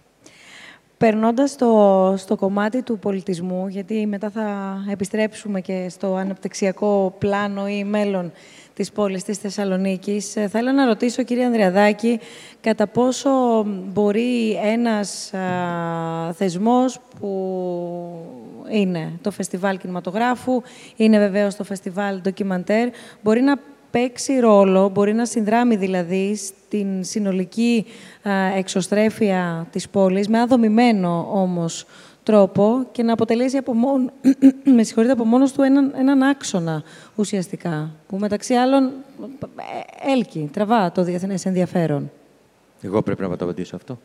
Περνώντας στο, στο κομμάτι του πολιτισμού, γιατί μετά θα επιστρέψουμε και στο αναπτυξιακό πλάνο ή μέλλον της πόλης της Θεσσαλονίκης, ε, θα ήθελα να ρωτήσω, κύριε Ανδριαδάκη, κατά πόσο μπορεί ένας α, θεσμός που είναι το Φεστιβάλ Κινηματογράφου, είναι βεβαίως το Φεστιβάλ Ντοκιμαντέρ, μπορεί να παίξει ρόλο, μπορεί να συνδράμει δηλαδή στην συνολική εξωστρέφεια της πόλης, με αδομημένο όμως τρόπο και να αποτελέσει από, μόνο, [CLEARS THROAT] με από μόνος του έναν, έναν άξονα ουσιαστικά, που μεταξύ άλλων ε, έλκει, τραβά το διεθνές ενδιαφέρον. Εγώ πρέπει να το απαντήσω αυτό.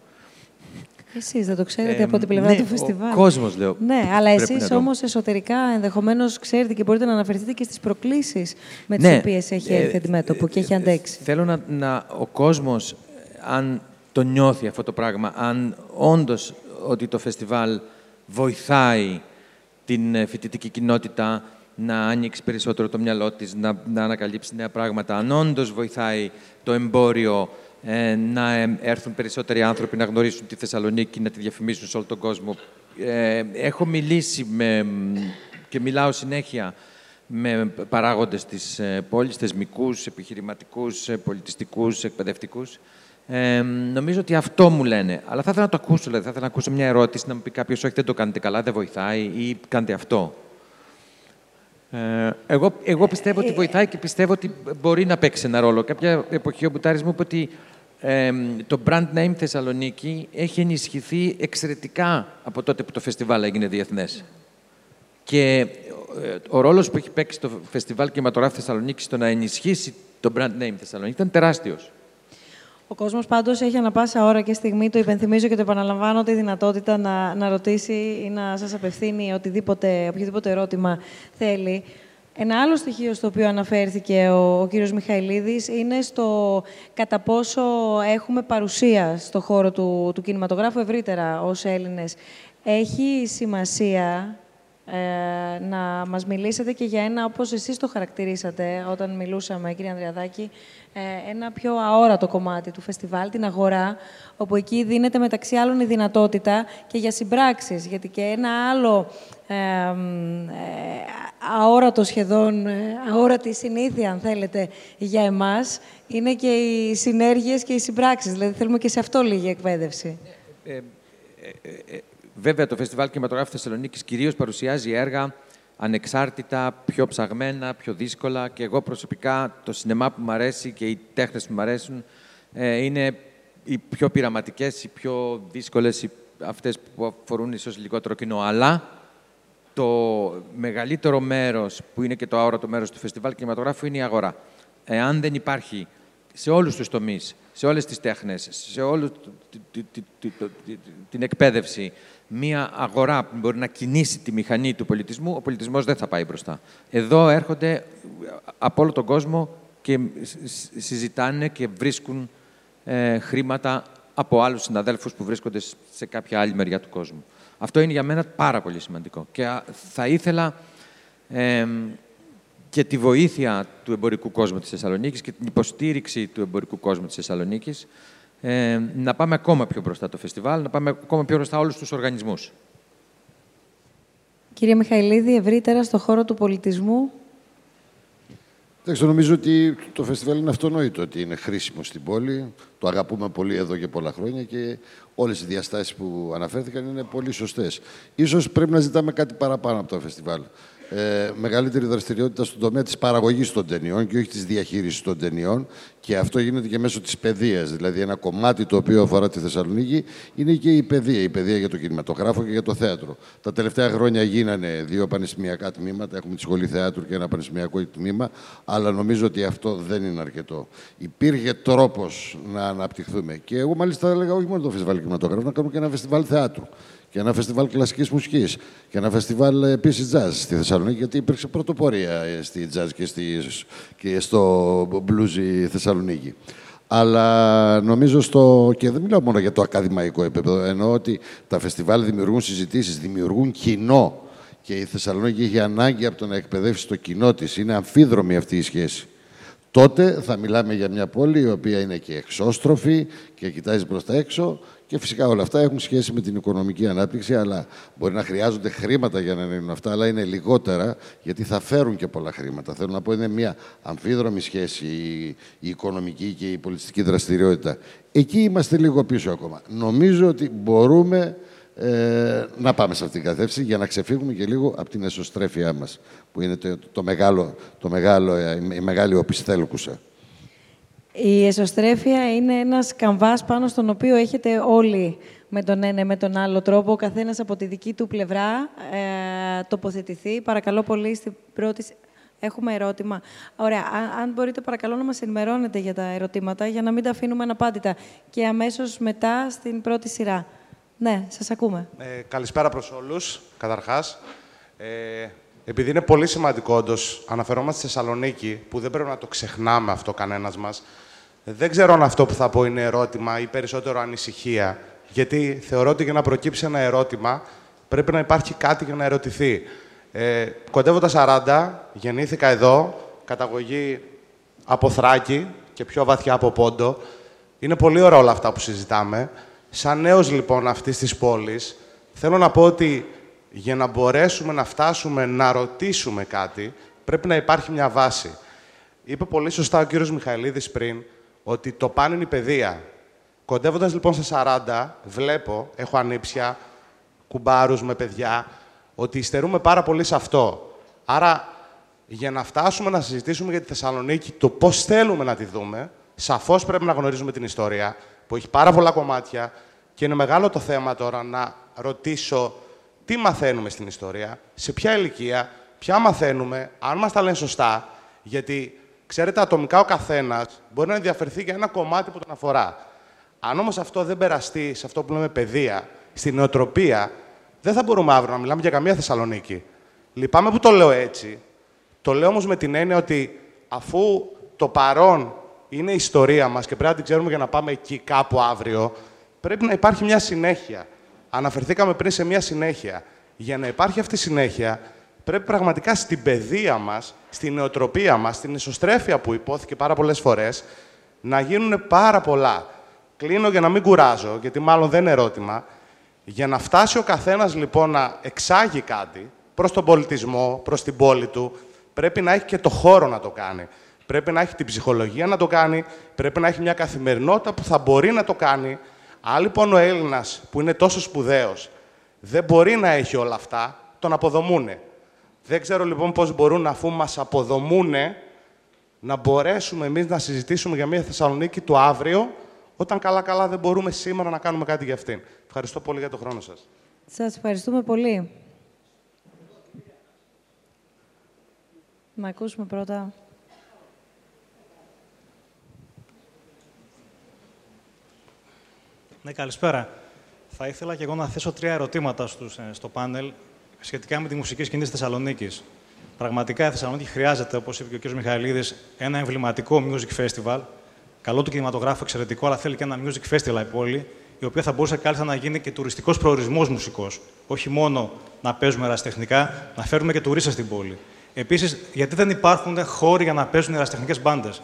Εσείς δεν το ξέρετε ε, από την πλευρά ναι, του φεστιβάλ. Ο κόσμος, λέω. Ναι, αλλά εσείς όμως εσωτερικά ενδεχομένως ξέρετε και μπορείτε να αναφερθείτε και στις προκλήσεις με τις ναι, οποίες έχει έρθει αντιμέτωπο και έχει αντέξει. Θέλω να, να ο κόσμος, αν το νιώθει αυτό το πράγμα, αν όντως ότι το φεστιβάλ βοηθάει την ε, φοιτητική κοινότητα να ανοίξει περισσότερο το μυαλό της, να, να ανακαλύψει νέα πράγματα, αν όντως βοηθάει το εμπόριο ε, να έρθουν περισσότεροι άνθρωποι να γνωρίσουν τη Θεσσαλονίκη, να τη διαφημίσουν σε όλο τον κόσμο. Ε, έχω μιλήσει με, και μιλάω συνέχεια με παράγοντες της ε, πόλης, θεσμικούς, επιχειρηματικούς, ε, πολιτιστικούς, εκπαιδευτικούς. Ε, νομίζω ότι αυτό μου λένε. Αλλά θα ήθελα να το ακούσω. Δηλαδή, θα ήθελα να ακούσω μια ερώτηση να μου πει κάποιος: Όχι, δεν το κάνετε καλά, δεν βοηθάει ή κάντε αυτό. Ε, εγώ, εγώ πιστεύω ότι βοηθάει και πιστεύω ότι μπορεί να παίξει ένα ρόλο. Κάποια εποχή ο Μπουτάρης μου είπε ότι το brand name Θεσσαλονίκη έχει ενισχυθεί εξαιρετικά από τότε που το φεστιβάλ έγινε διεθνές. Και ε, ο ρόλος που έχει παίξει το φεστιβάλ κινηματογράφου Θεσσαλονίκη στο να ενισχύσει το brand name Θεσσαλονίκη ήταν τεράστιος. Ο κόσμος πάντως έχει ανα πάσα ώρα και στιγμή, το υπενθυμίζω και το επαναλαμβάνω, τη δυνατότητα να, να ρωτήσει ή να σας απευθύνει οτιδήποτε, οποιοδήποτε ερώτημα θέλει. Ένα άλλο στοιχείο στο οποίο αναφέρθηκε ο, ο κύριος Μιχαηλίδης είναι στο κατά πόσο έχουμε παρουσία στο χώρο του, του κινηματογράφου ευρύτερα ως Έλληνες. Έχει σημασία ε, να μας μιλήσετε και για ένα, όπως εσείς το χαρακτηρίσατε όταν μιλούσαμε, κύριε Ανδριαδάκη, ε, ένα πιο αόρατο κομμάτι του φεστιβάλ, την αγορά, όπου εκεί δίνεται μεταξύ άλλων η δυνατότητα και για συμπράξεις, γιατί και ένα άλλο ε, ε αόρατο σχεδόν, αόρατη συνήθεια, αν θέλετε, για εμάς, είναι και οι συνέργειες και οι συμπράξεις. Δηλαδή, θέλουμε και σε αυτό λίγη εκπαίδευση. Βέβαια, το Φεστιβάλ Κινηματογράφου Θεσσαλονίκης κυρίως παρουσιάζει έργα ανεξάρτητα, πιο ψαγμένα, πιο δύσκολα. Και εγώ προσωπικά το σινεμά που μου αρέσει και οι τέχνες που μου αρέσουν ε, είναι οι πιο πειραματικές, οι πιο δύσκολες, αυτές που αφορούν ίσως λιγότερο κοινό. Αλλά το μεγαλύτερο μέρος, που είναι και το αόρατο μέρος του φεστιβάλ κινηματογράφου, είναι η αγορά. Εάν δεν υπάρχει σε όλους τους τομείς, σε όλες τις τέχνες, σε όλη την εκπαίδευση, μία αγορά που μπορεί να κινήσει τη μηχανή του πολιτισμού, ο πολιτισμός δεν θα πάει μπροστά. Εδώ έρχονται από όλο τον κόσμο και συζητάνε και βρίσκουν ε, χρήματα από άλλους συναδέλφους που βρίσκονται σε κάποια άλλη μεριά του κόσμου. Αυτό είναι για μένα πάρα πολύ σημαντικό. Και θα ήθελα και τη βοήθεια του εμπορικού κόσμου της Θεσσαλονίκης και την υποστήριξη του εμπορικού κόσμου της Θεσσαλονίκης ε, να πάμε ακόμα πιο μπροστά το φεστιβάλ, να πάμε ακόμα πιο μπροστά όλους τους οργανισμούς. Κύριε Μιχαηλίδη, ευρύτερα στο χώρο του πολιτισμού. Εντάξει, νομίζω ότι το φεστιβάλ είναι αυτονόητο ότι είναι χρήσιμο στην πόλη. Το αγαπούμε πολύ εδώ και πολλά χρόνια και όλες οι διαστάσεις που αναφέρθηκαν είναι πολύ σωστές. Ίσως πρέπει να ζητάμε κάτι παραπάνω από το φεστιβάλ ε, μεγαλύτερη δραστηριότητα στον τομέα της παραγωγής των ταινιών και όχι της διαχείρισης των ταινιών Και αυτό γίνεται και μέσω της παιδείας. Δηλαδή, ένα κομμάτι το οποίο αφορά τη Θεσσαλονίκη είναι και η παιδεία. Η παιδεία για το κινηματογράφο και για το θέατρο. Τα τελευταία χρόνια γίνανε δύο πανεπιστημιακά τμήματα. Έχουμε τη Σχολή Θεάτρου και ένα πανεπιστημιακό τμήμα. Αλλά νομίζω ότι αυτό δεν είναι αρκετό. Υπήρχε τρόπος να αναπτυχθούμε. Και εγώ, μάλιστα, έλεγα όχι μόνο το φεστιβάλ κινηματογράφου, να κάνουμε και ένα φεστιβάλ θεάτρου και ένα φεστιβάλ κλασικής μουσικής και ένα φεστιβάλ επίσης jazz στη Θεσσαλονίκη, γιατί υπήρξε πρωτοπορία ε, στη jazz και, στη, και στο blues Θεσσαλονίκη. Αλλά νομίζω στο. και δεν μιλάω μόνο για το ακαδημαϊκό επίπεδο. Εννοώ ότι τα φεστιβάλ δημιουργούν συζητήσεις, δημιουργούν κοινό. Και η Θεσσαλονίκη έχει ανάγκη από το να εκπαιδεύσει το κοινό της. Είναι αμφίδρομη αυτή η σχέση. Τότε θα μιλάμε για μια πόλη η οποία είναι και εξώστροφη και κοιτάζει προς τα έξω και φυσικά όλα αυτά έχουν σχέση με την οικονομική ανάπτυξη, αλλά μπορεί να χρειάζονται χρήματα για να είναι αυτά, αλλά είναι λιγότερα γιατί θα φέρουν και πολλά χρήματα. Θέλω να πω είναι μια αμφίδρομη σχέση η, οικονομική και η πολιτιστική δραστηριότητα. Εκεί είμαστε λίγο πίσω ακόμα. Νομίζω ότι μπορούμε ε, να πάμε σε αυτήν την κατεύθυνση για να ξεφύγουμε και λίγο από την εσωστρέφειά μας, που είναι το, το μεγάλο, το μεγάλο, ε, η μεγάλη οπισθέλκουσα. Η εσωστρέφεια είναι ένας καμβάς πάνω στον οποίο έχετε όλοι με τον ένα με τον άλλο τρόπο, ο καθένας από τη δική του πλευρά ε, τοποθετηθεί. Παρακαλώ πολύ στην πρώτη... Έχουμε ερώτημα. Ωραία. Αν, μπορείτε παρακαλώ να μας ενημερώνετε για τα ερωτήματα, για να μην τα αφήνουμε αναπάντητα. Και αμέσως μετά στην πρώτη σειρά. Ναι, σας ακούμε. Ε, καλησπέρα προς όλους, καταρχάς. Ε, επειδή είναι πολύ σημαντικό, όντως, αναφερόμαστε στη Θεσσαλονίκη, που δεν πρέπει να το ξεχνάμε αυτό κανένας μας. Δεν ξέρω αν αυτό που θα πω είναι ερώτημα ή περισσότερο ανησυχία. Γιατί θεωρώ ότι για να προκύψει ένα ερώτημα πρέπει να υπάρχει κάτι για να ερωτηθεί. Ε, κοντεύω τα 40, γεννήθηκα εδώ, καταγωγή από Θράκη και πιο βαθιά από Πόντο. Είναι πολύ ωραία όλα αυτά που συζητάμε. Σαν νέος λοιπόν αυτής της πόλης, θέλω να πω ότι για να μπορέσουμε να φτάσουμε να ρωτήσουμε κάτι, πρέπει να υπάρχει μια βάση. Είπε πολύ σωστά ο κύριος Μιχαηλίδης πριν, ότι το πάνω είναι η παιδεία. Κοντεύοντας λοιπόν στα 40, βλέπω, έχω ανήψια, κουμπάρους με παιδιά, ότι υστερούμε πάρα πολύ σε αυτό. Άρα, για να φτάσουμε να συζητήσουμε για τη Θεσσαλονίκη, το πώς θέλουμε να τη δούμε, σαφώς πρέπει να γνωρίζουμε την ιστορία, που έχει πάρα πολλά κομμάτια και είναι μεγάλο το θέμα τώρα να ρωτήσω τι μαθαίνουμε στην ιστορία, σε ποια ηλικία, ποια μαθαίνουμε, αν μας τα λένε σωστά, γιατί Ξέρετε, ατομικά ο καθένας μπορεί να ενδιαφερθεί για ένα κομμάτι που τον αφορά. Αν όμως αυτό δεν περαστεί σε αυτό που λέμε παιδεία, στην νοοτροπία, δεν θα μπορούμε αύριο να μιλάμε για καμία Θεσσαλονίκη. Λυπάμαι που το λέω έτσι. Το λέω όμως με την έννοια ότι αφού το παρόν είναι η ιστορία μας και πρέπει να την ξέρουμε για να πάμε εκεί κάπου αύριο, πρέπει να υπάρχει μια συνέχεια. Αναφερθήκαμε πριν σε μια συνέχεια. Για να υπάρχει αυτή η συνέχεια, πρέπει πραγματικά στην παιδεία μας, στην νεοτροπία μας, στην ισοστρέφεια που υπόθηκε πάρα πολλές φορές, να γίνουν πάρα πολλά. Κλείνω για να μην κουράζω, γιατί μάλλον δεν είναι ερώτημα. Για να φτάσει ο καθένας λοιπόν να εξάγει κάτι προς τον πολιτισμό, προς την πόλη του, πρέπει να έχει και το χώρο να το κάνει. Πρέπει να έχει την ψυχολογία να το κάνει, πρέπει να έχει μια καθημερινότητα που θα μπορεί να το κάνει. Αν λοιπόν ο Έλληνας που είναι τόσο σπουδαίος δεν μπορεί να έχει όλα αυτά, τον αποδομούνε. Δεν ξέρω λοιπόν πώς μπορούν αφού μας αποδομούν να μπορέσουμε εμείς να συζητήσουμε για μια Θεσσαλονίκη του αύριο, όταν καλά-καλά δεν μπορούμε σήμερα να κάνουμε κάτι για αυτήν. Ευχαριστώ πολύ για τον χρόνο σας. Σας ευχαριστούμε πολύ. Να ακούσουμε πρώτα. Ναι, καλησπέρα. Θα ήθελα και εγώ να θέσω τρία ερωτήματα στους, ε, στο πάνελ σχετικά με τη μουσική σκηνή της Θεσσαλονίκης. Πραγματικά η Θεσσαλονίκη χρειάζεται, όπως είπε και ο κ. Μιχαηλίδης, ένα εμβληματικό music festival. Καλό του κινηματογράφου, εξαιρετικό, αλλά θέλει και ένα music festival η πόλη, η οποία θα μπορούσε κάλλιστα να γίνει και τουριστικός προορισμός μουσικός. Όχι μόνο να παίζουμε ερασιτεχνικά, να φέρουμε και τουρίστες στην πόλη. Επίσης, γιατί δεν υπάρχουν χώροι για να παίζουν ερασιτεχνικέ μπάντες;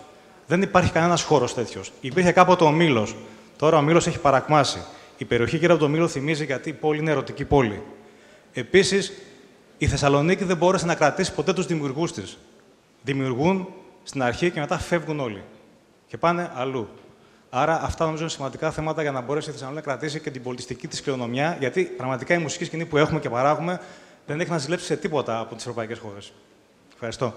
Δεν υπάρχει κανένας χώρος τέτοιος. Υπήρχε κάποτε ο Μήλος. Τώρα ο Μήλος έχει παρακμάσει. Η περιοχή γύρω από το Μήλο θυμίζει γιατί η πόλη είναι ερωτική πόλη. Επίσης, η Θεσσαλονίκη δεν μπόρεσε να κρατήσει ποτέ τους δημιουργούς της. Δημιουργούν στην αρχή και μετά φεύγουν όλοι. Και πάνε αλλού. Άρα, αυτά νομίζω είναι σημαντικά θέματα για να μπορέσει η Θεσσαλονίκη να κρατήσει και την πολιτιστική της κληρονομιά, γιατί πραγματικά η μουσική σκηνή που έχουμε και παράγουμε δεν έχει να ζηλέψει σε τίποτα από τις ευρωπαϊκές χώρες. Ευχαριστώ.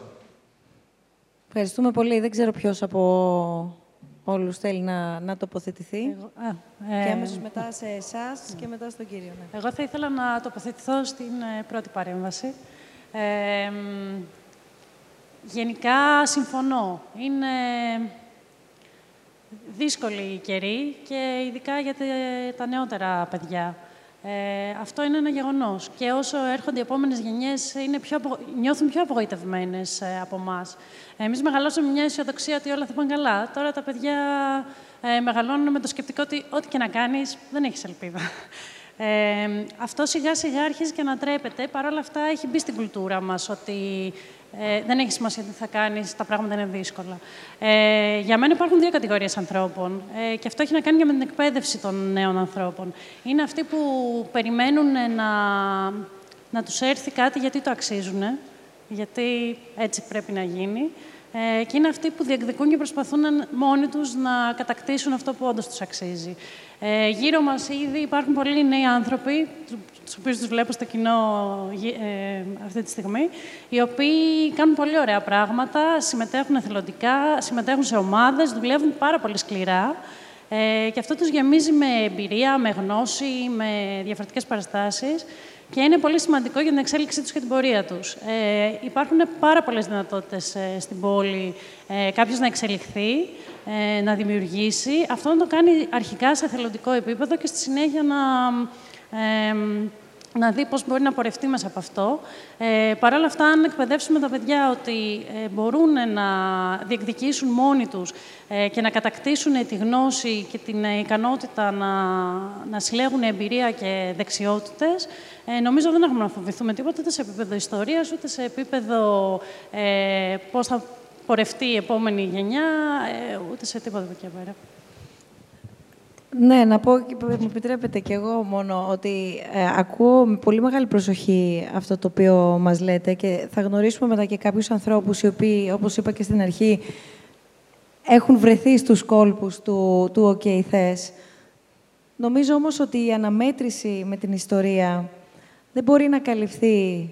Ευχαριστούμε πολύ. Δεν ξέρω ποιος από όλους θέλει να, να τοποθετηθεί. Εγώ, α, Και ε, αμέσως μετά σε εσάς και μετά στον κύριο. Ναι. Εγώ θα ήθελα να τοποθετηθώ στην ε, πρώτη παρέμβαση. Ε, μ, γενικά συμφωνώ. Είναι δύσκολη η καιρή και ειδικά για τε- τα νεότερα παιδιά. Ε, αυτό είναι ένα γεγονός. Και όσο έρχονται οι επόμενες γενιές, είναι πιο απο- νιώθουν πιο απογοητευμένες ε, από εμάς. Εμείς μεγαλώσαμε μια αισιοδοξία ότι όλα θα πάνε καλά. Τώρα τα παιδιά ε, μεγαλώνουν με το σκεπτικό ότι ό,τι και να κάνεις, δεν έχεις ελπίδα. Ε, αυτό σιγά σιγά αρχίζει και ανατρέπεται. Παρ' όλα αυτά έχει μπει στην κουλτούρα μας ότι ε, δεν έχει σημασία τι θα κάνεις, τα πράγματα είναι δύσκολα. Ε, για μένα υπάρχουν δύο κατηγορίες ανθρώπων ε, και αυτό έχει να κάνει και με την εκπαίδευση των νέων ανθρώπων. Είναι αυτοί που περιμένουν να, να τους έρθει κάτι γιατί το αξίζουν, γιατί έτσι πρέπει να γίνει. Ε, και είναι αυτοί που διεκδικούν και προσπαθούν να- μόνοι τους να κατακτήσουν αυτό που όντως τους αξίζει. Ε, γύρω μας ήδη υπάρχουν πολλοί νέοι άνθρωποι, του- τους οποίους τους βλέπω στο κοινό γη- ε, αυτή τη στιγμή, οι οποίοι κάνουν πολύ ωραία πράγματα, συμμετέχουν εθελοντικά, συμμετέχουν σε ομάδες, δουλεύουν πάρα πολύ σκληρά ε, και αυτό τους γεμίζει με εμπειρία, με γνώση, με διαφορετικές παραστάσεις και είναι πολύ σημαντικό για την εξέλιξή τους και την πορεία τους. Ε, υπάρχουν πάρα πολλές δυνατότητες ε, στην πόλη ε, κάποιος να εξελιχθεί, ε, να δημιουργήσει. Αυτό να το κάνει αρχικά σε εθελοντικό επίπεδο και στη συνέχεια να, ε, να δει πώς μπορεί να πορευτεί μέσα από αυτό. Ε, Παρ' όλα αυτά, αν εκπαιδεύσουμε τα παιδιά ότι ε, μπορούν να διεκδικήσουν μόνοι τους ε, και να κατακτήσουν τη γνώση και την ε, ικανότητα να, να συλλέγουν εμπειρία και δεξιότητες, ε, νομίζω δεν έχουμε να φοβηθούμε τίποτα, ούτε σε επίπεδο ιστορίας, ούτε σε επίπεδο ε, πώς θα πορευτεί η επόμενη γενιά, ε, ούτε σε τίποτα από εκεί και πέρα. Ναι, να πω, και μου επιτρέπετε κι εγώ μόνο, ότι ε, ακούω με πολύ μεγάλη προσοχή αυτό το οποίο μας λέτε και θα γνωρίσουμε μετά και κάποιους ανθρώπους οι οποίοι, όπως είπα και στην αρχή, έχουν βρεθεί στους κόλπους του, του «ΟΚ, θες». Νομίζω όμως ότι η αναμέτρηση με την ιστορία δεν μπορεί να καλυφθεί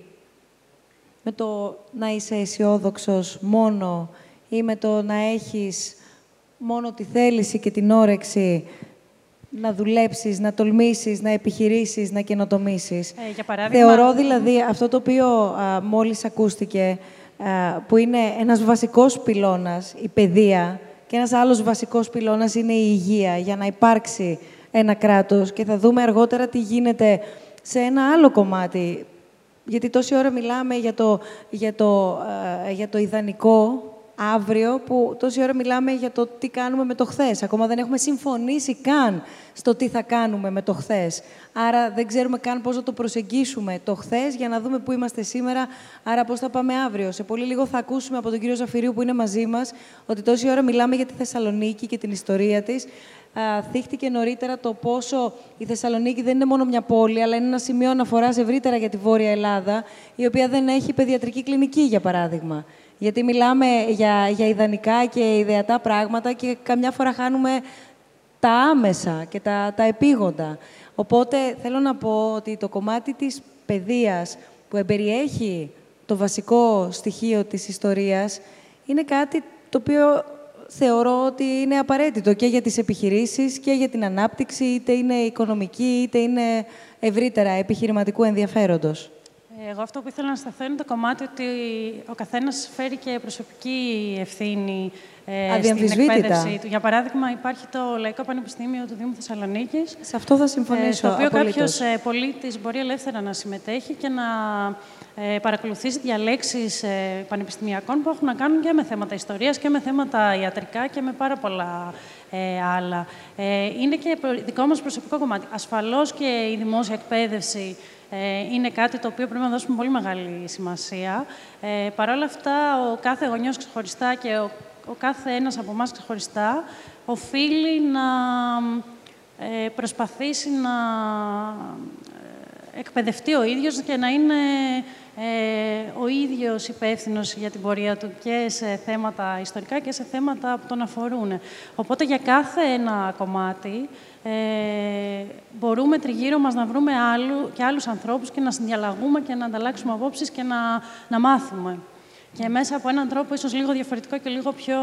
με το να είσαι αισιόδοξος μόνο ή με το να έχεις μόνο τη θέληση και την όρεξη να δουλέψεις, να τολμήσεις, να επιχειρήσεις, να καινοτομήσεις. Ε, για παράδειγμα- Θεωρώ δηλαδή αυτό το οποίο α, μόλις ακούστηκε, α, που είναι ένας βασικός πυλώνας, η παιδεία, και ένας άλλος βασικός πυλώνας είναι η υγεία, για να υπάρξει ένα κράτος. Και θα δούμε αργότερα τι γίνεται σε ένα άλλο κομμάτι. Γιατί τόση ώρα μιλάμε για το, για το, ε, για το ιδανικό αύριο, που τόση ώρα μιλάμε για το τι κάνουμε με το χθες. Ακόμα δεν έχουμε συμφωνήσει καν στο τι θα κάνουμε με το χθες. Άρα δεν ξέρουμε καν πώς θα το προσεγγίσουμε το χθες για να δούμε πού είμαστε σήμερα, άρα πώς θα πάμε αύριο. Σε πολύ λίγο θα ακούσουμε από τον κύριο Ζαφυρίου που είναι μαζί μας ότι τόση ώρα μιλάμε για τη Θεσσαλονίκη και την ιστορία της. Α, θύχτηκε νωρίτερα το πόσο η Θεσσαλονίκη δεν είναι μόνο μια πόλη, αλλά είναι ένα σημείο αναφοράς ευρύτερα για τη Βόρεια Ελλάδα, η οποία δεν έχει παιδιατρική κλινική, για παράδειγμα. Γιατί μιλάμε για, για ιδανικά και ιδεατά πράγματα και καμιά φορά χάνουμε τα άμεσα και τα, τα επίγοντα. Οπότε θέλω να πω ότι το κομμάτι της παιδείας που εμπεριέχει το βασικό στοιχείο της ιστορίας είναι κάτι το οποίο θεωρώ ότι είναι απαραίτητο και για τις επιχειρήσεις και για την ανάπτυξη, είτε είναι οικονομική, είτε είναι ευρύτερα επιχειρηματικού ενδιαφέροντος. Εγώ αυτό που ήθελα να σταθώ είναι το κομμάτι ότι ο καθένας φέρει και προσωπική ευθύνη ε, στην Αδιαμφισβήτητα. εκπαίδευση του. Για παράδειγμα, υπάρχει το Λαϊκό Πανεπιστήμιο του Δήμου Θεσσαλονίκης, Σε αυτό θα συμφωνήσω ε, στο οποίο απολύτως. κάποιος ε, πολίτης μπορεί ελεύθερα να συμμετέχει και να ε, παρακολουθήσει διαλέξεις ε, πανεπιστημιακών που έχουν να κάνουν και με θέματα ιστορίας και με θέματα ιατρικά και με πάρα πολλά ε, άλλα. Ε, είναι και προ- δικό μας προσωπικό κομμάτι. Ασφαλώς και η δημόσια εκπαίδευση ε, είναι κάτι το οποίο πρέπει να δώσουμε πολύ μεγάλη σημασία. Ε, Παρ' όλα αυτά, ο κάθε γονιός ξεχωριστά και ο, ο κάθε ένας από εμάς ξεχωριστά οφείλει να ε, προσπαθήσει να ε, εκπαιδευτεί ο ίδιος και να είναι ε, ο ίδιος υπεύθυνος για την πορεία του και σε θέματα ιστορικά και σε θέματα που τον αφορούν. Οπότε για κάθε ένα κομμάτι ε, μπορούμε τριγύρω μας να βρούμε άλλου, και άλλους ανθρώπους και να συνδιαλλαγούμε και να ανταλλάξουμε απόψεις και να, να μάθουμε. Και μέσα από έναν τρόπο ίσως λίγο διαφορετικό και λίγο πιο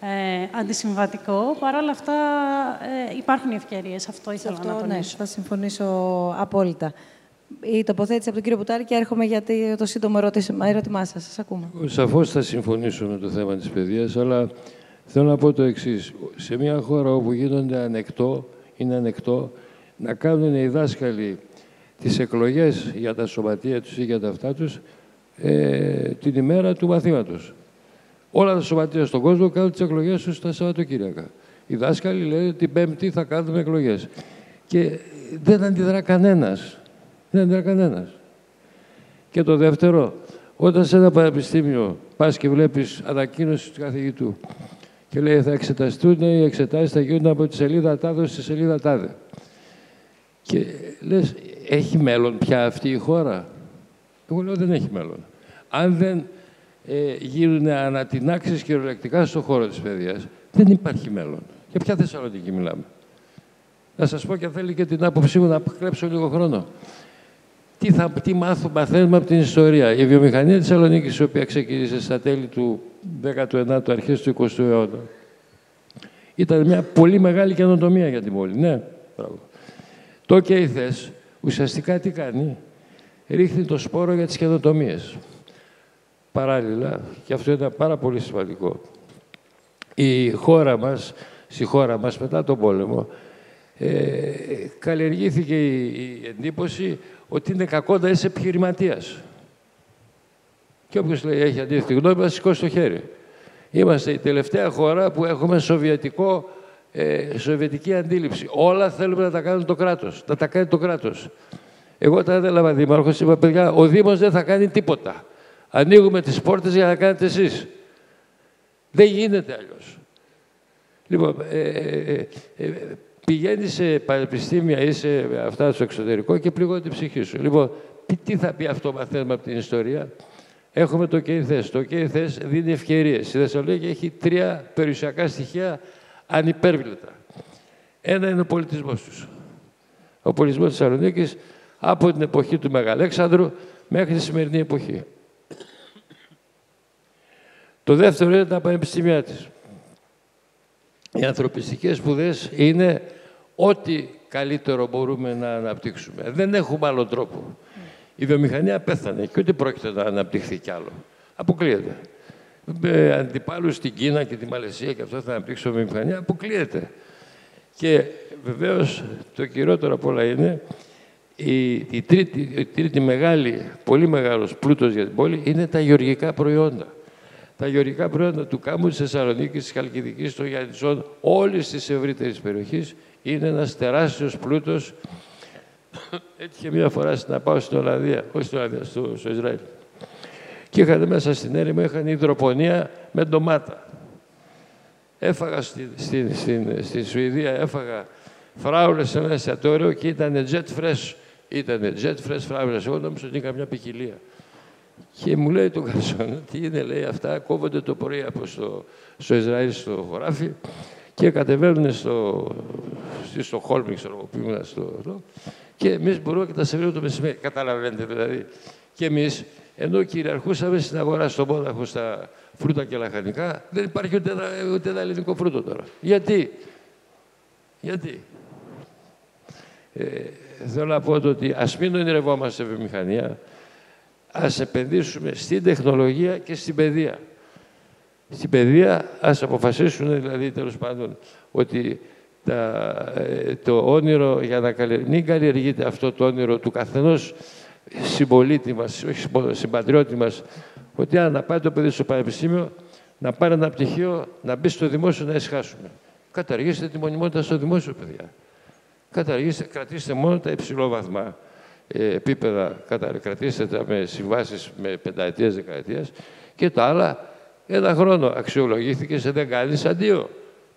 ε, αντισυμβατικό. Παρ' όλα αυτά ε, υπάρχουν οι ευκαιρίες. Αυτό ήθελα Αυτό, να ναι, τονίσω. θα συμφωνήσω απόλυτα. Η τοποθέτηση από τον κύριο Πουτάρη και έρχομαι για τη- το σύντομο ερώτημα- ερώτημά σας. Σας ακούμε. Σαφώς θα συμφωνήσω με το θέμα της παιδείας, αλλά θέλω να πω το εξής. Σε μια χώρα όπου γίνονται ανεκτό, είναι ανεκτό, να κάνουν οι δάσκαλοι τις εκλογές για τα σωματεία τους ή για τα αυτά τους ε, την ημέρα του μαθήματος. Όλα τα σωματεία στον κόσμο κάνουν τις εκλογές τους τα Σαββατοκύριακα. Οι δάσκαλοι λένε την Πέμπτη θα κάνουμε εκλογές. Και δεν αντιδρά κανένας. Δεν αντιδρά κανένας. Και το δεύτερο, όταν σε ένα πανεπιστήμιο πας και βλέπεις ανακοίνωση του καθηγητού και λέει θα εξεταστούν οι εξετάσεις θα γίνουν από τη σελίδα τάδε στη σελίδα τάδε. Και λες, έχει μέλλον πια αυτή η χώρα; Εγώ λέω δεν έχει μέλλον. Αν δεν ε, γίνουν ανατινάξεις κυριολεκτικά στον χώρο της παιδείας, δεν υπάρχει μέλλον. Για ποια Θεσσαλονίκη μιλάμε. Να σας πω και αν θέλει και την άποψή μου να κλέψω λίγο χρόνο. Τι, θα, τι μάθουμε, μαθαίνουμε από την ιστορία. Η βιομηχανία της Θεσσαλονίκης, η οποία ξεκίνησε στα τέλη του 19ου, αρχές του 20ου αιώνα, ήταν μια πολύ μεγάλη καινοτομία για την πόλη. Ναι, μπράβο. Το ΚΕΙΘΕΣ ουσιαστικά τι κάνει; Ρίχνει το σπόρο για τις καινοτομίες. Παράλληλα, και αυτό ήταν πάρα πολύ σημαντικό, η χώρα μας, στη χώρα μας μετά τον πόλεμο, ε, καλλιεργήθηκε η, η εντύπωση ότι είναι κακό να είσαι επιχειρηματίας. Και όποιος λέει έχει αντίθετη γνώμη, να σηκώσει το χέρι. Είμαστε η τελευταία χώρα που έχουμε σοβιετικό, ε, σοβιετική αντίληψη. Όλα θέλουμε να τα κάνουν το κράτος, να τα κάνει το κράτος. Εγώ όταν έλαβα δήμαρχος, είπα, παιδιά, ο Δήμος δεν θα κάνει τίποτα. Ανοίγουμε τις πόρτες για να κάνετε εσείς. Δεν γίνεται αλλιώς. Λοιπόν, ε, ε, ε, πηγαίνει σε πανεπιστήμια ή σε αυτά στο εξωτερικό και πληγώνει την ψυχή σου. Λοιπόν, τι, τι θα πει αυτό μαθαίνουμε από την ιστορία; Έχουμε το ΚΕΙΘΕΣ. Το ΚΕΙΘΕΣ δίνει ευκαιρίες. Η Θεσσαλονίκη έχει τρία περιουσιακά στοιχεία ανυπέρβλητα. Ένα είναι ο πολιτισμός τους. Ο πολιτισμός της Θεσσαλονίκης από την εποχή του Μεγαλέξανδρου μέχρι τη σημερινή εποχή. Το δεύτερο είναι τα πανεπιστήμια της. Οι ανθρωπιστικές σπουδές είναι ό,τι καλύτερο μπορούμε να αναπτύξουμε. Δεν έχουμε άλλο τρόπο. Η βιομηχανία πέθανε και ούτε πρόκειται να αναπτυχθεί κι άλλο. Αποκλείεται. Με αντιπάλους στην Κίνα και τη Μαλαισία και αυτό θα αναπτύξουμε βιομηχανία, αποκλείεται. Και βεβαίως το κυριότερο από όλα είναι η, η, τρίτη, η τρίτη μεγάλη, πολύ μεγάλος πλούτος για την πόλη είναι τα γεωργικά προϊόντα. Τα γεωργικά προϊόντα του κάμου της Θεσσαλονίκης, της Χαλκιδικής, των Γιάννησών, όλης της ευρύτερης περιοχής είναι ένας τεράστιος πλούτος. Έτυχε μία φορά να πάω στην Ολλανδία, όχι στην Ολλανδία, στο, στο Ισραήλ. Και είχαν μέσα στην έρημο, είχαν υδροπονία με ντομάτα. Έφαγα στην, στην, στην, στην Σουηδία, έφαγα φράουλες σε ένα εστιατόριο και ήταν jet fresh. Ήταν jet fresh φράουλες. Εγώ νόμιζα ότι είναι καμιά ποικιλία. Και μου λέει το καρσόν, τι είναι, λέει, αυτά κόβονται το πρωί από στο, στο Ισραήλ, στο χωράφι και κατεβαίνουν στο, στη Στοχόλμη, ξέρω εγώ, που ήμουν στο εδώ, και εμείς μπορούμε και τα σερβίρουμε το μεσημέρι. Καταλαβαίνετε δηλαδή. Και εμείς, ενώ κυριαρχούσαμε στην αγορά στον Μόναχο στα φρούτα και λαχανικά, δεν υπάρχει ούτε ένα, ούτε ένα ελληνικό φρούτο τώρα. Γιατί, γιατί; Ε, θέλω να πω το ότι ας μην ονειρευόμαστε βιομηχανία, ας επενδύσουμε στην τεχνολογία και στην παιδεία. Στην παιδεία ας αποφασίσουν δηλαδή τέλος πάντων ότι τα, ε, το όνειρο για να καλλιεργ... μην καλλιεργείται αυτό το όνειρο του καθενός συμπολίτη μας, όχι συμπατριώτη μας, ότι αν να πάει το παιδί στο πανεπιστήμιο, να πάρει ένα πτυχίο, να μπει στο δημόσιο να εσχάσουμε. Καταργήστε τη μονιμότητα στο δημόσιο, παιδιά. Καταργήστε, κρατήστε μόνο τα υψηλόβαθμα ε, επίπεδα, κατα, κρατήστε τα με συμβάσεις με πενταετίες, δεκαετίες και τα άλλα ένα χρόνο αξιολογήθηκε σε δεν κάνεις αντίο.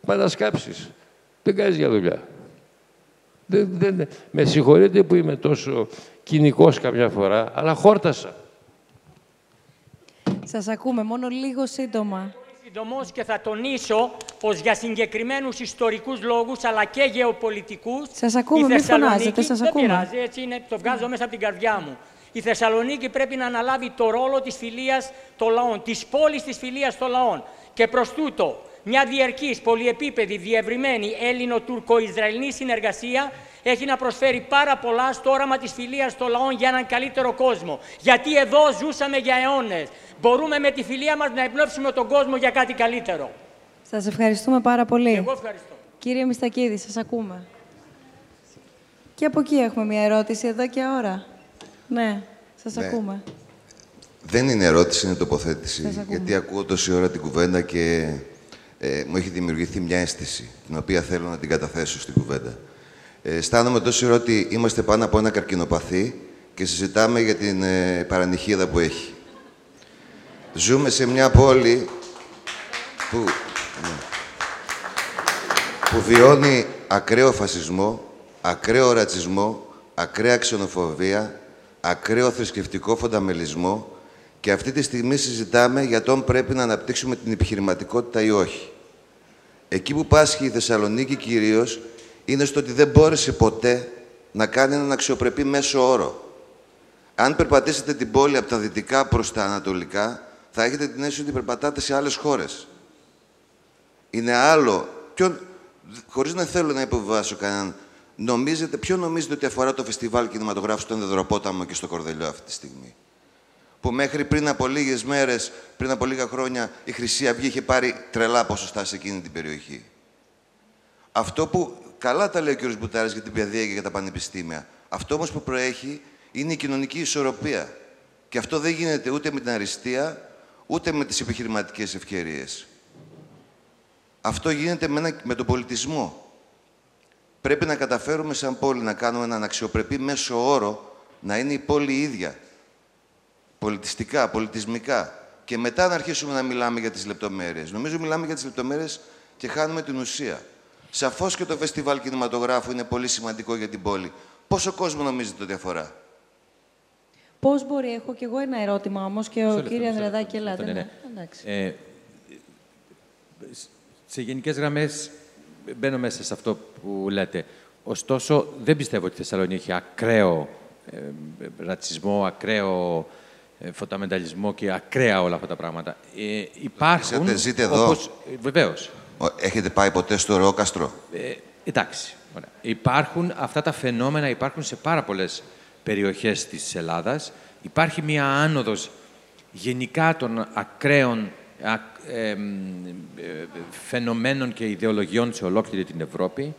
Πάει να σκάψεις. Δεν κάνεις για δουλειά. Δεν, δεν, με συγχωρείτε που είμαι τόσο κοινικός καμιά φορά, αλλά χόρτασα. Σας ακούμε, μόνο λίγο σύντομα. Συντομώς και θα τονίσω πως για συγκεκριμένους ιστορικούς λόγους αλλά και γεωπολιτικούς Σας ακούμε, η μην Θεσσαλονίκη, φωνάζετε, σας δεν ακούμε. πειράζει, έτσι είναι, το βγάζω μέσα από την καρδιά μου. Η Θεσσαλονίκη πρέπει να αναλάβει το ρόλο της φιλίας των λαών, της πόλης της φιλίας των λαών. Και προς τούτο μια διαρκής, πολυεπίπεδη, διευρυμένη Έλληνο-Τουρκο-Ισραηλινή συνεργασία έχει να προσφέρει πάρα πολλά στο όραμα της φιλίας των λαών για έναν καλύτερο κόσμο. Γιατί εδώ ζούσαμε για αιώνες. Μπορούμε με τη φιλία μας να εμπνεύσουμε τον κόσμο για κάτι καλύτερο. Σας ευχαριστούμε πάρα πολύ. Εγώ ευχαριστώ. Κύριε Μιστακίδη, σας ακούμε. Και από εκεί έχουμε μια ερώτηση, εδώ και ώρα. Ναι, σας Ναι. ακούμε. Δεν είναι ερώτηση, είναι τοποθέτηση. Σας ακούμε. Γιατί ακούω τόση ώρα την κουβέντα και ε, μου έχει δημιουργηθεί μια αίσθηση, την οποία θέλω να την καταθέσω στην κουβέντα. Ε, αισθάνομαι τόση ώρα ότι είμαστε πάνω από ένα καρκινοπαθή και συζητάμε για την ε, παρανυχίδα που έχει. Ζούμε σε μια πόλη που, ναι, που βιώνει ακραίο φασισμό, ακραίο ρατσισμό, ακραία ξενοφοβία, ακραίο θρησκευτικό φονταμελισμό και αυτή τη στιγμή συζητάμε για το αν πρέπει να αναπτύξουμε την επιχειρηματικότητα ή όχι. Εκεί που πάσχει η Θεσσαλονίκη κυρίως είναι στο ότι δεν μπόρεσε ποτέ να κάνει έναν αξιοπρεπή μέσο όρο. Αν περπατήσετε την πόλη από τα δυτικά προς τα ανατολικά, θα έχετε την αίσθηση ότι περπατάτε σε άλλες χώρες. Είναι άλλο. Ποιο, χωρίς να θέλω να υποβιβάσω κανέναν, νομίζετε, ποιο νομίζετε ότι αφορά το φεστιβάλ κινηματογράφου στον Δεδροπόταμο και στο Κορδελιό αυτή τη στιγμή; Που μέχρι πριν από λίγες μέρες, πριν από λίγα χρόνια, η Χρυσή Αυγή είχε πάρει τρελά ποσοστά σε εκείνη την περιοχή. Αυτό που καλά τα λέει ο κ. Μπουτάρης για την παιδεία και για τα πανεπιστήμια. Αυτό όμως που προέχει είναι η κοινωνική ισορροπία. Και αυτό δεν γίνεται ούτε με την αριστεία, ούτε με τις επιχειρηματικές ευκαιρίες. Αυτό γίνεται με, ένα- με τον πολιτισμό. Πρέπει να καταφέρουμε σαν πόλη να κάνουμε έναν αξιοπρεπή μέσο όρο να είναι η πόλη ίδια. Πολιτιστικά, πολιτισμικά. Και μετά να αρχίσουμε να μιλάμε για τις λεπτομέρειες. Νομίζω μιλάμε για τις λεπτομέρειες και χάνουμε την ουσία. Σαφώς και το φεστιβάλ κινηματογράφου είναι πολύ σημαντικό για την πόλη. Πόσο κόσμο νομίζετε ότι αφορά; Πώς μπορεί, έχω κι εγώ ένα ερώτημα όμως και ο Μισό λεπτό, κύριε μισό λεπτό, Ανδρεδάκη, μισό ελάτε. λεπτό, Ναι. ναι, ναι. Εντάξει. Ε, σε γενικές γραμμές μπαίνω μέσα σε αυτό που λέτε. Ωστόσο, δεν πιστεύω ότι η Θεσσαλονίκη έχει ακραίο ε, ρατσισμό, ακραίο ε, φωταμενταλισμό και ακραία όλα αυτά τα πράγματα. Ε, υπάρχουν... Ζείτε- ζείτε εδώ. Όπως, ε, βεβαίως. Ο- Έχετε πάει ποτέ στο Ρεόκαστρο. Ε, εντάξει. Ωραία. Υπάρχουν αυτά τα φαινόμενα, υπάρχουν σε πάρα πολλές περιοχές της Ελλάδας. Υπάρχει μία άνοδος γενικά των ακραίων ακ- εμ, ε, φαινομένων και ιδεολογιών σε ολόκληρη την Ευρώπη.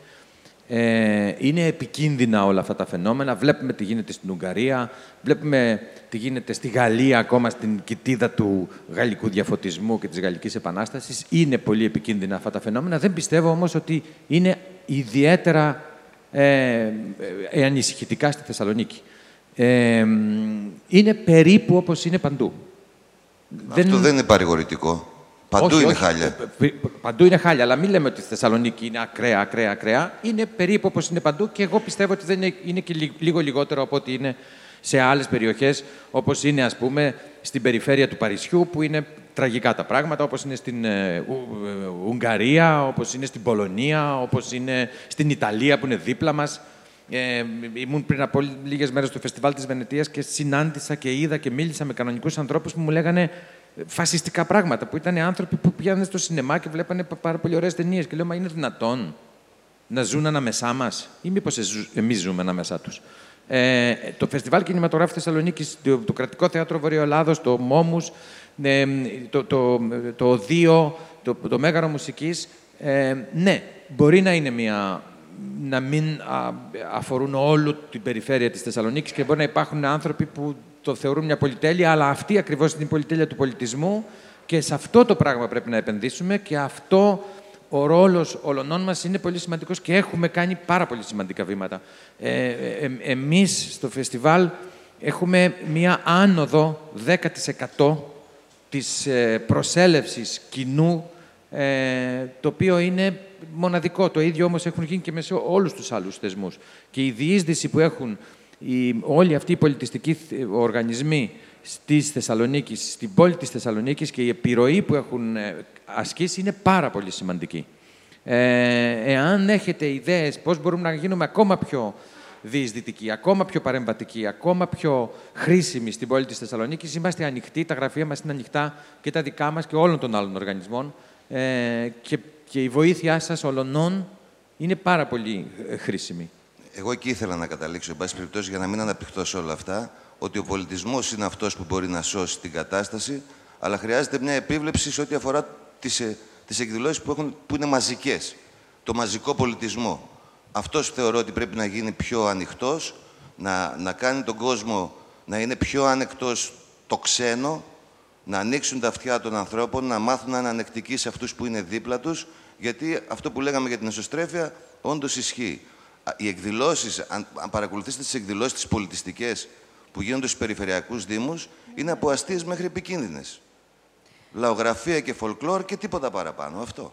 Ε, είναι επικίνδυνα όλα αυτά τα φαινόμενα. Βλέπουμε τι γίνεται στην Ουγγαρία, βλέπουμε τι γίνεται στη Γαλλία, ακόμα στην κοιτίδα του γαλλικού διαφωτισμού και της γαλλικής επανάστασης. Είναι πολύ επικίνδυνα αυτά τα φαινόμενα. Δεν πιστεύω όμως ότι είναι ιδιαίτερα ε, ε, ε, ανησυχητικά στη Θεσσαλονίκη. Ε, είναι περίπου όπως είναι παντού. Αυτό δεν είναι παρηγορητικό. Παντού όχι, είναι όχι. χάλια. Ε, π- π- Παντού είναι χάλια, αλλά μην λέμε ότι η Θεσσαλονίκη είναι ακραία, ακραία, ακραία. Είναι περίπου όπως είναι παντού και εγώ πιστεύω ότι δεν είναι, είναι και λι- λίγο λιγότερο από ό,τι είναι σε άλλες περιοχές, όπως είναι, ας πούμε, στην περιφέρεια του Παρισιού, που είναι τραγικά τα πράγματα, όπως είναι στην ε, Ου- ε, Ουγγαρία, όπως είναι στην Πολωνία, όπως είναι στην Ιταλία, που είναι δίπλα μας. Ε, ήμουν πριν από λίγες μέρες στο φεστιβάλ της Βενετίας και συνάντησα και είδα και μίλησα με κανονικούς ανθρώπους που μου λέγανε φασιστικά πράγματα, που ήταν άνθρωποι που πήγαιναν στο σινεμά και βλέπανε πα- πάρα πολύ ωραίες ταινίες και λέω, μα είναι δυνατόν να ζουν ανάμεσά μας ή μήπως εζου- εμείς ζούμε ανάμεσά τους. Ε, το Φεστιβάλ Κινηματογράφου Θεσσαλονίκης, το, το Κρατικό Θέατρο Βορειοελλάδος, το Μόμους, ε, το, το, το Οδείο, το, το Μέγαρο Μουσικής, ε, ναι, μπορεί να είναι μια να μην α, αφορούν όλη την περιφέρεια της Θεσσαλονίκης και μπορεί να υπάρχουν άνθρωποι που το θεωρούν μια πολυτέλεια, αλλά αυτή ακριβώς είναι η πολυτέλεια του πολιτισμού και σε αυτό το πράγμα πρέπει να επενδύσουμε και αυτό ο ρόλος όλων μας είναι πολύ σημαντικός και έχουμε κάνει πάρα πολύ σημαντικά βήματα. Ε, ε, ε, εμείς στο φεστιβάλ έχουμε μία άνοδο 10% της ε, προσέλευσης κοινού, ε, το οποίο είναι μοναδικό. Το ίδιο όμως έχουν γίνει και με σε όλους τους άλλους θεσμούς. Και η διείσδυση που έχουν οι, όλοι αυτοί οι πολιτιστικοί θ- οργανισμοί της Θεσσαλονίκης, στην πόλη της Θεσσαλονίκης και η επιρροή που έχουν ε, ασκήσει είναι πάρα πολύ σημαντική. Ε, εάν έχετε ιδέες πώς μπορούμε να γίνουμε ακόμα πιο διεισδυτικοί, ακόμα πιο παρεμβατικοί, ακόμα πιο χρήσιμοι στην πόλη της Θεσσαλονίκης, είμαστε ανοιχτοί, τα γραφεία μας είναι ανοιχτά και τα δικά μας και όλων των άλλων οργανισμών ε, και, και η βοήθειά σας ολονών είναι πάρα πολύ ε, χρήσιμη. Εγώ εκεί ήθελα να καταλήξω, εν πάση περιπτώσει, για να μην αναπτυχθώ σε όλα αυτά, ότι ο πολιτισμός είναι αυτός που μπορεί να σώσει την κατάσταση, αλλά χρειάζεται μια επίβλεψη σε ό,τι αφορά τις τις εκδηλώσεις που, που είναι μαζικές. Το μαζικό πολιτισμό. Αυτός θεωρώ ότι πρέπει να γίνει πιο ανοιχτός, να, να κάνει τον κόσμο να είναι πιο ανεκτό το ξένο, να ανοίξουν τα αυτιά των ανθρώπων, να μάθουν να είναι ανεκτικοί σε αυτούς που είναι δίπλα τους, γιατί αυτό που λέγαμε για την εσωστρέφεια όντως ισχύει οι εκδηλώσεις, αν, αν παρακολουθήσετε τις εκδηλώσεις τις πολιτιστικές που γίνονται στους περιφερειακούς δήμους, είναι από αστείες μέχρι επικίνδυνες. Λαογραφία και φολκλόρ και τίποτα παραπάνω. Αυτό.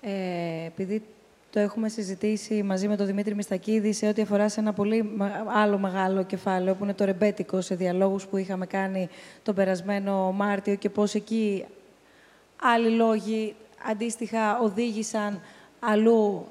Ε, επειδή το έχουμε συζητήσει μαζί με τον Δημήτρη Μιστακίδη σε ό,τι αφορά σε ένα πολύ άλλο μεγάλο κεφάλαιο, που είναι το ρεμπέτικο, σε διαλόγους που είχαμε κάνει τον περασμένο Μάρτιο και πώς εκεί άλλοι λόγοι αντίστοιχα οδήγησαν αλλού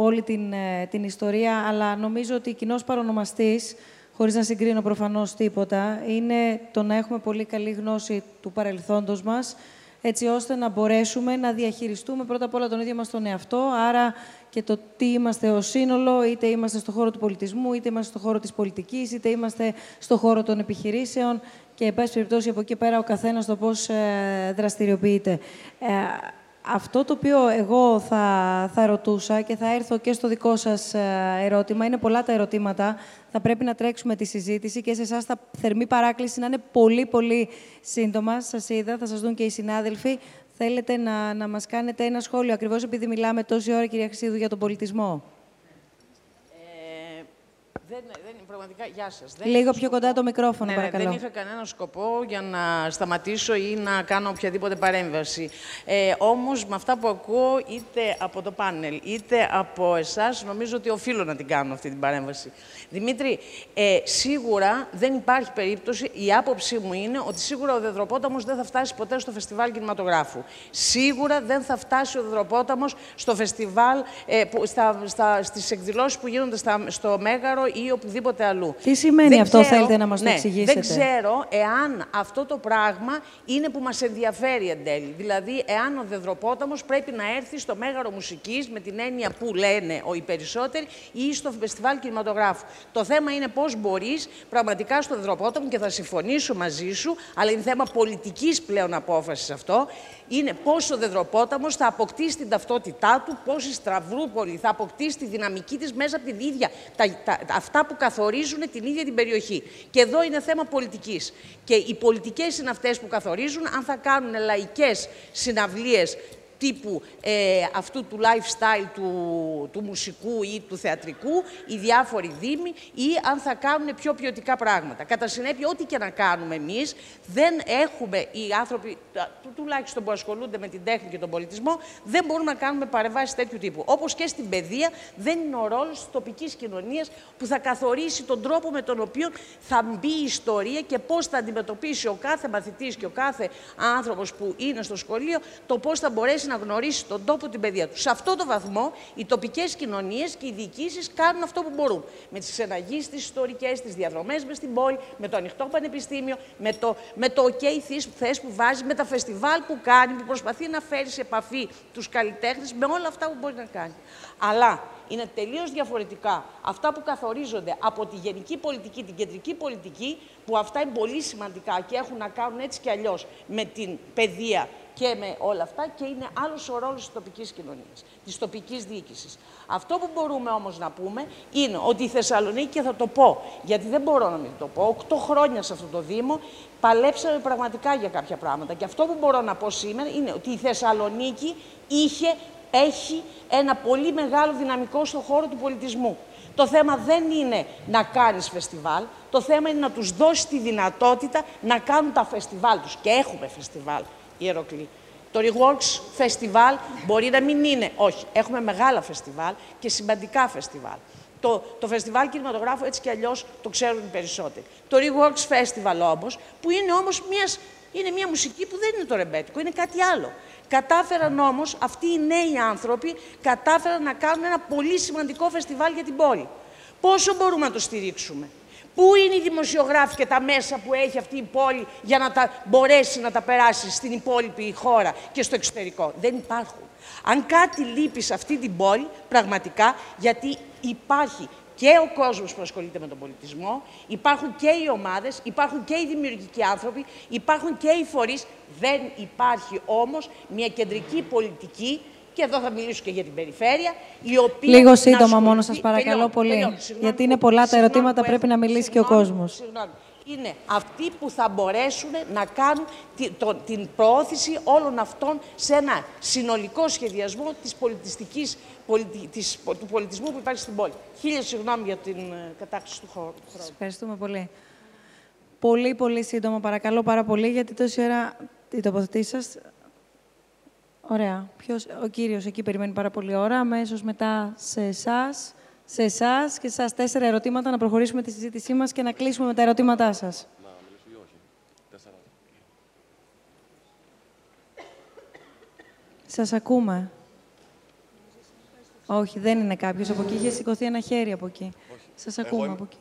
όλη την, ε, την ιστορία, αλλά νομίζω ότι κοινός παρονομαστής, χωρίς να συγκρίνω προφανώς τίποτα, είναι το να έχουμε πολύ καλή γνώση του παρελθόντος μας, έτσι ώστε να μπορέσουμε να διαχειριστούμε πρώτα απ' όλα τον ίδιο μας τον εαυτό, άρα και το τι είμαστε ως σύνολο, είτε είμαστε στον χώρο του πολιτισμού, είτε είμαστε στον χώρο της πολιτικής, είτε είμαστε στον χώρο των επιχειρήσεων και, εν πάση περιπτώσει, από εκεί πέρα ο καθένας το πώς ε, δραστηριοποιείται. Ε, αυτό το οποίο εγώ θα, θα ρωτούσα και θα έρθω και στο δικό σας ε, ερώτημα, είναι πολλά τα ερωτήματα, θα πρέπει να τρέξουμε τη συζήτηση και σε εσάς θα θερμή παράκληση να είναι πολύ πολύ σύντομα. Σας είδα, θα σας δουν και οι συνάδελφοι. Θέλετε να, να μας κάνετε ένα σχόλιο, ακριβώς επειδή μιλάμε τόση ώρα, κυρία Χρυσίδου, για τον πολιτισμό; Δεν, δεν, πραγματικά, γεια σας. Δεν Λίγο πιο κοντά το μικρόφωνο, ναι, παρακαλώ. δεν είχα κανένα σκοπό για να σταματήσω ή να κάνω οποιαδήποτε παρέμβαση. Ε, όμως, με αυτά που ακούω, είτε από το πάνελ, είτε από εσάς, νομίζω ότι οφείλω να την κάνω αυτή την παρέμβαση. Δημήτρη, ε, σίγουρα δεν υπάρχει περίπτωση, η άποψή μου είναι ότι σίγουρα ο Δεδροπόταμος δεν θα φτάσει ποτέ στο φεστιβάλ κινηματογράφου. Σίγουρα δεν θα φτάσει ο Δεδροπόταμος στο φεστιβάλ, ε, που, στα, στα, στις εκδηλώσεις που γίνονται στα, στο Μέγαρο ή οπουδήποτε αλλού. Τι σημαίνει αυτό, θέλετε να μας το ναι, εξηγήσετε; Δεν ξέρω εάν αυτό το πράγμα είναι που μας ενδιαφέρει εν τέλει. Δηλαδή, εάν ο Δεδροπόταμος πρέπει να έρθει στο Μέγαρο Μουσικής, με την έννοια που λένε οι περισσότεροι, ή στο Φεστιβάλ Κινηματογράφου. Το θέμα είναι πώς μπορείς πραγματικά στο Δεδροπόταμο, και θα συμφωνήσω μαζί σου, αλλά είναι θέμα πολιτικής πλέον απόφασης αυτό, είναι πόσο ο Δεδροπόταμος θα αποκτήσει την ταυτότητά του, πώς η Στραβρούπολη θα αποκτήσει τη δυναμική της μέσα από την ίδια, τα, τα, αυτά που καθορίζουν την ίδια την περιοχή. Και εδώ είναι θέμα πολιτικής. Και οι πολιτικές είναι αυτές που καθορίζουν αν θα κάνουν λαϊκές συναυλίες τύπου ε, αυτού του lifestyle του, του μουσικού ή του θεατρικού, οι διάφοροι δήμοι, ή αν θα κάνουν πιο ποιοτικά πράγματα. Κατά συνέπεια, ό,τι και να κάνουμε εμείς, δεν έχουμε οι άνθρωποι, τουλάχιστον που ασχολούνται με την τέχνη και τον πολιτισμό, δεν μπορούμε να κάνουμε παρεμβάσεις τέτοιου τύπου. Όπως και στην παιδεία, δεν είναι ο ρόλος της τοπικής κοινωνίας που θα καθορίσει τον τρόπο με τον οποίο θα μπει η ιστορία και πώς θα αντιμετωπίσει ο κάθε μαθητής και ο κάθε άνθρωπος που είναι στο σχολείο το πώς θα μπορέσει να γνωρίσει τον τόπο, την παιδεία τους. Σε αυτό το βαθμό, οι τοπικές κοινωνίες και οι διοικήσεις κάνουν αυτό που μπορούν. Με τις ξεναγήσει, τις ιστορικές, τις διαδρομές μες στην πόλη, με το ανοιχτό πανεπιστήμιο, με το, με το OK θες που βάζεις, με τα φεστιβάλ που κάνει, που προσπαθεί να φέρει σε επαφή τους καλλιτέχνες, με όλα αυτά που μπορεί να κάνει. Αλλά είναι τελείως διαφορετικά αυτά που καθορίζονται από τη γενική πολιτική, την κεντρική πολιτική, που αυτά είναι πολύ σημαντικά και έχουν να κάνουν έτσι κι αλλιώς με την παιδεία και με όλα αυτά και είναι άλλος ο ρόλος της τοπικής κοινωνίας, της τοπικής διοίκησης. Αυτό που μπορούμε όμως να πούμε είναι ότι η Θεσσαλονίκη, και θα το πω, γιατί δεν μπορώ να μην το πω, 8 χρόνια σε αυτό το Δήμο παλέψαμε πραγματικά για κάποια πράγματα. Και αυτό που μπορώ να πω σήμερα είναι ότι η Θεσσαλονίκη είχε, έχει ένα πολύ μεγάλο δυναμικό στον χώρο του πολιτισμού. Το θέμα δεν είναι να κάνεις φεστιβάλ, το θέμα είναι να τους δώσεις τη δυνατότητα να κάνουν τα φεστιβάλ τους. Και έχουμε φεστιβάλ. Ιεροκλή. Το Reworks Festival μπορεί να μην είναι. Όχι, έχουμε μεγάλα φεστιβάλ και σημαντικά φεστιβάλ. Το, το φεστιβάλ κινηματογράφου έτσι κι αλλιώς το ξέρουν οι περισσότεροι. Το Reworks Festival όμως, που είναι όμως είναι μια μουσική που δεν είναι το ρεμπέτικο, είναι κάτι άλλο. Κατάφεραν όμως αυτοί οι νέοι άνθρωποι κατάφεραν να κάνουν ένα πολύ σημαντικό φεστιβάλ για την πόλη. Πόσο μπορούμε να το στηρίξουμε; Πού είναι οι δημοσιογράφοι και τα μέσα που έχει αυτή η πόλη για να τα μπορέσει να τα περάσει στην υπόλοιπη χώρα και στο εξωτερικό; Δεν υπάρχουν. Αν κάτι λείπει σε αυτή την πόλη, πραγματικά, γιατί υπάρχει και ο κόσμος που ασχολείται με τον πολιτισμό, υπάρχουν και οι ομάδες, υπάρχουν και οι δημιουργικοί άνθρωποι, υπάρχουν και οι φορείς. Δεν υπάρχει όμως μια κεντρική πολιτική και εδώ θα μιλήσω και για την περιφέρεια, η οποία Λίγο να σύντομα ασχοληθεί- μόνο σας παρακαλώ Τελειώνω, πολύ, τελειώνω. Συγγνώμη γιατί που- είναι πολλά τα συγγνώμη ερωτήματα, που πρέπει να έχω- μιλήσει και ο συγγνώμη, κόσμος. συγγνώμη. Είναι αυτοί που θα μπορέσουν να κάνουν τη- το- την προώθηση όλων αυτών σε ένα συνολικό σχεδιασμό της πολιτιστικής, πολιτι- της, του πολιτισμού που υπάρχει στην πόλη. Χίλια συγγνώμη για την ε, κατάκτηση του χώρου. Σας ευχαριστούμε πολύ. Πολύ, πολύ σύντομα, παρακαλώ πάρα πολύ, γιατί τόση ώρα η τοποθετή σας... Ωραία. Ποιος, ο κύριος εκεί περιμένει πάρα πολύ ώρα. Αμέσως μετά σε εσάς, σε εσάς και σε εσά τέσσερα ερωτήματα να προχωρήσουμε τη συζήτησή μας και να κλείσουμε με τα ερωτήματά σας. Σας ακούμε. Όχι, δεν είναι κάποιος από εκεί. Είχε σηκωθεί ένα χέρι από εκεί. Σας ακούμε είμαι. από εκεί.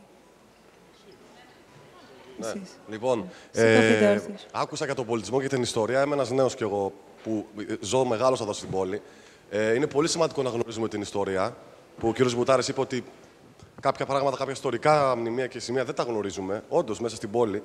Ναι. Εσείς. Λοιπόν, Σηκωθείτε ε, όρθιος. άκουσα για τον πολιτισμό και την ιστορία. Είμαι ένας νέος κι εγώ που ζω μεγάλος εδώ στην πόλη. Ε, είναι πολύ σημαντικό να γνωρίζουμε την ιστορία. Που ο κ. Μπουτάρης είπε ότι κάποια πράγματα, κάποια ιστορικά μνημεία και σημεία δεν τα γνωρίζουμε. Όντως, μέσα στην πόλη.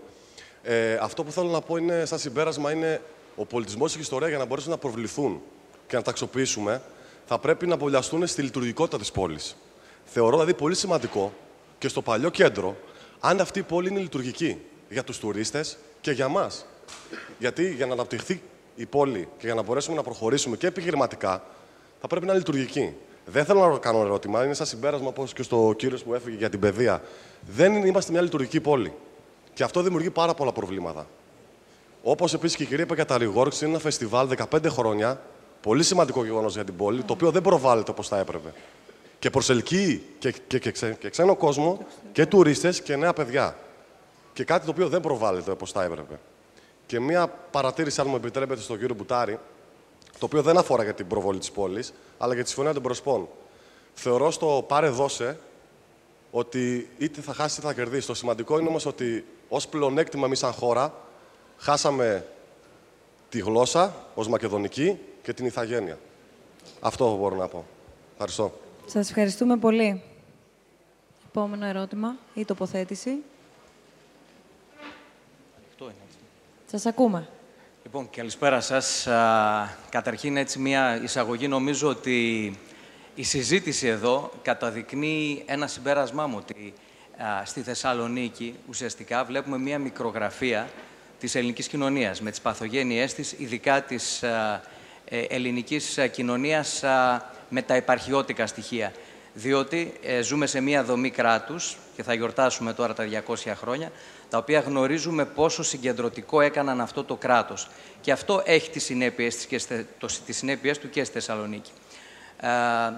Ε, αυτό που θέλω να πω είναι, σαν συμπέρασμα, είναι ο πολιτισμός και η ιστορία για να μπορέσουν να προβληθούν και να τα αξιοποιήσουμε, θα πρέπει να απολυαστούν στη λειτουργικότητα της πόλης. Θεωρώ δηλαδή πολύ σημαντικό και στο παλιό κέντρο, αν αυτή η πόλη είναι λειτουργική για τους τουρίστες και για μας. Γιατί για να αναπτυχθεί η πόλη και για να μπορέσουμε να προχωρήσουμε και επιχειρηματικά, θα πρέπει να είναι λειτουργική. Δεν θέλω να κάνω ερώτημα, είναι σαν συμπέρασμα όπως και στο κύριος που έφυγε για την παιδεία. Δεν είναι- είμαστε μια λειτουργική πόλη. Και αυτό δημιουργεί πάρα πολλά προβλήματα. Όπως επίσης και η κυρία είπε για τα Ριγόρξ, είναι ένα φεστιβάλ 15 χρόνια, πολύ σημαντικό γεγονός για την πόλη, το οποίο δεν προβάλλεται όπως θα έπρεπε. Και προσελκύει και, και, και, ξέ- και ξένο κόσμο και τουρίστες και νέα παιδιά. Και κάτι το οποίο δεν προβάλλεται όπως θα έπρεπε. Και μία παρατήρηση, αν μου επιτρέπετε, στον κύριο Μπουτάρη, το οποίο δεν αφορά για την προβολή της πόλης, αλλά για τη συμφωνία των Προσπών. Θεωρώ στο πάρε δώσε ότι είτε θα χάσει είτε θα κερδίσει. Το σημαντικό είναι όμως ότι ως πλεονέκτημα εμείς, σαν χώρα, χάσαμε τη γλώσσα ως μακεδονική και την ηθαγένεια. Αυτό μπορώ να πω. Ευχαριστώ. Σας ευχαριστούμε πολύ. Επόμενο ερώτημα ή τοποθέτηση. Σας ακούμε. Λοιπόν, καλησπέρα σας. Α, Καταρχήν, έτσι, μια εισαγωγή. Νομίζω ότι η συζήτηση εδώ καταδεικνύει ένα συμπέρασμά μου ότι α, στη Θεσσαλονίκη ουσιαστικά βλέπουμε μια μικρογραφία της ελληνικής κοινωνίας με τις παθογένειές της, ειδικά της α, ε, ελληνικής α, κοινωνίας α, με τα επαρχιώτικα στοιχεία. Διότι ε, ζούμε σε μια δομή κράτους και θα γιορτάσουμε τώρα τα 200 χρόνια, τα οποία γνωρίζουμε πόσο συγκεντρωτικό έκαναν αυτό το κράτος. Και αυτό έχει τις συνέπειες, της και στε- το- τις συνέπειες του και στη Θεσσαλονίκη. Ε,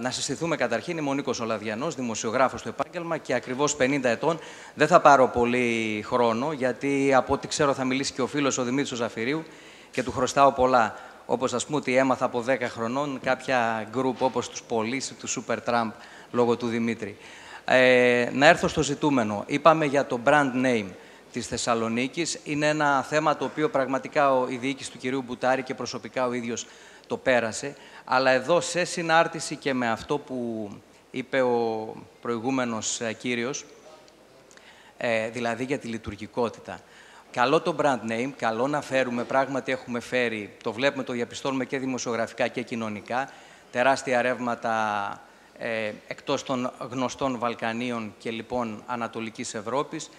να συστηθούμε καταρχήν, είμαι ο Νίκος Ολαδιανός, δημοσιογράφος του επάγγελμα και ακριβώς 50 ετών. Δεν θα πάρω πολύ χρόνο, γιατί από ό,τι ξέρω θα μιλήσει και ο φίλος ο Δημήτρης ο Ζαφυρίου και του χρωστάω πολλά. Όπως ας πούμε ότι έμαθα από 10 χρονών κάποια γκρουπ όπως τους Police, τους Super Trump, λόγω του Δημήτρη. Ε, να έρθω στο ζητούμενο. Είπαμε για το brand name της Θεσσαλονίκης. Είναι ένα θέμα το οποίο πραγματικά ο, η διοίκηση του κυρίου Μπουτάρη και προσωπικά ο ίδιος το πέρασε. Αλλά εδώ σε συνάρτηση και με αυτό που είπε ο προηγούμενος ε, κύριος, ε, δηλαδή για τη λειτουργικότητα. Καλό το brand name, καλό να φέρουμε, πράγματι έχουμε φέρει, το βλέπουμε, το διαπιστώνουμε και δημοσιογραφικά και κοινωνικά, τεράστια ρεύματα ε, εκτός των γνωστών Βαλκανίων και λοιπόν Ανατολικής Ευρώπης,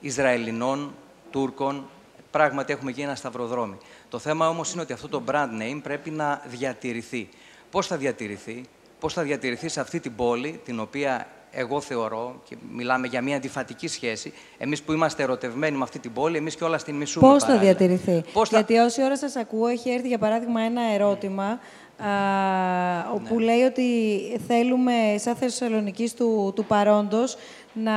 Ισραηλινών, Τούρκων, πράγματι έχουμε γίνει ένα σταυροδρόμι. Το θέμα όμως είναι ότι αυτό το brand name πρέπει να διατηρηθεί. Πώς θα διατηρηθεί, πώς θα διατηρηθεί σε αυτή την πόλη, την οποία εγώ θεωρώ, και μιλάμε για μια αντιφατική σχέση, εμείς που είμαστε ερωτευμένοι με αυτή την πόλη, εμείς και όλα στην μισούμε Πώς θα παράλληλα. διατηρηθεί; Πώς θα- Γιατί όση ώρα σας ακούω, έχει έρθει για παράδειγμα ένα ερώτημα α, όπου Ναι. λέει ότι θέλουμε σαν Θεσσαλονικής του, του παρόντος να,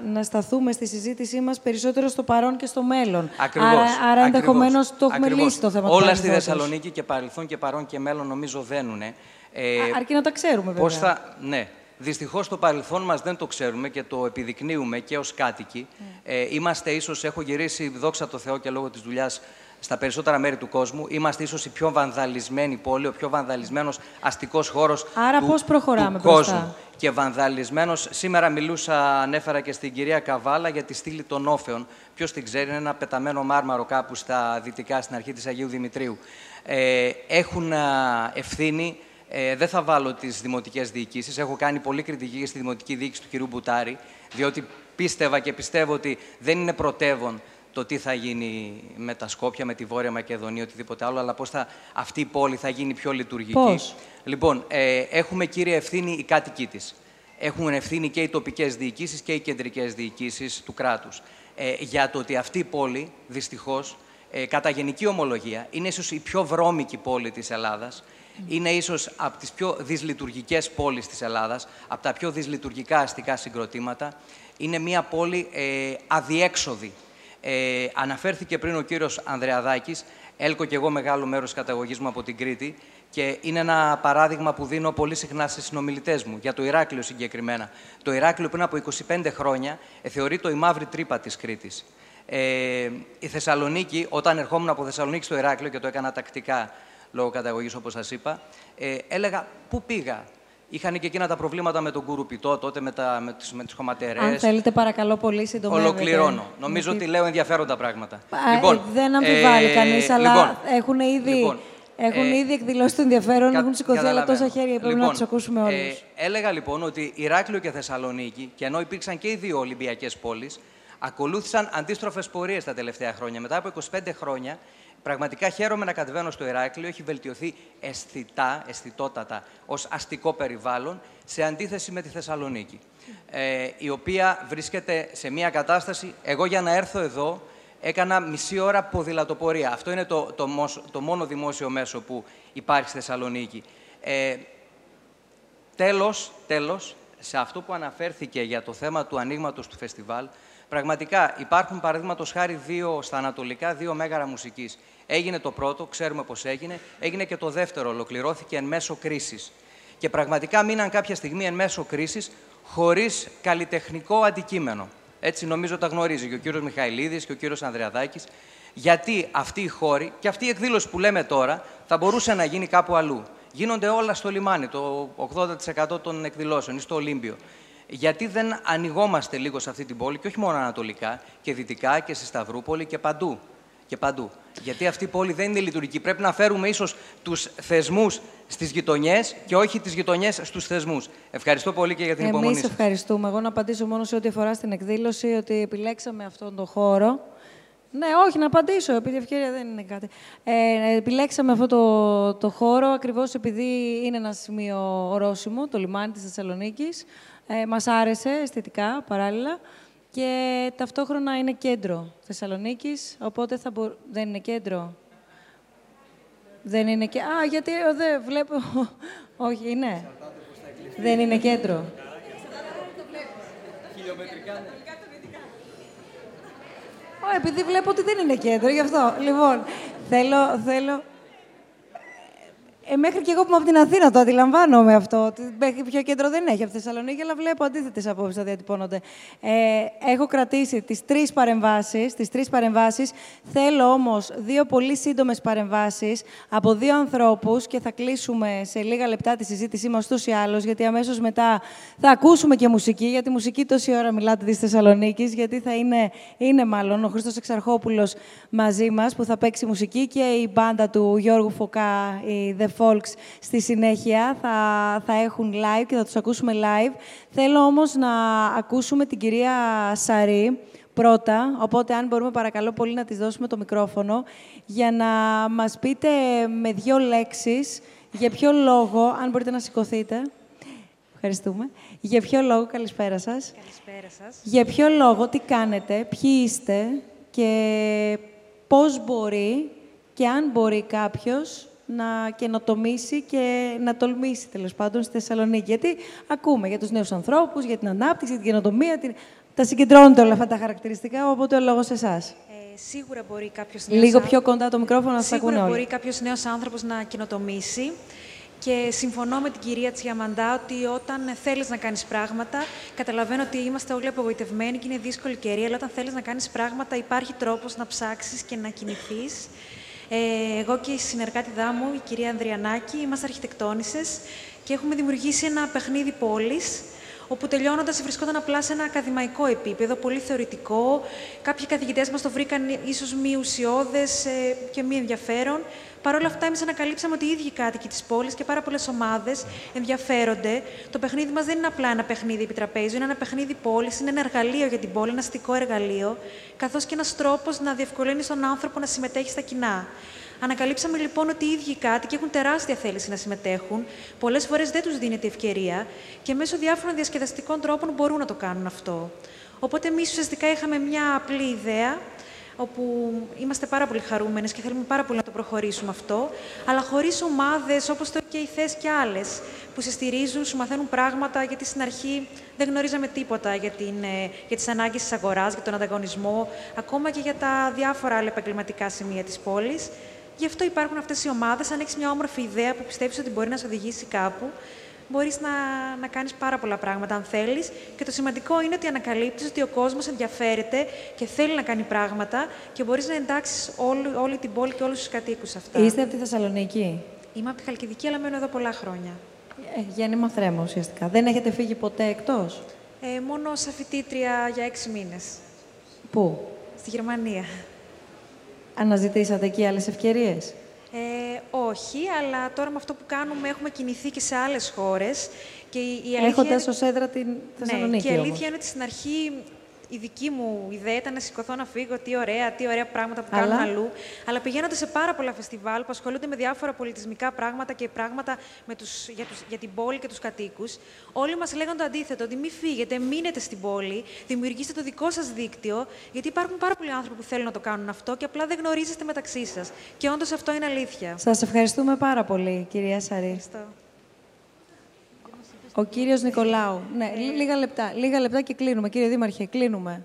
να σταθούμε στη συζήτησή μας περισσότερο στο παρόν και στο μέλλον. Ακριβώς. Άρα, άρα ακριβώς, ενδεχομένως το έχουμε ακριβώς. λύσει το θέμα του Όλα στη παρελθόντος. Θεσσαλονίκη και παρελθόν και παρόν και μέλλον νομίζω δένουνε. Ε, Α- αρκεί να τα ξέρουμε, Πώς βέβαια. θα, ναι. Δυστυχώς το παρελθόν μας δεν το ξέρουμε και το επιδεικνύουμε και ως κάτοικοι. Ε, είμαστε ίσως, έχω γυρίσει, δόξα τω Θεώ και λόγω της δουλειάς, στα περισσότερα μέρη του κόσμου. Είμαστε ίσως η πιο βανδαλισμένη πόλη, ο πιο βανδαλισμένος αστικός χώρος Άρα του, πώς προχωράμε του μπροστά; κόσμου. Και βανδαλισμένος, σήμερα μιλούσα, ανέφερα και στην κυρία Καβάλα για τη στήλη των Όφεων. Ποιος την ξέρει, είναι ένα πεταμένο μάρμαρο κάπου στα δυτικά, στην αρχή της Αγίου Δημητρίου. Ε, έχουν α, ευθύνη ε, δεν θα βάλω τις δημοτικές διοικήσεις. Έχω κάνει πολύ κριτική στη δημοτική διοίκηση του κ. Μπουτάρη, διότι πίστευα και πιστεύω ότι δεν είναι πρωτεύον το τι θα γίνει με τα Σκόπια, με τη Βόρεια Μακεδονία, οτιδήποτε άλλο, αλλά πώς αυτή η πόλη θα γίνει πιο λειτουργική. Πώς; Λοιπόν, ε, έχουμε κύρια ευθύνη οι κάτοικοι της. Έχουν ευθύνη και οι τοπικές διοικήσεις και οι κεντρικές διοικήσεις του κράτους. Ε, για το ότι αυτή η πόλη, δυστυχώς, ε, κατά γενική ομολογία, είναι ίσως η πιο βρώμικη πόλη της Ελλάδας. Είναι ίσως από τις πιο δυσλειτουργικές πόλεις της Ελλάδας, από τα πιο δυσλειτουργικά αστικά συγκροτήματα. Είναι μια πόλη ε, αδιέξοδη. Ε, αναφέρθηκε πριν ο κύριος Ανδρεαδάκης, έλκω και εγώ μεγάλο μέρος καταγωγής μου από την Κρήτη και είναι ένα παράδειγμα που δίνω πολύ συχνά στις συνομιλητές μου, για το Ηράκλειο συγκεκριμένα. Το Ηράκλειο πριν από 25 χρόνια ε, θεωρείται η μαύρη τρύπα της Κρήτης. Ε, η Θεσσαλονίκη, όταν ερχόμουν από Θεσσαλονίκη στο Ηράκλειο και το έκανα τακτικά λόγω καταγωγής όπως σας είπα, ε, έλεγα πού πήγα. Είχαν και εκείνα τα προβλήματα με τον Κουρουπιτό τότε, με, τα, με, τις, με τις χωματερές. Αν θέλετε, παρακαλώ πολύ σύντομα. Ολοκληρώνω. Νομίζω ότι λέω ενδιαφέροντα πράγματα. λοιπόν, δεν αμφιβάλλει ε, κανείς, αλλά λοιπόν, έχουν ήδη, λοιπόν, έχουν ε, ήδη εκδηλώσει το ενδιαφέρον, κα- έχουν σηκωθεί άλλα καταλαβαίνω. τόσα χέρια, πρέπει Λοιπόν, να τους ακούσουμε όλους. Ε, έλεγα λοιπόν ότι Ηράκλειο και Θεσσαλονίκη, και ενώ υπήρξαν και οι δύο Ολυμπιακές πόλεις, ακολούθησαν αντίστροφες πορείες τα τελευταία χρόνια. Μετά από 25 χρόνια, πραγματικά χαίρομαι να κατεβαίνω στο Ηράκλειο. Έχει βελτιωθεί αισθητά, αισθητότατα, ως αστικό περιβάλλον, σε αντίθεση με τη Θεσσαλονίκη. Ε, η οποία βρίσκεται σε μια κατάσταση, εγώ για να έρθω εδώ, έκανα μισή ώρα ποδηλατοπορία. Αυτό είναι το, το, μος- το μόνο δημόσιο μέσο που υπάρχει στη Θεσσαλονίκη. Ε, Τέλος, τέλος, σε αυτό που αναφέρθηκε για το θέμα του ανοίγματος του φεστιβάλ, πραγματικά υπάρχουν παραδείγματος χάρη δύο στα Ανατολικά, δύο μέγαρα μουσικής. Έγινε το πρώτο, ξέρουμε πώς έγινε, έγινε και το δεύτερο, ολοκληρώθηκε εν μέσω κρίσης. Και πραγματικά μείναν κάποια στιγμή εν μέσω κρίσης χωρίς καλλιτεχνικό αντικείμενο. Έτσι νομίζω τα γνωρίζει και ο κύριος Μιχαηλίδης και ο κύριος Ανδρεαδάκης. Γιατί αυτή η χώρη και αυτή η εκδήλωση που λέμε τώρα θα μπορούσε να γίνει κάπου αλλού. Γίνονται όλα στο λιμάνι, το 80% των εκδηλώσεων ή στο Ολύμπιο. Γιατί δεν ανοιγόμαστε λίγο σε αυτή την πόλη και όχι μόνο ανατολικά και δυτικά και στη Σταυρούπολη και παντού. Και παντού. Γιατί αυτή η πόλη δεν είναι λειτουργική. Πρέπει να φέρουμε ίσως τους θεσμούς στις γειτονιές και όχι τις γειτονιές στους θεσμούς. Ευχαριστώ πολύ και για την υπομονή Εμείς σας. ευχαριστούμε. Εγώ να απαντήσω μόνο σε ό,τι αφορά στην εκδήλωση, ότι επιλέξαμε αυτόν τον χώρο. Ναι, όχι, να απαντήσω, επειδή ευκαιρία δεν είναι κάτι. Ε, επιλέξαμε αυτό το, το χώρο ακριβώς επειδή είναι ένα σημείο ορόσημο, το λιμάνι της Θεσσαλονίκης. Ε, μας άρεσε αισθητικά, παράλληλα. Και ταυτόχρονα είναι κέντρο Θεσσαλονίκης, οπότε θα μπο... δεν είναι κέντρο. Δεν είναι και... Α, γιατί ε, δεν βλέπω... [LAUGHS] όχι, είναι. Δεν είναι κέντρο. Ω, επειδή βλέπω ότι δεν είναι κέντρο, γι' αυτό. Λοιπόν, θέλω, θέλω... Ε, μέχρι και εγώ που είμαι από την Αθήνα το αντιλαμβάνομαι αυτό. Ότι μέχρι πιο κέντρο δεν έχει από τη Θεσσαλονίκη, αλλά βλέπω αντίθετες απόψεις να διατυπώνονται. Ε, έχω κρατήσει τις τρεις παρεμβάσεις. Τις τρεις παρεμβάσεις. Θέλω όμως δύο πολύ σύντομες παρεμβάσεις από δύο ανθρώπους και θα κλείσουμε σε λίγα λεπτά τη συζήτησή μας ούτως ή άλλως, γιατί αμέσως μετά θα ακούσουμε και μουσική. Γιατί μουσική τόση ώρα μιλάτε της Θεσσαλονίκης, γιατί θα είναι, είναι μάλλον ο Χρήστος Εξαρχόπουλος μαζί μας που θα παίξει μουσική και η μπάντα του Γιώργου Φωκά, οι The Folks, στη συνέχεια θα, θα έχουν live και θα τους ακούσουμε live. Θέλω όμως να ακούσουμε την κυρία Σαρή πρώτα, οπότε αν μπορούμε παρακαλώ πολύ να της δώσουμε το μικρόφωνο για να μας πείτε με δύο λέξεις για ποιο λόγο, αν μπορείτε να σηκωθείτε, ευχαριστούμε, για ποιο λόγο, καλησπέρα σας, Καλησπέρα σας. για ποιο λόγο, τι κάνετε, ποιοι είστε και πώς μπορεί και αν μπορεί κάποιος να καινοτομήσει και να τολμήσει τέλος πάντων στη Θεσσαλονίκη. Γιατί ακούμε για τους νέους ανθρώπους, για την ανάπτυξη, την καινοτομία, την... τα συγκεντρώνετε όλα αυτά τα χαρακτηριστικά, οπότε ο λόγος σε εσάς. Ε, σίγουρα μπορεί κάποιος νέος Λίγο άνθρω- πιο κοντά το μικρόφωνο να σας Σίγουρα ακούνε μπορεί όλοι. κάποιος νέος άνθρωπος να καινοτομήσει Και συμφωνώ με την κυρία Τσιαμαντά ότι όταν θέλεις να κάνεις πράγματα, καταλαβαίνω ότι είμαστε όλοι απογοητευμένοι και είναι δύσκολη καιρή, αλλά όταν θέλεις να κάνεις πράγματα υπάρχει τρόπος να ψάξεις και να κινηθείς. Ε, εγώ και η συνεργάτηδά μου, η κυρία Ανδριανάκη, είμαστε αρχιτεκτόνισσες και έχουμε δημιουργήσει ένα παιχνίδι πόλης, όπου τελειώνοντας βρισκόταν απλά σε ένα ακαδημαϊκό επίπεδο, πολύ θεωρητικό. Κάποιοι καθηγητές μας το βρήκαν ίσως μη ουσιώδες ε, και μη ενδιαφέρον. Παρ' όλα αυτά, εμείς ανακαλύψαμε ότι οι ίδιοι κάτοικοι της πόλης και πάρα πολλές ομάδες ενδιαφέρονται. Το παιχνίδι μας δεν είναι απλά ένα παιχνίδι επιτραπέζιο, είναι ένα παιχνίδι πόλης, είναι ένα εργαλείο για την πόλη, ένα αστικό εργαλείο, καθώς και ένας τρόπος να διευκολύνεις τον άνθρωπο να συμμετέχει στα κοινά. Ανακαλύψαμε λοιπόν ότι οι ίδιοι κάτοικοι έχουν τεράστια θέληση να συμμετέχουν. Πολλές φορές δεν τους δίνεται ευκαιρία και μέσω διάφορων διασκεδαστικών τρόπων μπορούν να το κάνουν αυτό. Οπότε εμείς ουσιαστικά είχαμε μια απλή ιδέα όπου είμαστε πάρα πολύ χαρούμενες και θέλουμε πάρα πολύ να το προχωρήσουμε αυτό, αλλά χωρίς ομάδες όπως το και οι θέσει και άλλες, που σε στηρίζουν, σου μαθαίνουν πράγματα, γιατί στην αρχή δεν γνωρίζαμε τίποτα για, την, ε, για τις ανάγκες της αγοράς, για τον ανταγωνισμό, ακόμα και για τα διάφορα άλλα επαγγελματικά σημεία της πόλης. Γι' αυτό υπάρχουν αυτές οι ομάδες. Αν έχεις μια όμορφη ιδέα που πιστεύεις ότι μπορεί να σε οδηγήσει κάπου, μπορείς να, να κάνεις πάρα πολλά πράγματα αν θέλεις. Και το σημαντικό είναι ότι ανακαλύπτεις ότι ο κόσμος ενδιαφέρεται και θέλει να κάνει πράγματα και μπορείς να εντάξεις όλη, όλη την πόλη και όλους τους κατοίκους αυτά. Είστε από τη Θεσσαλονίκη; Είμαι από τη Χαλκιδική, αλλά μένω εδώ πολλά χρόνια. Ε, γέννημα θρέμα ουσιαστικά. Δεν έχετε φύγει ποτέ εκτός; Ε, μόνο σαν φοιτήτρια για έξι μήνες. Πού; Στη Γερμανία. Αναζητήσατε εκεί άλλες ευκαιρίες; Ε, όχι, αλλά τώρα με αυτό που κάνουμε έχουμε κινηθεί και σε άλλες χώρες. Και η, η Έχοντας ως έδρα την Θεσσαλονίκη Ναι, και η αλήθεια όμως. είναι ότι στην αρχή η δική μου ιδέα ήταν να σηκωθώ να φύγω, τι ωραία, τι ωραία πράγματα που Αλλά; κάνουν αλλού. Αλλά πηγαίνοντα σε πάρα πολλά φεστιβάλ που ασχολούνται με διάφορα πολιτισμικά πράγματα και πράγματα με τους, για, τους, για την πόλη και τους κατοίκους, όλοι μας λέγανε το αντίθετο, ότι μην φύγετε, μείνετε στην πόλη, δημιουργήστε το δικό σας δίκτυο, γιατί υπάρχουν πάρα πολλοί άνθρωποι που θέλουν να το κάνουν αυτό και απλά δεν γνωρίζεστε μεταξύ σας. Και όντως αυτό είναι αλήθεια. Σας ευχαριστούμε πάρα πολύ, κυρία Σαρή. Ευχαριστώ. Ο κύριος Νικολάου. Ναι, λί- λίγα λεπτά. Λίγα λεπτά και κλείνουμε. Κύριε Δήμαρχε, κλείνουμε.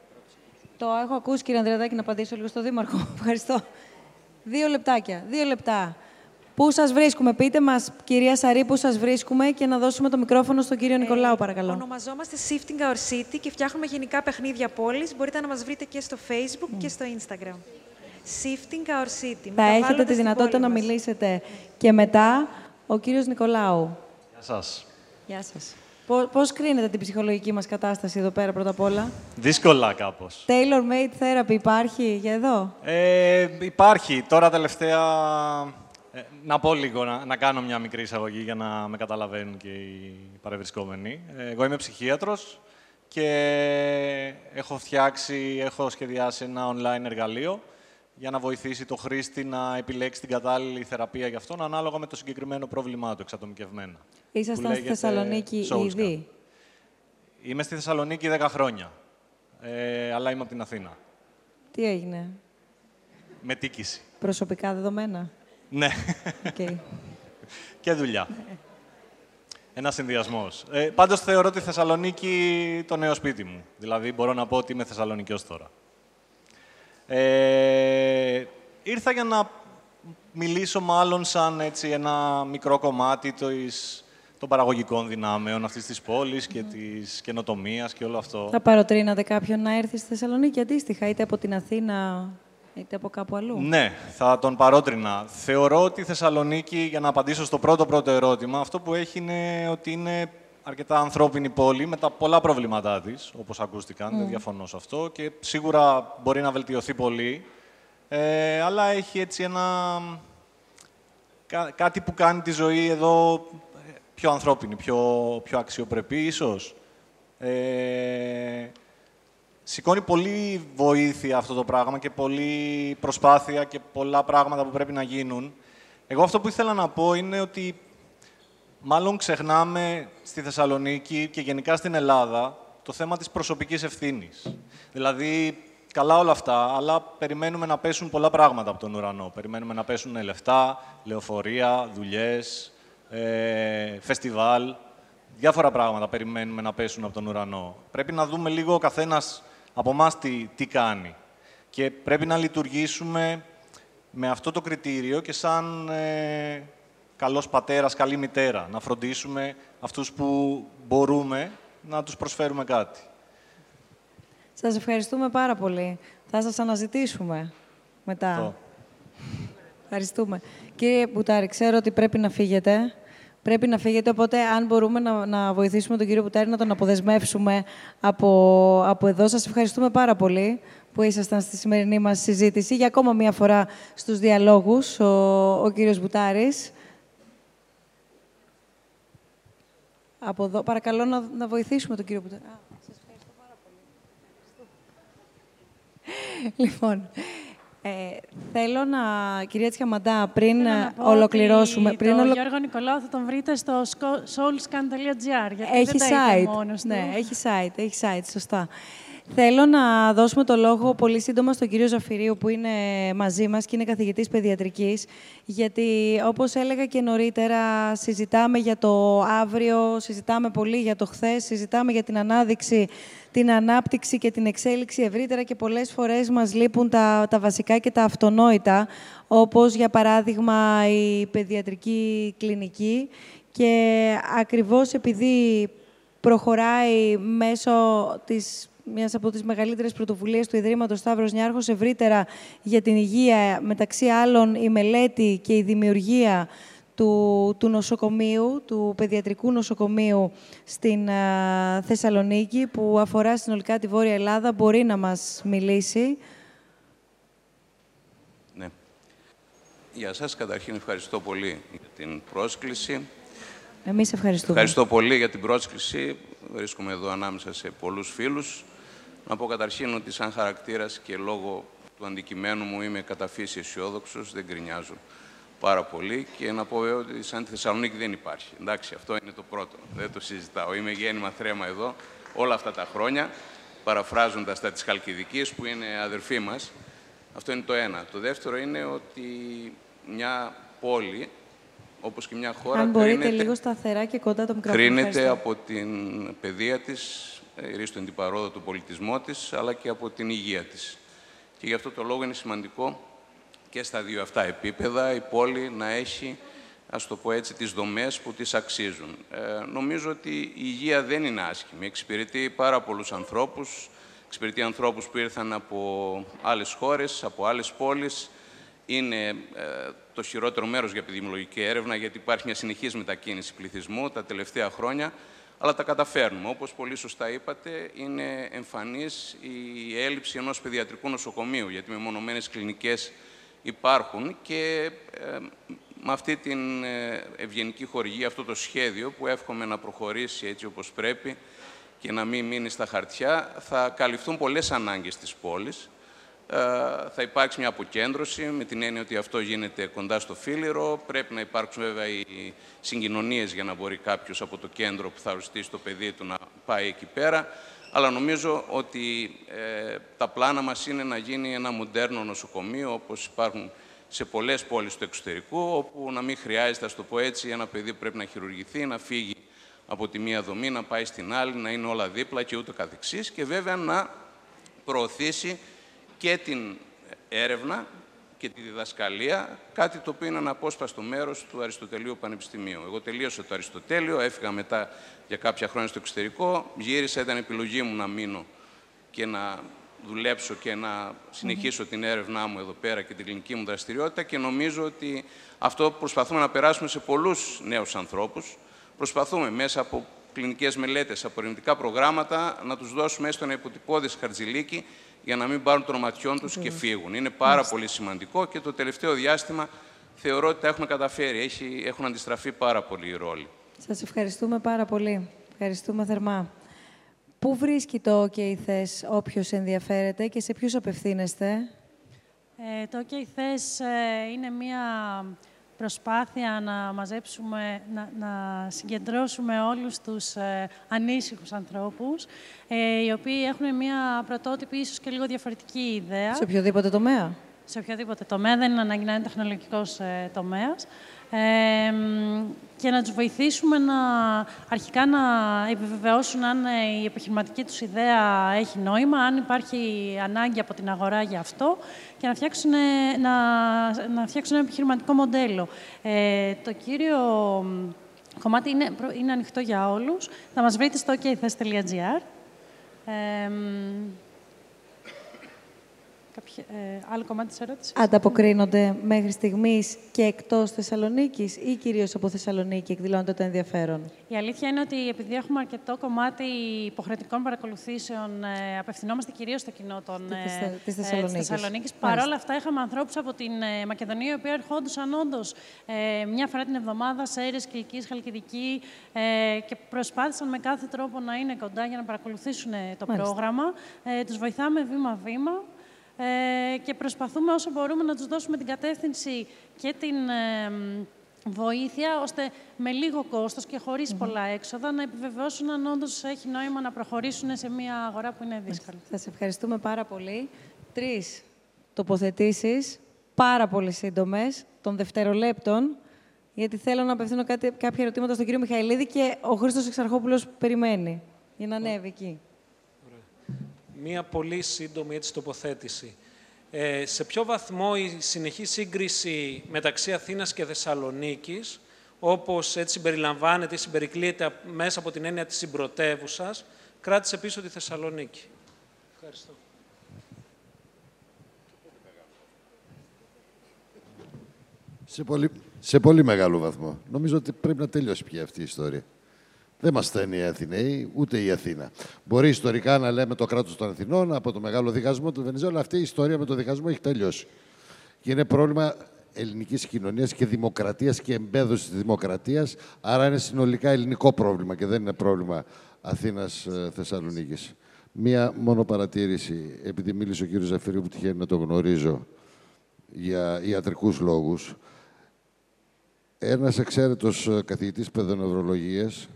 Το έχω ακούσει, κύριε Ανδρεατάκη, να απαντήσω λίγο στο Δήμαρχο. [LAUGHS] Ευχαριστώ. Δύο λεπτάκια. Δύο λεπτά. Πού σας βρίσκουμε, πείτε μας, κυρία Σαρή, πού σας βρίσκουμε και να δώσουμε το μικρόφωνο στον κύριο Νικολάου, παρακαλώ. Ονομαζόμαστε Shifting Our City και φτιάχνουμε γενικά παιχνίδια πόλης. Μπορείτε να μας βρείτε και στο Facebook και στο Instagram. Shifting Our City. Θα έχετε Μεταβάλλοντας τη την δυνατότητα πόλη να μας. μιλήσετε. Και μετά, ο κύριος Νικολάου. Γεια σας. Γεια σας. Πώς, πώς κρίνετε την ψυχολογική μας κατάσταση εδώ πέρα πρώτα απ' όλα; Δύσκολα κάπως. Tailor-made therapy υπάρχει για εδώ; Ε, υπάρχει. Τώρα τελευταία... ε, να πω λίγο, να, να κάνω μια μικρή εισαγωγή για να με καταλαβαίνουν και οι παρευρισκόμενοι. Ε, εγώ είμαι ψυχίατρος και έχω φτιάξει, έχω σχεδιάσει ένα online εργαλείο για να βοηθήσει το χρήστη να επιλέξει την κατάλληλη θεραπεία για αυτόν, ανάλογα με το συγκεκριμένο πρόβλημά του, εξατομικευμένα. που Ήσασταν στη λέγεται Θεσσαλονίκη Soulscan. ήδη. Είμαι στη Θεσσαλονίκη 10 χρόνια, ε, αλλά είμαι από την Αθήνα. Τι έγινε; Με τίκηση. Προσωπικά δεδομένα; Ναι. Οκ. [LAUGHS] και δουλειά. Ένα συνδυασμός. Ε, Πάντως θεωρώ τη Θεσσαλονίκη το νέο σπίτι μου. Δηλαδή μπορώ να πω ότι είμαι Θεσσαλονικιός τώρα. Ε, ήρθα για να μιλήσω μάλλον σαν έτσι, ένα μικρό κομμάτι της, των παραγωγικών δυνάμεων αυτής της πόλης και της καινοτομίας και όλο αυτό. Θα παροτρύνατε κάποιον να έρθει στη Θεσσαλονίκη αντίστοιχα, είτε από την Αθήνα, είτε από κάπου αλλού; Ναι, θα τον παρότρινα. Θεωρώ ότι η Θεσσαλονίκη, για να απαντήσω στο πρώτο πρώτο ερώτημα, αυτό που έχει είναι ότι είναι αρκετά ανθρώπινη πόλη με τα πολλά προβλήματά της, όπως ακούστηκαν, Mm. δεν διαφωνώ σε αυτό και σίγουρα μπορεί να βελτιωθεί πολύ, ε, αλλά έχει έτσι ένα... κά- κάτι που κάνει τη ζωή εδώ ε, πιο ανθρώπινη, πιο, πιο αξιοπρεπή ίσως. Ε, σηκώνει πολύ βοήθεια αυτό το πράγμα και πολύ προσπάθεια και πολλά πράγματα που πρέπει να γίνουν. Εγώ αυτό που ήθελα να πω είναι ότι μάλλον ξεχνάμε στη Θεσσαλονίκη και γενικά στην Ελλάδα το θέμα της προσωπικής ευθύνης. Δηλαδή, καλά όλα αυτά, αλλά περιμένουμε να πέσουν πολλά πράγματα από τον ουρανό. Περιμένουμε να πέσουν λεφτά, λεωφορεία, δουλειές, ε, φεστιβάλ. Διάφορα πράγματα περιμένουμε να πέσουν από τον ουρανό. Πρέπει να δούμε λίγο ο καθένας από εμάς τι, τι κάνει. Και πρέπει να λειτουργήσουμε με αυτό το κριτήριο και σαν ε, καλός πατέρας, καλή μητέρα. Να φροντίσουμε αυτούς που μπορούμε να τους προσφέρουμε κάτι. Σας ευχαριστούμε πάρα πολύ. Θα σας αναζητήσουμε μετά. Αυτό. Ευχαριστούμε. Κύριε Μπουτάρη, ξέρω ότι πρέπει να φύγετε. Πρέπει να φύγετε, οπότε αν μπορούμε να, να βοηθήσουμε τον κύριο Μπουτάρη να τον αποδεσμεύσουμε από, από εδώ. Σας ευχαριστούμε πάρα πολύ που ήσασταν στη σημερινή μας συζήτηση. Για ακόμα μία φορά στους διαλόγους, ο, ο κύριος Μπουτάρης. Από εδώ, παρακαλώ να, να βοηθήσουμε τον κύριο Μπουτάρη. Α, σας ευχαριστώ πάρα πολύ. Λοιπόν, ε, θέλω να, κυρία Τσιαμαντά, πριν Θέλω ε, να πω ολοκληρώσουμε... ότι πριν Το ολο- Γιώργο Νικολάου θα τον βρείτε στο sco- soulscan.gr, γιατί Έχει δεν τα είπε site. μόνος του. Ναι, έχει site, έχει site, σωστά. Θέλω να δώσουμε το λόγο πολύ σύντομα στον κύριο Ζαφυρίου που είναι μαζί μας και είναι καθηγητής παιδιατρικής γιατί όπως έλεγα και νωρίτερα συζητάμε για το αύριο, συζητάμε πολύ για το χθες, συζητάμε για την ανάδειξη, την ανάπτυξη και την εξέλιξη ευρύτερα και πολλές φορές μας λείπουν τα, τα βασικά και τα αυτονόητα όπως για παράδειγμα η παιδιατρική κλινική και ακριβώς επειδή προχωράει μέσω της μιας από τις μεγαλύτερες πρωτοβουλίες του Ιδρύματος Σταύρος Νιάρχος ευρύτερα για την υγεία, μεταξύ άλλων η μελέτη και η δημιουργία του, του νοσοκομείου, του παιδιατρικού νοσοκομείου στην α, Θεσσαλονίκη, που αφορά συνολικά τη Βόρεια Ελλάδα, μπορεί να μας μιλήσει; Ναι. Γεια σας. Καταρχήν ευχαριστώ πολύ για την πρόσκληση. Εμείς ευχαριστούμε. Ευχαριστώ πολύ για την πρόσκληση. Βρίσκομαι εδώ ανάμεσα σε πολλούς φίλους. Να πω καταρχήν ότι σαν χαρακτήρας και λόγω του αντικειμένου μου είμαι κατά φύση αισιόδοξος, δεν γκρινιάζω πάρα πολύ και να πω βέβαια ότι σαν τη Θεσσαλονίκη δεν υπάρχει. Εντάξει, αυτό είναι το πρώτο. Δεν το συζητάω. Είμαι γέννημα θρέμα εδώ όλα αυτά τα χρόνια, παραφράζοντας τα της Χαλκιδικής που είναι αδερφοί μας. Αυτό είναι το ένα. Το δεύτερο είναι ότι μια πόλη, όπως και μια χώρα, Αν μπορείτε κρίνεται- λίγο σταθερά και κοντά το μικρόφωνο. κρίνεται Ευχαριστώ. από την παιδεία της, ε, ρίστον την παρόδο του πολιτισμό της, αλλά και από την υγεία της. Και γι' αυτό το λόγο είναι σημαντικό και στα δύο αυτά επίπεδα η πόλη να έχει, ας το πω έτσι, τις δομές που τις αξίζουν. Ε, νομίζω ότι η υγεία δεν είναι άσχημη. Εξυπηρετεί πάρα πολλούς ανθρώπους, εξυπηρετεί ανθρώπους που ήρθαν από άλλες χώρες, από άλλες πόλεις, είναι ε, το χειρότερο μέρος για επιδημιολογική έρευνα, γιατί υπάρχει μια συνεχής μετακίνηση πληθυσμού τα τελευταία χρόνια, αλλά τα καταφέρνουμε. Όπως πολύ σωστά είπατε, είναι εμφανής η έλλειψη ενός παιδιατρικού νοσοκομείου, γιατί με μονομένες κλινικές υπάρχουν και ε, με αυτή την ε, ευγενική χορηγία, αυτό το σχέδιο που εύχομαι να προχωρήσει έτσι όπως πρέπει και να μην μείνει στα χαρτιά, θα καλυφθούν πολλές ανάγκες της πόλης. Ε, θα υπάρξει μια αποκέντρωση με την έννοια ότι αυτό γίνεται κοντά στο Φίλιρο. Πρέπει να υπάρξουν βέβαια οι συγκοινωνίες για να μπορεί κάποιος από το κέντρο που θα οριστεί το παιδί του να πάει εκεί πέρα. Αλλά νομίζω ότι ε, τα πλάνα μας είναι να γίνει ένα μοντέρνο νοσοκομείο όπως υπάρχουν σε πολλές πόλεις του εξωτερικού, όπου να μην χρειάζεται, ας το πω έτσι, ένα παιδί που πρέπει να χειρουργηθεί, να φύγει από τη μία δομή, να πάει στην άλλη, να είναι όλα δίπλα και ούτω καθεξής και βέβαια να προωθήσει και την έρευνα και τη διδασκαλία, κάτι το οποίο είναι ένα απόσπαστο μέρος του Αριστοτελείου Πανεπιστημίου. Εγώ τελείωσα το Αριστοτέλειο, έφυγα μετά για κάποια χρόνια στο εξωτερικό, γύρισα, ήταν επιλογή μου να μείνω και να δουλέψω και να συνεχίσω την έρευνά μου εδώ πέρα και την κλινική μου δραστηριότητα και νομίζω ότι αυτό προσπαθούμε να περάσουμε σε πολλούς νέους ανθρώπους. Προσπαθούμε μέσα από κλινικές μελέτες, από ερευνητικά προγράμματα, να τους δώσουμε έστω ένα υποτυπώδες χαρτζηλίκι για να μην πάρουν των ματιών τους και φύγουν. Είναι πάρα Μάλιστα. πολύ σημαντικό και το τελευταίο διάστημα θεωρώ ότι τα έχουμε καταφέρει. Έχει, έχουν αντιστραφεί πάρα πολύ οι ρόλοι. Σας ευχαριστούμε πάρα πολύ. Ευχαριστούμε θερμά. Πού βρίσκει το OK θες όποιος ενδιαφέρεται και σε ποιους απευθύνεστε; Ε, το OK Θες ε, είναι μια προσπάθεια να μαζέψουμε, να, να συγκεντρώσουμε όλους τους ε, ανήσυχους ανθρώπους, ε, οι οποίοι έχουν μια πρωτότυπη, ίσως και λίγο διαφορετική ιδέα. Σε οποιοδήποτε τομέα. Σε οποιοδήποτε τομέα, δεν είναι ανάγκη να είναι τεχνολογικός ε, τομέας. Ε, και να τους βοηθήσουμε να αρχικά να επιβεβαιώσουν αν ε, η επιχειρηματική τους ιδέα έχει νόημα, αν υπάρχει ανάγκη από την αγορά για αυτό και να φτιάξουν, να, να φτιάξουν ένα επιχειρηματικό μοντέλο. Ε, το κύριο κομμάτι είναι, είναι ανοιχτό για όλους. Θα μας βρείτε στο okthess.gr. Ε, Κάποιο, ε, άλλο κομμάτι της ερώτησης; Ανταποκρίνονται μέχρι στιγμής και εκτός Θεσσαλονίκης ή κυρίως από Θεσσαλονίκη εκδηλώνεται το ενδιαφέρον; Η αλήθεια είναι ότι επειδή έχουμε αρκετό κομμάτι υποχρεωτικών παρακολουθήσεων, ε, απευθυνόμαστε κυρίως στο κοινό των, ε, της ε, Θεσσαλονίκης. Θεσσαλονίκης. Παρ' όλα αυτά είχαμε ανθρώπους από την ε, Μακεδονία, οι οποίοι ερχόντουσαν όντως ε, μια φορά την εβδομάδα σε αίρες Κιλικής, Χαλκιδική ε, και προσπάθησαν με κάθε τρόπο να είναι κοντά για να παρακολουθήσουν ε, το Μάλιστα. πρόγραμμα. Ε, τους βοηθάμε βήμα-βήμα. Ε, και προσπαθούμε όσο μπορούμε να τους δώσουμε την κατεύθυνση και την ε, μ, βοήθεια, ώστε με λίγο κόστος και χωρίς πολλά έξοδα να επιβεβαιώσουν αν όντως έχει νόημα να προχωρήσουν σε μια αγορά που είναι δύσκολη. Σας ευχαριστούμε πάρα πολύ. Τρεις τοποθετήσεις, πάρα πολύ σύντομες, των δευτερολέπτων, γιατί θέλω να απευθύνω κάτι, κάποια ερωτήματα στον κύριο Μιχαηλίδη και ο Χρήστος Εξαρχόπουλος περιμένει για να ανέβει εκεί. Μία πολύ σύντομη έτσι, τοποθέτηση. Ε, σε ποιο βαθμό η συνεχή σύγκριση μεταξύ Αθήνας και Θεσσαλονίκης, όπως έτσι συμπεριλαμβάνεται ή συμπερικλείεται μέσα από την έννοια της συμπρωτεύουσας, κράτησε πίσω τη Θεσσαλονίκη; Ευχαριστώ. Σε πολύ, σε πολύ μεγάλο βαθμό. Νομίζω ότι πρέπει να τελειώσει πια αυτή η ιστορία. Δεν μας στέλνει οι Αθηναίοι, ούτε η Αθήνα. Μπορεί ιστορικά να λέμε το κράτος των Αθηνών από το μεγάλο δικασμό του Βενιζέλου. Αυτή η ιστορία με το δικασμό έχει τελειώσει. Και είναι πρόβλημα ελληνικής κοινωνίας και δημοκρατίας και εμπέδωσης της δημοκρατίας. Άρα είναι συνολικά ελληνικό πρόβλημα και δεν είναι πρόβλημα Αθήνα-Θεσσαλονίκη. Μία μόνο παρατήρηση, επειδή μίλησε ο κύριος Ζαφυρίου που τυχαίνει να το γνωρίζω για ιατρικούς λόγους. Ένας εξαίρετος ε, καθηγητής παιδονευρολογίας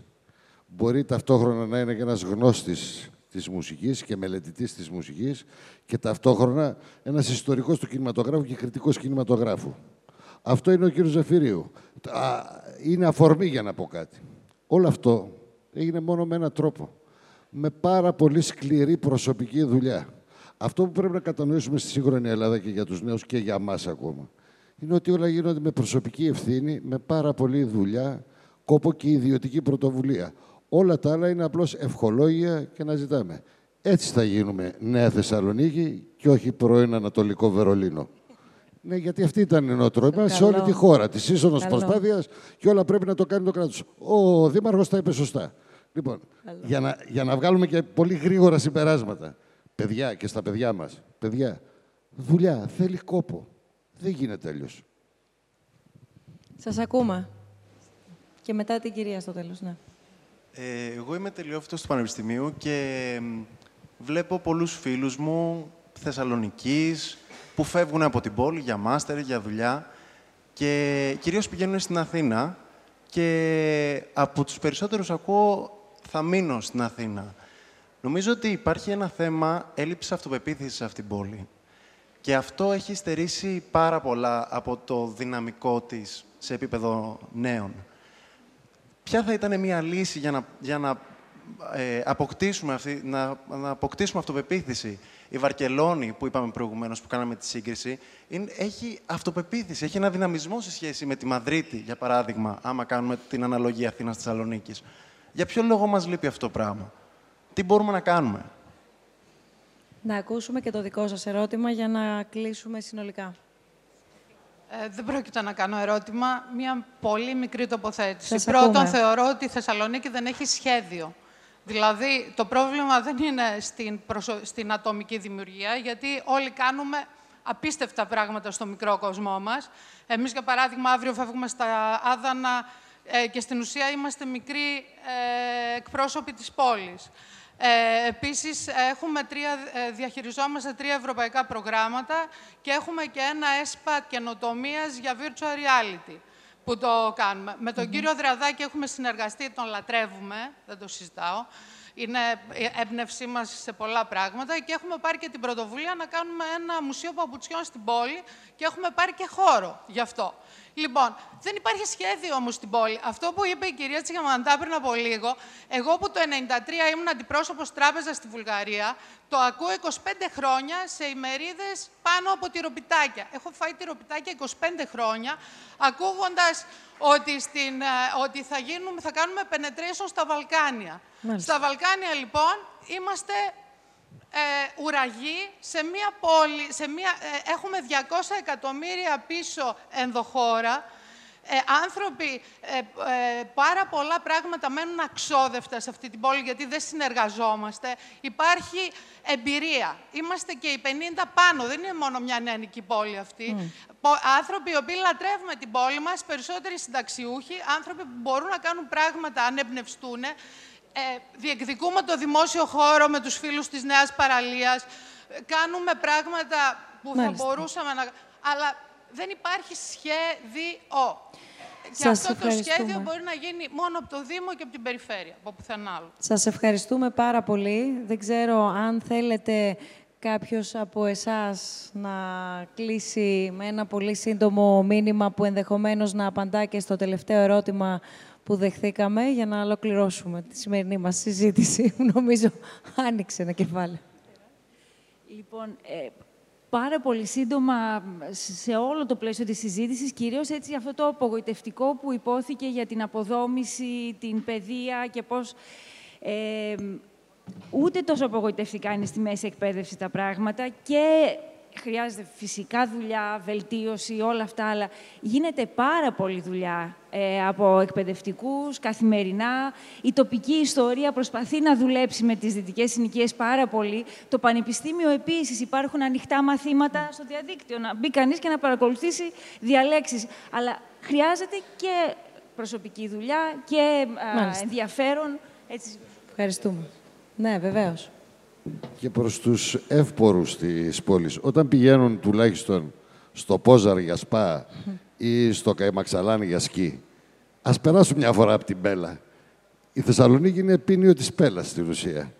μπορεί ταυτόχρονα να είναι και ένας γνώστης της μουσικής και μελετητής της μουσικής και ταυτόχρονα ένας ιστορικός του κινηματογράφου και κριτικός κινηματογράφου. Αυτό είναι ο κύριος Ζαφυρίου. Α, Είναι αφορμή για να πω κάτι. Όλο αυτό έγινε μόνο με έναν τρόπο. Με πάρα πολύ σκληρή προσωπική δουλειά. Αυτό που πρέπει να κατανοήσουμε στη σύγχρονη Ελλάδα και για τους νέους και για μας ακόμα, είναι ότι όλα γίνονται με προσωπική ευθύνη, με πάρα πολλή δουλειά, κόπο και ιδιωτική πρωτοβουλία. Όλα τα άλλα είναι απλώς ευχολόγια και να ζητάμε. Έτσι θα γίνουμε Νέα Θεσσαλονίκη και όχι πρώην Ανατολικό Βερολίνο. Ναι, γιατί αυτή ήταν η νοοτροπία σε όλη Καλό. τη χώρα, της σύσσωνος Καλό. προσπάθειας και όλα πρέπει να το κάνει το κράτος. Ο Δήμαρχος τα είπε σωστά. Λοιπόν, για να, για να βγάλουμε και πολύ γρήγορα συμπεράσματα. Παιδιά και στα παιδιά μας. Παιδιά, δουλειά θέλει κόπο. Δεν γίνεται αλλιώς. Σας ακούμε. Και μετά την κυρία στο τέλος, ναι. Ε, εγώ είμαι τελειόφυτος του Πανεπιστημίου και μ, βλέπω πολλούς φίλους μου Θεσσαλονικής που φεύγουν από την πόλη για μάστερ, για δουλειά και κυρίως πηγαίνουν στην Αθήνα και από τους περισσότερους ακούω θα μείνω στην Αθήνα. Νομίζω ότι υπάρχει ένα θέμα έλλειψης αυτοπεποίθησης σε αυτήν την πόλη. Και αυτό έχει στερήσει πάρα πολλά από το δυναμικό της σε επίπεδο νέων. Ποια θα ήταν μια λύση για να, για να, ε, αποκτήσουμε αυτή, να, να αποκτήσουμε αυτοπεποίθηση. Η Βαρκελόνη, που είπαμε προηγουμένως, που κάναμε τη σύγκριση, είναι, έχει αυτοπεποίθηση, έχει ένα δυναμισμό σε σχέση με τη Μαδρίτη, για παράδειγμα, άμα κάνουμε την αναλογία Αθήνας-Θεσσαλονίκης. Για ποιο λόγο μας λείπει αυτό το πράγμα; Τι μπορούμε να κάνουμε; Να ακούσουμε και το δικό σας ερώτημα για να κλείσουμε συνολικά. Ε, δεν πρόκειται να κάνω ερώτημα. Μία πολύ μικρή τοποθέτηση. Σας Πρώτον, ακούμε. θεωρώ ότι η Θεσσαλονίκη δεν έχει σχέδιο. Δηλαδή, το πρόβλημα δεν είναι στην, προσω... στην ατομική δημιουργία, γιατί όλοι κάνουμε απίστευτα πράγματα στο μικρό κοσμό μας. Εμείς, για παράδειγμα, αύριο φεύγουμε στα Άδανα ε, και στην ουσία είμαστε μικροί ε, εκπρόσωποι της πόλης. Ε, επίσης, έχουμε τρία, ε, διαχειριζόμαστε τρία ευρωπαϊκά προγράμματα και έχουμε και ένα ΕΣΠΑ καινοτομίας για virtual reality που το κάνουμε. Με τον κύριο Δραδάκη έχουμε συνεργαστεί, τον λατρεύουμε, δεν το συζητάω. Είναι η έμπνευσή μας σε πολλά πράγματα και έχουμε πάρει και την πρωτοβουλία να κάνουμε ένα μουσείο παπουτσιών στην πόλη και έχουμε πάρει και χώρο γι' αυτό. Λοιπόν, δεν υπάρχει σχέδιο όμως στην πόλη. Αυτό που είπε η κυρία Τσιγαμαντά πριν από λίγο, εγώ που το 1993 ήμουν αντιπρόσωπος τράπεζας στη Βουλγαρία, το ακούω 25 χρόνια σε ημερίδες πάνω από τυροπιτάκια. Έχω φάει τυροπιτάκια 25 χρόνια, ακούγοντας ότι, στην, ε, ότι θα, γίνουμε, θα κάνουμε penetration στα Βαλκάνια. Στα Βαλκάνια, λοιπόν, είμαστε ε, ουραγοί σε μία πόλη, σε μία, ε, έχουμε 200 εκατομμύρια πίσω ενδοχώρα, ε, άνθρωποι, ε, ε, πάρα πολλά πράγματα μένουν αξόδευτα σε αυτή την πόλη γιατί δεν συνεργαζόμαστε. Υπάρχει εμπειρία. Είμαστε και οι 50 πάνω, δεν είναι μόνο μια νεανική πόλη αυτή. Άνθρωποι οι οποίοι λατρεύουμε την πόλη μας, περισσότεροι συνταξιούχοι, άνθρωποι που μπορούν να κάνουν πράγματα αν εμπνευστούν. Ε, διεκδικούμε το δημόσιο χώρο με τους φίλους της Νέας Παραλίας. Κάνουμε πράγματα που θα μπορούσαμε να... Αλλά δεν υπάρχει σχέδιο. Και αυτό το σχέδιο μπορεί να γίνει μόνο από το Δήμο και από την Περιφέρεια, από πουθενά άλλο. Σας ευχαριστούμε πάρα πολύ. Δεν ξέρω αν θέλετε κάποιος από εσάς να κλείσει με ένα πολύ σύντομο μήνυμα που ενδεχομένως να απαντά και στο τελευταίο ερώτημα που δεχθήκαμε για να ολοκληρώσουμε τη σημερινή μας συζήτηση. [LAUGHS] Νομίζω άνοιξε ένα κεφάλαιο. Λοιπόν, ε, πάρα πολύ σύντομα σε όλο το πλαίσιο της συζήτησης, κυρίως έτσι αυτό το απογοητευτικό που υπόθηκε για την αποδόμηση, την παιδεία και πώς... Ε, ούτε τόσο απογοητευτικά είναι στη μέση εκπαίδευση τα πράγματα και χρειάζεται φυσικά δουλειά, βελτίωση, όλα αυτά, αλλά γίνεται πάρα πολλή δουλειά ε, από εκπαιδευτικούς, καθημερινά. Η τοπική ιστορία προσπαθεί να δουλέψει με τις δυτικές συνοικίες πάρα πολύ. Το Πανεπιστήμιο επίσης υπάρχουν ανοιχτά μαθήματα στο διαδίκτυο, να μπει κανείς και να παρακολουθήσει διαλέξεις. Αλλά χρειάζεται και προσωπική δουλειά και ενδιαφέρον. Έτσι. Ευχαριστούμε. Ναι, βεβαίως και προς τους εύπορους της πόλης. Όταν πηγαίνουν τουλάχιστον στο Πόζαρ για σπά ή στο Καϊμαξαλάνι για σκι, ας περάσουν μια φορά από την Πέλα. Η Θεσσαλονίκη είναι πίνιο της Πέλας στην ουσία.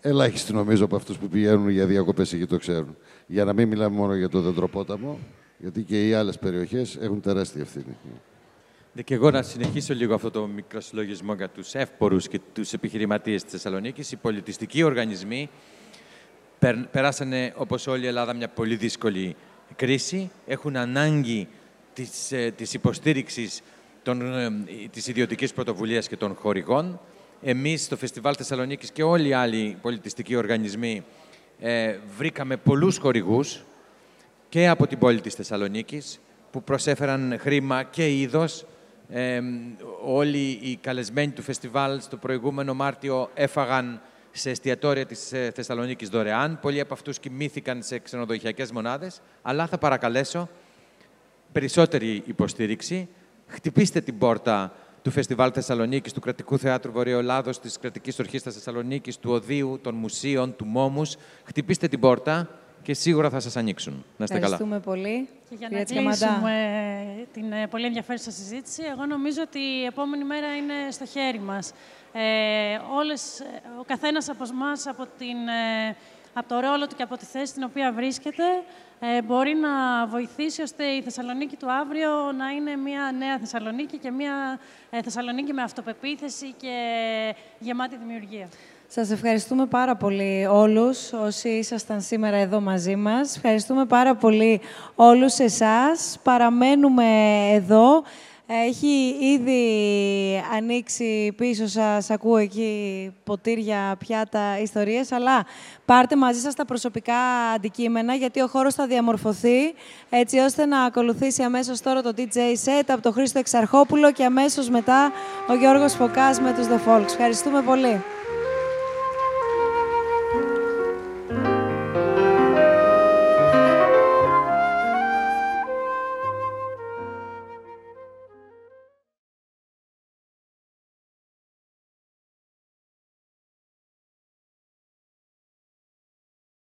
Ελάχιστοι νομίζω από αυτούς που πηγαίνουν για διακοπές εκεί το ξέρουν. Για να μην μιλάμε μόνο για το Δεντροπόταμο, γιατί και οι άλλες περιοχές έχουν τεράστια ευθύνη. Ναι, και εγώ να συνεχίσω λίγο αυτό το μικρό συλλογισμό για τους εύπορους και τους επιχειρηματίες της Θεσσαλονίκης. Οι πολιτιστικοί οργανισμοί περάσανε, όπως όλη η Ελλάδα, μια πολύ δύσκολη κρίση. Έχουν ανάγκη της, ε, της υποστήριξης των, ε, της ιδιωτικής πρωτοβουλίας και των χορηγών. Εμείς στο Φεστιβάλ Θεσσαλονίκης και όλοι οι άλλοι πολιτιστικοί οργανισμοί ε, βρήκαμε πολλούς χορηγούς και από την πόλη της Θεσσαλονίκης που προσέφεραν χρήμα και είδος όλοι οι καλεσμένοι του φεστιβάλ στο προηγούμενο Μάρτιο έφαγαν σε εστιατόρια της ε, Θεσσαλονίκης δωρεάν. Πολλοί από αυτούς κοιμήθηκαν σε ξενοδοχειακές μονάδες. Αλλά θα παρακαλέσω περισσότερη υποστήριξη. Χτυπήστε την πόρτα του Φεστιβάλ Θεσσαλονίκης, του Κρατικού Θεάτρου Βορειοελλάδος, της Κρατικής Ορχήστρας Θεσσαλονίκης, του Οδείου, των Μουσείων, του Μόμους. Χτυπήστε την πόρτα και σίγουρα θα σας ανοίξουν. Να είστε καλά. Ευχαριστούμε πολύ. Και για να κλείσουμε την ε, πολύ ενδιαφέρουσα συζήτηση, εγώ νομίζω ότι η επόμενη μέρα είναι στο χέρι μας. Ε, όλες, ο καθένας από εμά από, την, ε, από το ρόλο του και από τη θέση στην οποία βρίσκεται, ε, μπορεί να βοηθήσει ώστε η Θεσσαλονίκη του αύριο να είναι μια νέα Θεσσαλονίκη και μια ε, Θεσσαλονίκη με αυτοπεποίθηση και γεμάτη δημιουργία. Σας ευχαριστούμε πάρα πολύ όλους όσοι ήσασταν σήμερα εδώ μαζί μας. Ευχαριστούμε πάρα πολύ όλους εσάς. Παραμένουμε εδώ. Έχει ήδη ανοίξει πίσω σας, ακούω εκεί ποτήρια, πιάτα, ιστορίες, αλλά πάρτε μαζί σας τα προσωπικά αντικείμενα, γιατί ο χώρος θα διαμορφωθεί, έτσι ώστε να ακολουθήσει αμέσως τώρα το DJ set από τον Χρήστο Εξαρχόπουλο και αμέσως μετά ο Γιώργος Φωκάς με τους The Folks. Ευχαριστούμε πολύ.